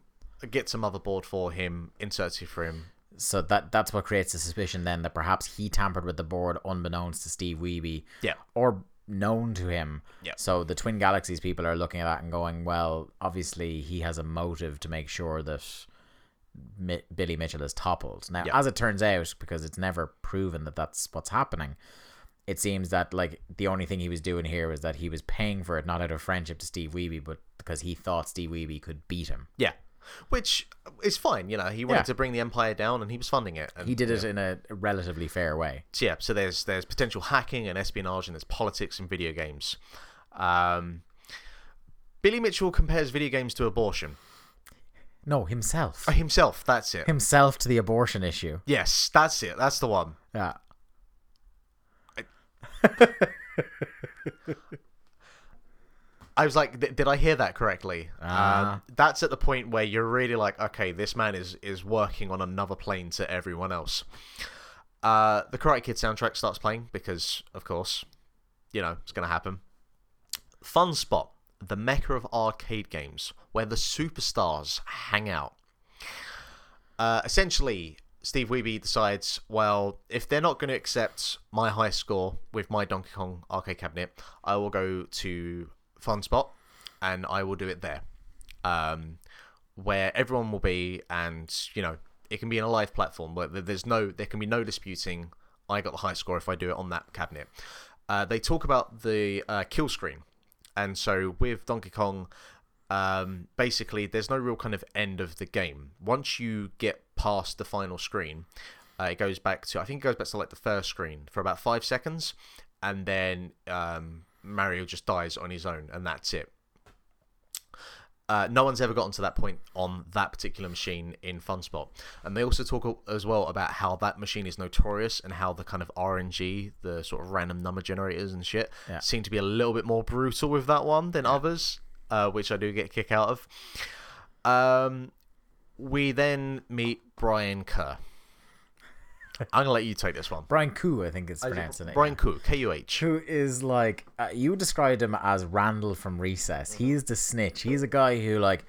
gets a motherboard for him, inserts it for him. so that that's what creates the suspicion then that perhaps he tampered with the board unbeknownst to Steve Wiebe. Yeah. Or known to him. Yeah. So the Twin Galaxies people are looking at that and going, well, obviously he has a motive to make sure that Mi- Billy Mitchell is toppled. Now, Yeah. as it turns out, because it's never proven that that's what's happening, it seems that like the only thing he was doing here was that he was paying for it not out of friendship to Steve Wiebe, but because he thought Steve Wiebe could beat him. Yeah. Which is fine, you know. He wanted Yeah. to bring the Empire down, and he was funding it. And, He did it in a relatively fair way. So yeah, so there's there's potential hacking and espionage, and there's politics in video games. Um, Billy Mitchell compares video games to abortion. No, himself. Uh, Himself, that's it. Himself to the abortion issue. Yes, that's it. That's the one. Yeah. (laughs) I was like, did I hear that correctly? Ah. Um, that's at the point where you're really like, okay, this man is is working on another plane to everyone else. Uh, the Karate Kid soundtrack starts playing because, of course, you know it's going to happen. Fun spot, the mecca of arcade games, where the superstars hang out. Uh, essentially, Steve Wiebe decides, well, if they're not going to accept my high score with my Donkey Kong arcade cabinet, I will go to Fun Spot and I will do it there. Um, where everyone will be, and you know it can be in a live platform where there's no there can be no disputing. I got the high score if I do it on that cabinet. Uh, they talk about the uh, kill screen, and so with Donkey Kong, um, basically there's no real kind of end of the game. Once you get past the final screen, uh, it goes back to I think it goes back to like the first screen for about five seconds, and then um, Mario just dies on his own, and that's it. Uh, no one's ever gotten to that point on that particular machine in FunSpot. And they also talk as well about how that machine is notorious and how the kind of RNG, the sort of random number generators and shit, Yeah. seem to be a little bit more brutal with that one than others, uh, which I do get a kick out of. Um, we then meet Brian Kerr. I'm gonna let you take this one. Brian Koo, I think it's pronounced in it. Brian. Koo, K U H. Who is like uh, you described him as Randall from Recess. He's the snitch. He's a guy who like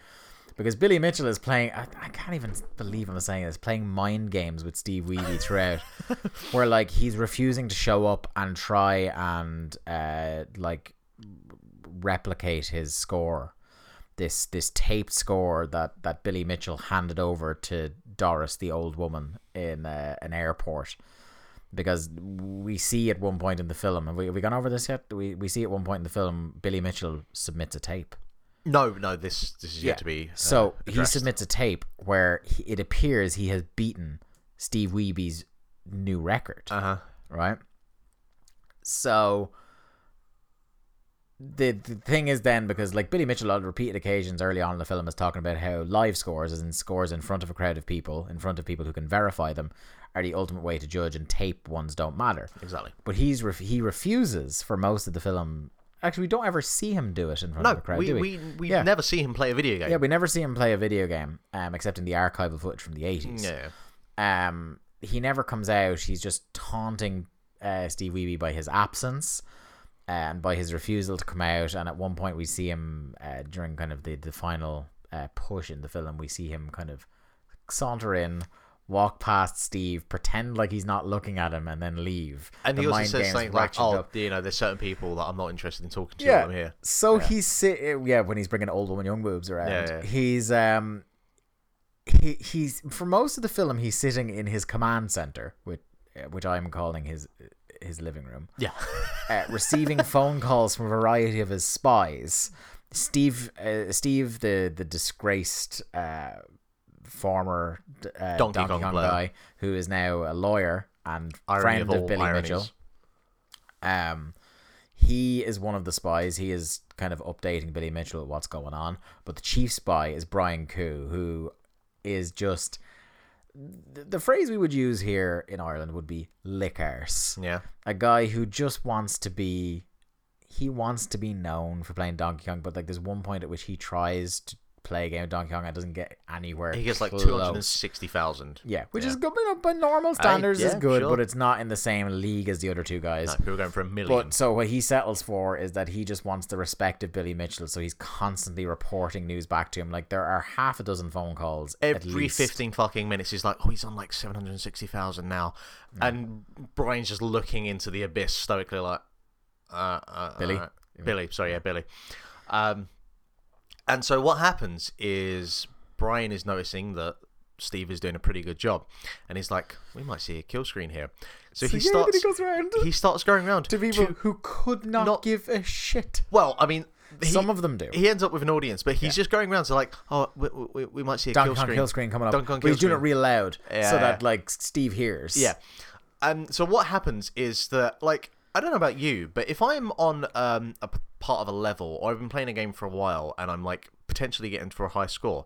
because Billy Mitchell is playing. I, I can't even believe I'm saying this. Playing mind games with Steve Wiebe throughout, (laughs) where like he's refusing to show up and try and uh like replicate his score. This this taped score that that Billy Mitchell handed over to Doris, the old woman, in uh, an airport. Because we see at one point in the film have we, have we gone over this yet? We, we see at one point in the film billy mitchell submits a tape. No, no, this this is yet to be. Uh, so he submits a tape where he, it appears he has beaten steve wiebe's new record Uh huh. right? So the, the thing is then because like Billy Mitchell on repeated occasions early on in the film is talking about how live scores as in scores in front of a crowd of people in front of people who can verify them are the ultimate way to judge and tape ones don't matter Exactly. but he's ref- he refuses for most of the film actually we don't ever see him do it in front of No, a crowd we, do we, we, we Yeah. never see him play a video game. yeah we never see him play a video game um except in the archival footage from the 80s Yeah. um, he never comes out. He's just taunting uh, Steve Wiebe by his absence and by his refusal to come out. And at one point, we see him uh, during kind of the the final uh, push in the film. We see him kind of saunter in, walk past Steve, pretend like he's not looking at him, and then leave. And The he also says something like, "Oh, up. you know, there's certain people that I'm not interested in talking to. yeah, I'm here." So he's sitting, yeah when he's bringing old woman young boobs around. Yeah, yeah. He's um he he's for most of the film he's sitting in his command center, which uh, which I'm calling his his living room, Yeah. (laughs) uh, receiving phone calls from a variety of his spies. Steve uh, Steve the the disgraced uh, former uh, Donkey Donkey, Kong Kong, guy who is now a lawyer and Irony friend of of, Billy ironies. Mitchell. Um, he is one of the spies. He is kind of updating Billy Mitchell what's going on. But the chief spy is Brian Kuh, who is just the, the phrase we would use here in Ireland would be lick arse. Yeah. A guy who just wants to be. He wants to be known for playing Donkey Kong, but like there's one point at which he tries to play a game of Donkey Kong and doesn't get anywhere. He gets like close. two hundred and sixty thousand. Yeah, which Yeah. is good, you by normal standards is yeah, good, sure. but it's not in the same league as the other two guys. No, people are going for a million. But so what he settles for is that he just wants the respect of Billy Mitchell, so he's constantly reporting news back to him. Like there are half a dozen phone calls Every fifteen fucking minutes, he's like, "Oh, he's on like seven hundred and sixty thousand now," and Brian's just looking into the abyss stoically, like, uh, uh, Billy? alright. Billy, sorry, yeah, Billy. Um, and so what happens is Brian is noticing that Steve is doing a pretty good job, and he's like, "We might see a kill screen here." So, he yeah, starts. he goes around he starts going around to people to- who could not, not- give a shit. Well, I mean, he- Some of them do. He ends up with an audience, but he's just going around to like, "Oh, we, we, we might see a kill screen." kill screen coming up, Kong but he's doing it real loud Yeah, so that like Steve hears. Yeah. And so what happens is that like I don't know about you, but if I'm on um, a part of a level or I've been playing a game for a while and I'm like potentially getting for a high score,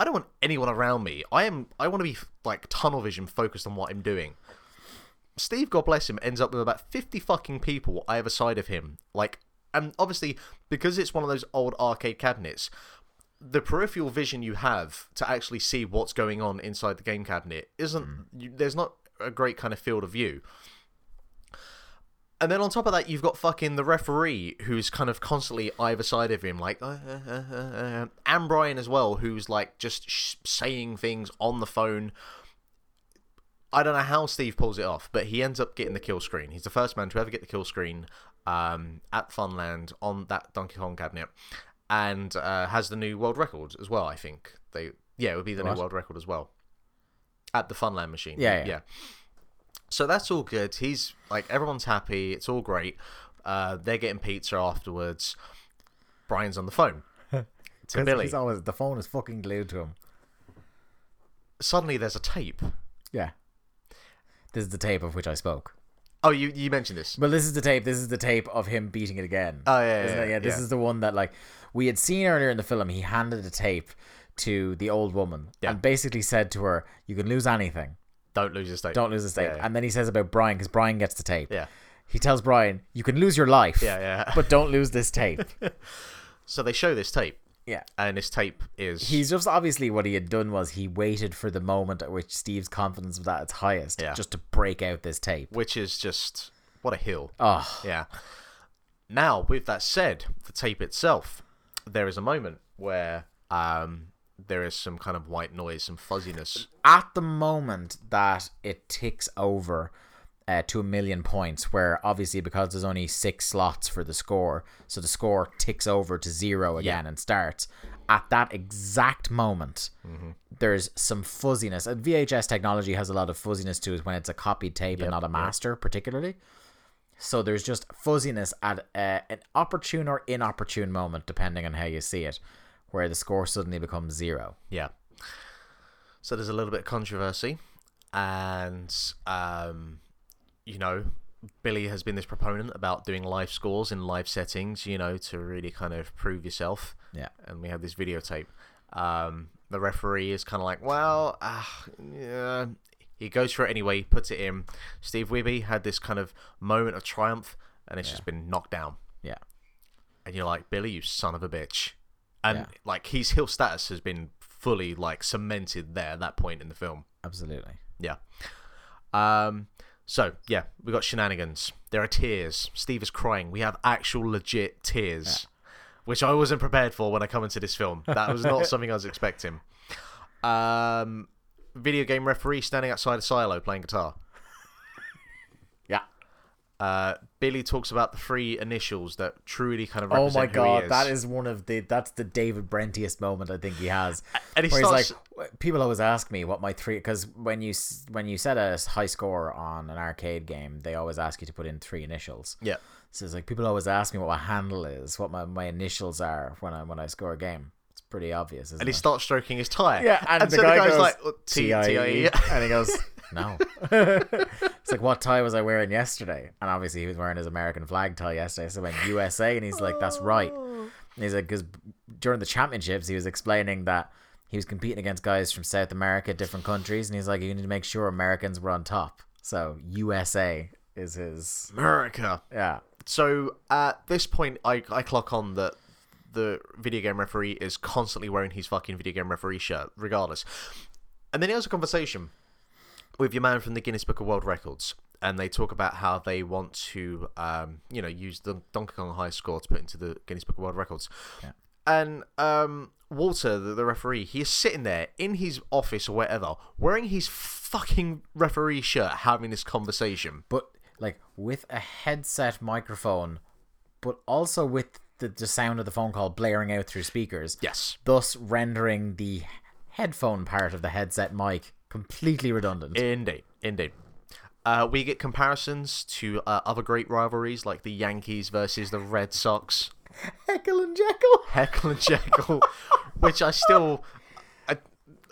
I don't want anyone around me. I am I want to be like tunnel vision focused on what I'm doing. Steve, God bless him, ends up with about 50 fucking people either side of him. Like, and obviously, because it's one of those old arcade cabinets, the peripheral vision you have to actually see what's going on inside the game cabinet isn't, you, there's not a great kind of field of view. And then on top of that, you've got fucking the referee who's kind of constantly either side of him, like, uh, uh, uh, uh, and Brian as well, who's like just sh- saying things on the phone. I don't know how Steve pulls it off, but he ends up getting the kill screen. He's the first man to ever get the kill screen um, at Funland on that Donkey Kong cabinet, and uh, has the new world record as well. I think they yeah, it would be the new world record as well at the Funland machine. Yeah, yeah. yeah. So that's all good. He's like everyone's happy. It's all great. Uh, they're getting pizza afterwards. Brian's on the phone (laughs) to Billy. He's always the phone is fucking glued to him. Suddenly, there's a tape. Yeah. This is the tape of which I spoke. Oh, you you mentioned this. Well, this is the tape. This is the tape of him beating it again. Oh, yeah, Isn't yeah, yeah. This yeah. is the one that like we had seen earlier in the film. He handed a tape to the old woman Yeah. and basically said to her, "You can lose anything. Don't lose this tape. Don't lose this tape." Yeah, yeah. And then he says about Brian because Brian gets the tape. Yeah. He tells Brian, "You can lose your life. Yeah, yeah. But don't lose this tape." (laughs) So they show this tape, yeah. and this tape is He's just obviously what he had done was he waited for the moment at which Steve's confidence was at its highest, Yeah. just to break out this tape. which is just what a hill. Oh, Yeah. Now, with that said, the tape itself, there is a moment where um, there is some kind of white noise, some fuzziness. at the moment that it ticks over uh, to a million points, where obviously because there's only six slots for the score, so the score ticks over to zero again and starts. At that exact moment, there's some fuzziness. And VHS technology has a lot of fuzziness to it when it's a copied tape and not a master, particularly. So there's just fuzziness at uh, an opportune or inopportune moment, depending on how you see it, where the score suddenly becomes zero. Yeah. So there's a little bit of controversy, and um, you know, Billy has been this proponent about doing live scores in live settings, you know, to really kind of prove yourself. Yeah. And we have this videotape. Um, the referee is kind of like, well, ah, yeah. He goes for it anyway, puts it in. Steve Wiebe had this kind of moment of triumph, and it's just been knocked down. Yeah. And you're like, Billy, you son of a bitch. And Yeah. like his heel status has been fully like cemented there at that point in the film. Absolutely. Yeah. Um. So yeah, we got shenanigans. There are tears. Steve is crying. We have actual legit tears, which I wasn't prepared for when I come into this film. That was not (laughs) something I was expecting. Um. Video game referee standing outside a silo playing guitar. Uh, Billy talks about the three initials that truly kind of Oh my god, is. that is one of the that's the David Brentiest moment I think he has. And he where starts- he's like, people always ask me what my three because when you when you set a high score on an arcade game, they always ask you to put in three initials. yeah. So it's like people always ask me what my handle is, what my, my initials are when I when I score a game. It's pretty obvious, isn't it? And he it? starts stroking his tie. Yeah, and, the so guy the guy's goes, like, "Oh, T- T-I-E," T-I-E. and he goes, (laughs) no. (laughs) it's like, what tie was I wearing yesterday? And obviously, he was wearing his American flag tie yesterday. So I went USA, and he's like, that's right. And he's like, because during the championships, he was explaining that he was competing against guys from South America, different countries, and he's like, you need to make sure Americans were on top. So USA is his, America. yeah, So at this point, I, I clock on that the video game referee is constantly wearing his fucking video game referee shirt, regardless. And then he has a conversation with your man from the Guinness Book of World Records, and they talk about how they want to, um, you know, use the Donkey Kong high score to put into the Guinness Book of World Records. And um, Walter, the, the referee, he is sitting there in his office or whatever, wearing his fucking referee shirt, having this conversation. but like with a headset microphone, but also with the, the sound of the phone call blaring out through speakers. Yes. thus rendering the headphone part of the headset mic completely redundant. Indeed, indeed. Uh, we get comparisons to uh, other great rivalries like the Yankees versus the Red Sox, Heckle and Jeckle. (laughs) Heckle and Jeckle, which I still. I,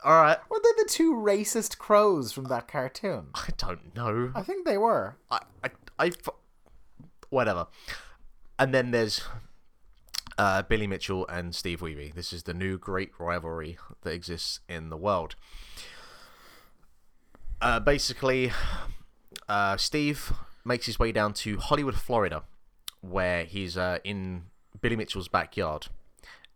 all right, Were they the two racist crows from that cartoon? I don't know. I think they were. I, I, I whatever. And then there's uh, Billy Mitchell and Steve Wiebe. This is the new great rivalry that exists in the world. Uh, basically, uh, Steve makes his way down to Hollywood, Florida, where he's uh, in Billy Mitchell's backyard,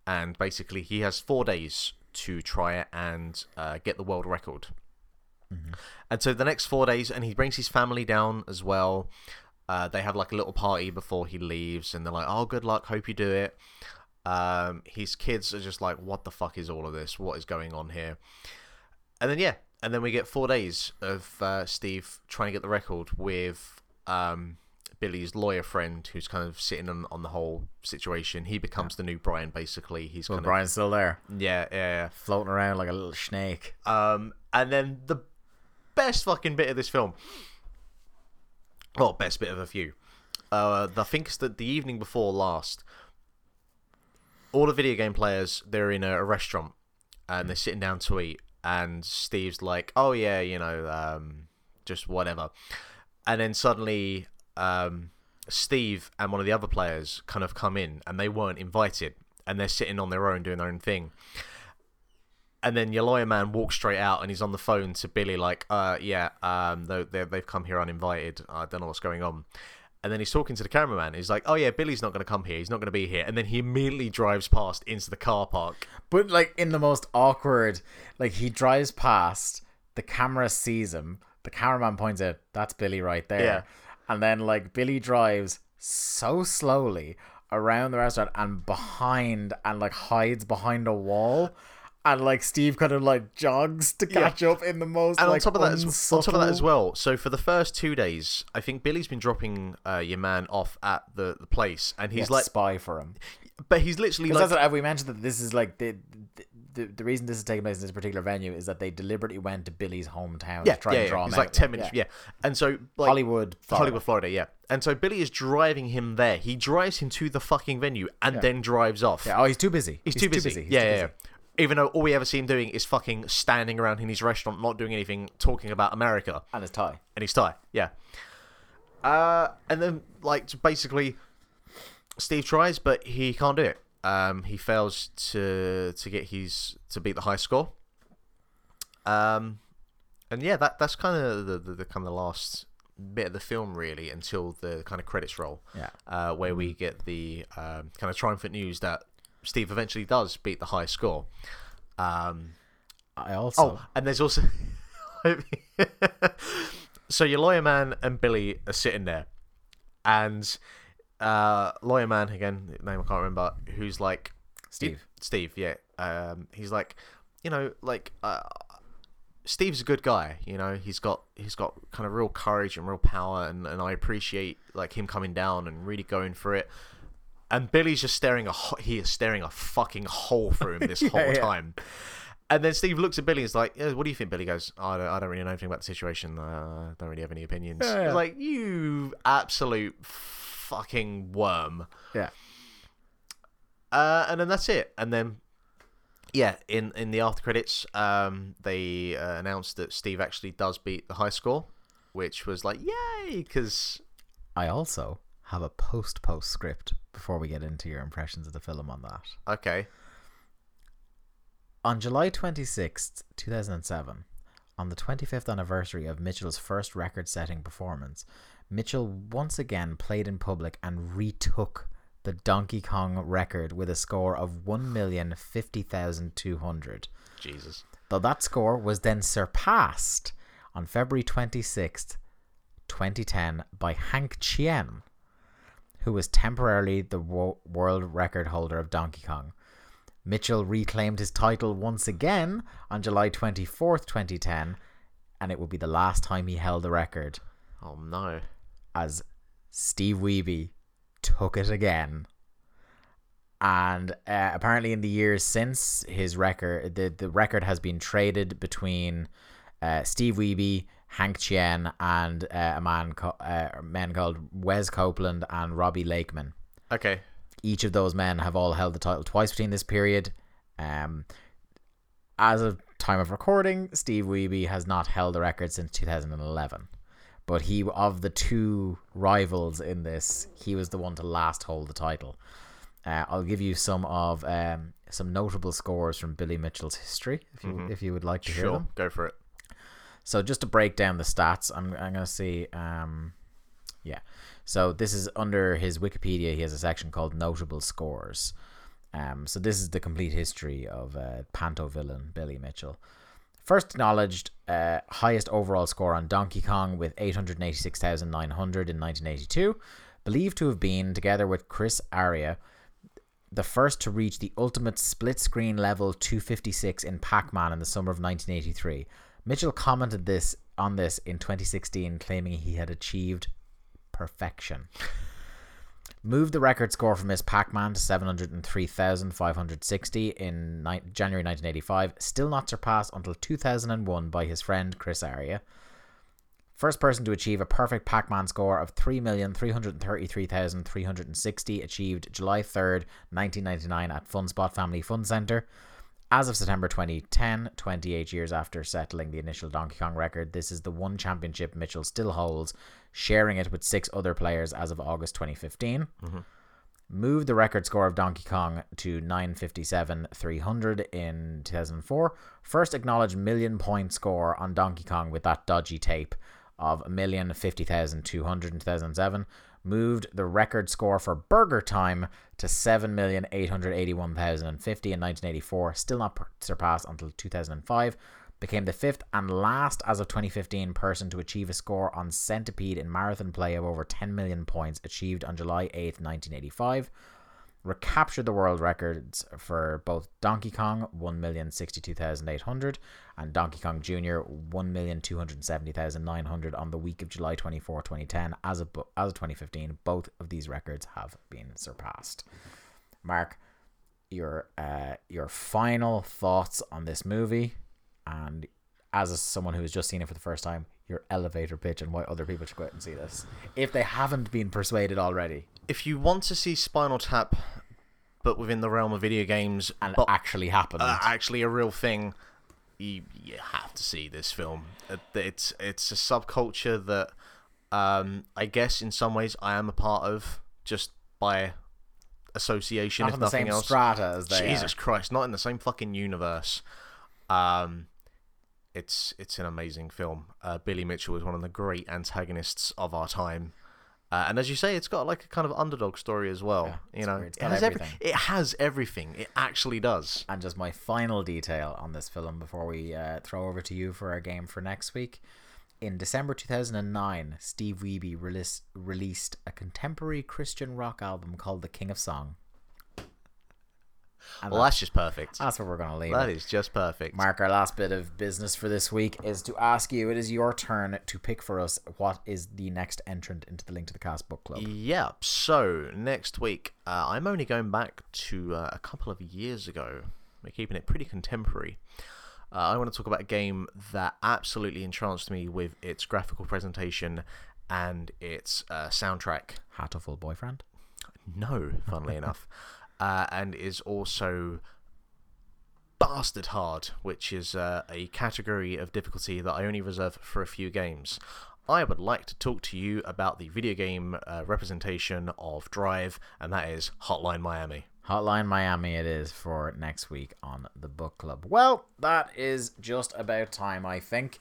and basically he has four days to try it and uh, get the world record. And so the next four days, and he brings his family down as well. Uh, they have like a little party before he leaves, and they're like, "Oh, good luck, hope you do it." Um, his kids are just like, "What the fuck is all of this? What is going on here?" And then yeah, and then we get four days of uh, Steve trying to get the record with um, Billy's lawyer friend, who's kind of sitting on, on the whole situation. He becomes the new Brian, basically. He's Well, kind Brian's still there, of yeah, yeah. floating around like a little snake. Um, and then the best fucking bit of this film, well, best bit of a few. Uh, I think it's that the evening before last, all the video game players they're in a, a restaurant and they're sitting down to eat, and Steve's like, "Oh yeah, you know, um, just whatever," and then suddenly, um, Steve and one of the other players kind of come in, and they weren't invited, and they're sitting on their own doing their own thing. And then your lawyer man walks straight out, and he's on the phone to Billy, like, "Uh, yeah, um, they they've come here uninvited. I don't know what's going on." And then he's talking to the cameraman. He's like, "Oh yeah, Billy's not going to come here. He's not going to be here." And then he immediately drives past into the car park. But like in the most awkward, like he drives past, the camera sees him, the cameraman points out, that's Billy right there. Yeah. And then like Billy drives so slowly around the restaurant and behind and like hides behind a wall. And like Steve kind of like jogs to Yeah. catch up in the most and like on top of that, as, on top of that as well. So for the first two days, I think Billy's been dropping uh, your man off at the, the place, and he's Yeah, like, spy for him. but he's literally like, that's we mentioned that this is like the, the the the reason this is taking place in this particular venue is that they deliberately went to Billy's hometown yeah, to try yeah, and yeah. him It's like ten minutes, yeah. And so like, Hollywood, Florida. Hollywood, Florida, yeah. And so Billy is driving him there. He drives him to the fucking venue and then drives off. Yeah, oh, he's too busy. He's, too busy. He's yeah, too yeah, busy. yeah. Even though all we ever see him doing is fucking standing around in his restaurant, not doing anything, talking about America And his tie. and his tie. Yeah. Uh, and then like basically, Steve tries, but he can't do it. Um, he fails to to get his to beat the high score. Um, and yeah, that that's kind of the, the, the kind of last bit of the film really until the kind of credits roll. Yeah. Uh, where we get the um, kind of triumphant news that Steve eventually does beat the high score. Um, I also. Oh, and there's also. (laughs) so your lawyer man and Billy are sitting there, and uh, lawyer man again, name I can't remember, who's like Steve. Steve, yeah. Um, he's like, you know, like uh, Steve's a good guy. You know, he's got he's got kind of real courage and real power, and, and I appreciate like him coming down and really going for it. And Billy's just staring a ho- he is staring a fucking hole through him this (laughs) whole yeah. time. And then Steve looks at Billy and is like, yeah, "What do you think?" Billy goes, "I don't, I don't really know anything about the situation. Uh, I don't really have any opinions." Like you absolute fucking worm. Yeah. Uh, and then that's it. And then, yeah, in in the after credits, um, they uh, announced that Steve actually does beat the high score, which was like, yay! Because I also have a post post script before we get into your impressions of the film on that. okay, On July 26th, 2007, on the 25th anniversary of Mitchell's first record setting performance, Mitchell once again played in public and retook the Donkey Kong record with a score of 1,050,200. Jesus, Though that score was then surpassed on February 26th, 2010 by Hank Chien, who was temporarily the wo- world record holder of Donkey Kong. Mitchell reclaimed his title once again on July 24th, 2010, and it would be the last time he held the record oh no, as Steve Wiebe took it again. And uh, apparently, in the years since his record, the, the record has been traded between uh, Steve Wiebe, Hank Chien, and uh, a man co- uh, a man called Wes Copeland and Robbie Lakeman. okay, Each of those men have all held the title twice between this period. Um, as of time of recording, Steve Wiebe has not held the record since 2011. But he, of the two rivals in this, he was the one to last hold the title. Uh, I'll give you some of um, some notable scores from Billy Mitchell's history, if you if you would like to hear sure, them. go for it. So just to break down the stats, I'm I'm gonna see. Um, yeah. So this is under his Wikipedia. He has a section called Notable Scores. Um, so this is the complete history of uh, Panto villain Billy Mitchell. First acknowledged uh, highest overall score on Donkey Kong with 886,900 in 1982. Believed to have been, together with Chris Ayra, the first to reach the ultimate split screen level 256 in Pac-Man in the summer of 1983. Mitchell commented this on this in 2016, claiming he had achieved perfection. Moved the record score for his Pac Man to 703,560 in ni- January 1985, still not surpassed until 2001 by his friend Chris Ayra. First person to achieve a perfect Pac Man score of 3,333,360 achieved July 3rd, 1999 at Funspot Family Fun Center. As of September 2010, 28 years after settling the initial Donkey Kong record, this is the one championship Mitchell still holds, sharing it with six other players as of August 2015. Mm-hmm. Moved the record score of Donkey Kong to 957 300 in 2004. First acknowledged million point score on Donkey Kong with that dodgy tape of a million fifty thousand two hundred in 2007. Moved the record score for Burger Time to 7,881,050 in 1984, still not surpassed until 2005. Became the fifth and last, as of 2015, person to achieve a score on Centipede in marathon play of over 10 million points, achieved on July 8, 1985 recaptured the world records for both Donkey Kong 1,062,800 and Donkey Kong Jr. 1,270,900 on the week of July 24, 2010. As of, as of 2015, both of these records have been surpassed. Mark, your uh, your final thoughts on this movie, and as a, someone who has just seen it for the first time, your elevator pitch and why other people should go out and see this if they haven't been persuaded already If you want to see Spinal Tap, but within the realm of video games, and but actually happened. uh, actually a real thing, you, you have to see this film. Uh, It's it's a subculture that um, I guess in some ways I am a part of just by association, Not if nothing same else. strata as they Jesus are. Christ, not in the same fucking universe. Um, it's it's an amazing film. Uh, Billy Mitchell is one of the great antagonists of our time. Uh, and as you say, it's got like a kind of underdog story as well. Yeah, you know, it got has every- everything. it has everything. It actually does. And just my final detail on this film before we uh, throw over to you for our game for next week. In December 2009, Steve Wiebe released, released a contemporary Christian rock album called The King of Song. Well, that's just perfect. that's where we're going to leave That it. is just perfect. Mark, our last bit of business for this week is to ask you. It is your turn to pick for us what is the next entrant into the Link to the Cast book club. Yeah, so next week, uh, I'm only going back to uh, a couple of years ago. We're keeping it pretty contemporary. Uh, I want to talk about a game that absolutely entranced me with its graphical presentation and its uh, soundtrack. Hatoful boyfriend. No, funnily (laughs) enough, uh, and is also Bastard Hard, which is uh, a category of difficulty that I only reserve for a few games. I would like to talk to you about the video game uh, representation of Drive, and that is Hotline Miami. Hotline Miami it is for next week on the book club. Well, that is just about time, I think.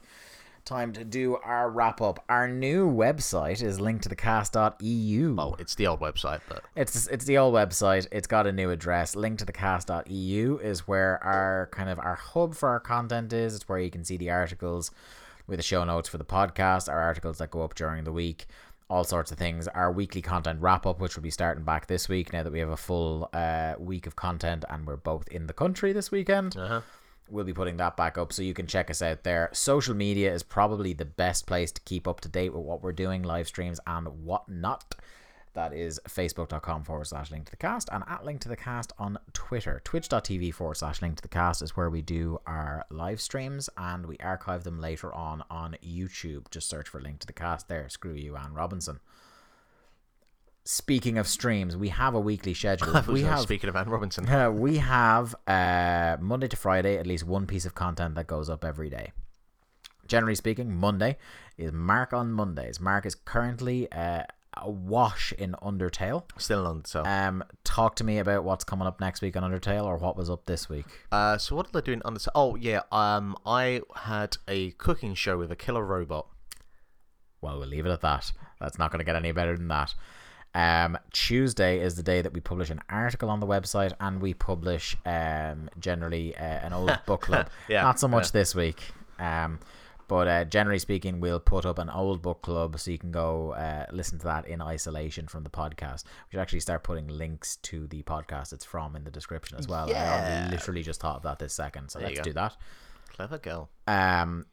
Time to do our wrap up. Our new website is linked to the cast.eu. Oh, it's the old website, but It's it's the old website. It's got a new address. linktothecast.eu is where our kind of our hub for our content is. It's where you can see the articles with the show notes for the podcast, our articles that go up during the week, all sorts of things. Our weekly content wrap up, which will be starting back this week now that we have a full uh, week of content and we're both in the country this weekend. uh-huh. We'll be putting that back up so you can check us out there. Social media is probably the best place to keep up to date with what we're doing, live streams and whatnot. That is facebook.com forward slash link to the cast and at link to the cast on Twitter. Twitch.tv forward slash link to the cast is where we do our live streams and we archive them later on on YouTube. Just search for link to the cast there. Screw you, Anne Robinson. Speaking of streams, we have a weekly schedule. (laughs) We have speaking of Anne Robinson. uh, (laughs) we have uh, Monday to Friday at least one piece of content that goes up every day. Generally speaking, Monday is Mark on Mondays. Mark is currently uh, awash in Undertale. Still on so. Um, talk to me about what's coming up next week on Undertale or what was up this week. Uh, so what did I do in under? Oh yeah, um, I had a cooking show with a killer robot. Well, we'll leave it at that. That's not going to get any better than that. Um, Tuesday is the day that we publish an article on the website, and we publish um, generally uh, an old book club. (laughs) Yeah, Not so much yeah. this week, um, but uh, generally speaking, we'll put up an old book club so you can go uh, listen to that in isolation from the podcast. We should actually start putting links to the podcast it's from in the description as well. I Yeah. literally just thought of that this second, so There let's do that. Clever girl. Um,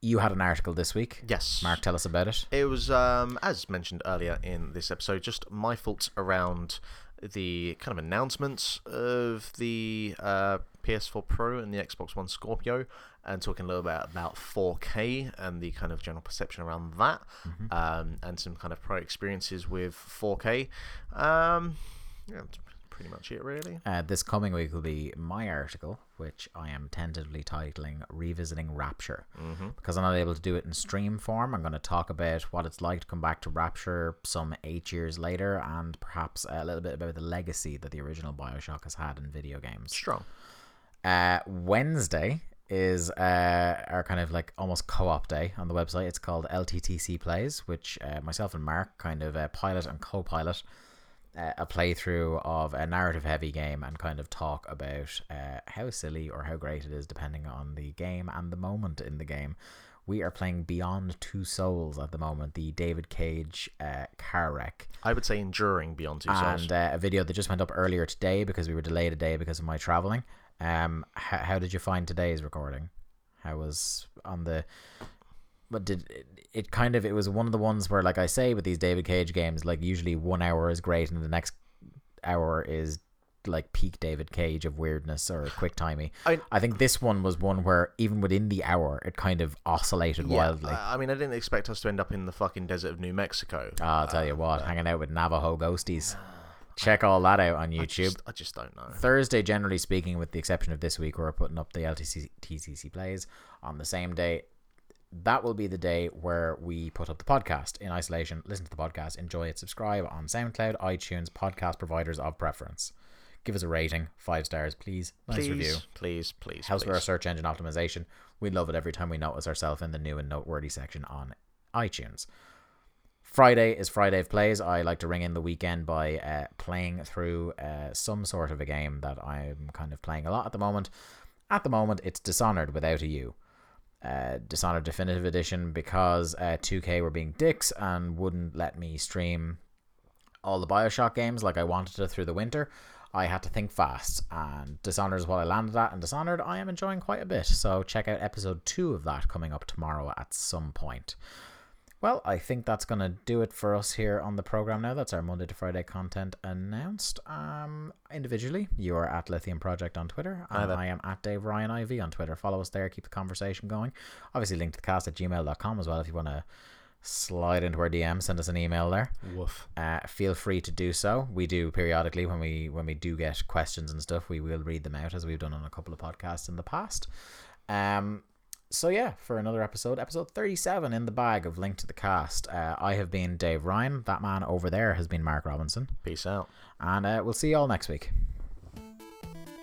you had an article this week. Yes. Mark, tell us about it. It was, um, as mentioned earlier in this episode, just my thoughts around the kind of announcements of the uh, PS4 Pro and the Xbox One Scorpio, and talking a little bit about 4K and the kind of general perception around that, um, and some kind of pro experiences with 4K. Um, yeah, pretty much it, really. Uh, this coming week will be my article, which I am tentatively titling Revisiting Rapture. Because I'm not able to do it in stream form, I'm going to talk about what it's like to come back to Rapture some eight years later and perhaps a little bit about the legacy that the original Bioshock has had in video games. Strong. Uh, Wednesday is uh, our kind of like almost co-op day on the website. It's called LTTC Plays, which uh, myself and Mark kind of uh, pilot and co-pilot uh, a playthrough of a narrative-heavy game and kind of talk about uh, how silly or how great it is, depending on the game and the moment in the game. We are playing Beyond Two Souls at the moment, the David Cage uh, car wreck I would say enduring beyond two souls. and uh, a video that just went up earlier today because we were delayed a day because of my traveling. Um, how, how did you find today's recording? How was on the? But did it, it kind of? It was one of the ones where, like I say, with these David Cage games, like usually one hour is great and the next hour is like peak David Cage of weirdness or quick timey. I- I think this one was one where even within the hour, it kind of oscillated wildly. I I mean, I didn't expect us to end up in the fucking desert of New Mexico. Ah, I'll tell you what, hanging out with Navajo ghosties. (sighs) Check all that out on YouTube. Just- I just don't know. Thursday, generally speaking, with the exception of this week, we're putting up the LTC TCC plays on the same day. That will be the day where we put up the podcast in isolation. Listen to the podcast, enjoy it, subscribe on SoundCloud, iTunes, podcast providers of preference. Give us a rating, five stars, please. Nice please, review. please, please, Helps with our search engine optimization. We love it every time we notice ourselves in the new and noteworthy section on iTunes. Friday is Friday of Plays. I like to ring in the weekend by uh, playing through uh, some sort of a game that I'm kind of playing a lot at the moment. At the moment, it's Dishonored without a U. Uh, Dishonored Definitive Edition because uh, 2K were being dicks and wouldn't let me stream all the Bioshock games like I wanted to through the winter. I had to think fast, and Dishonored is what I landed at, and Dishonored I am enjoying quite a bit. So check out episode two of that coming up tomorrow at some point. Well, I think that's going to do it for us here on the program now. That's our Monday to Friday content announced. Um, individually, you are at Lithium Project on Twitter, and I am at Dave Ryan IV on Twitter. Follow us there, keep the conversation going. Obviously, link to the cast at gmail.com as well if you want to slide into our DM, send us an email there. Woof. Uh, feel free to do so. We do periodically when we when we do get questions and stuff, we will read them out as we've done on a couple of podcasts in the past. Um, so yeah, for another episode, episode thirty-seven in the bag of Link to the Cast. Uh, I have been Dave Ryan. That man over there has been Mark Robinson, Peace out. and uh, we'll see you all next week.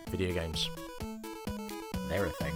Video games. They're a thing.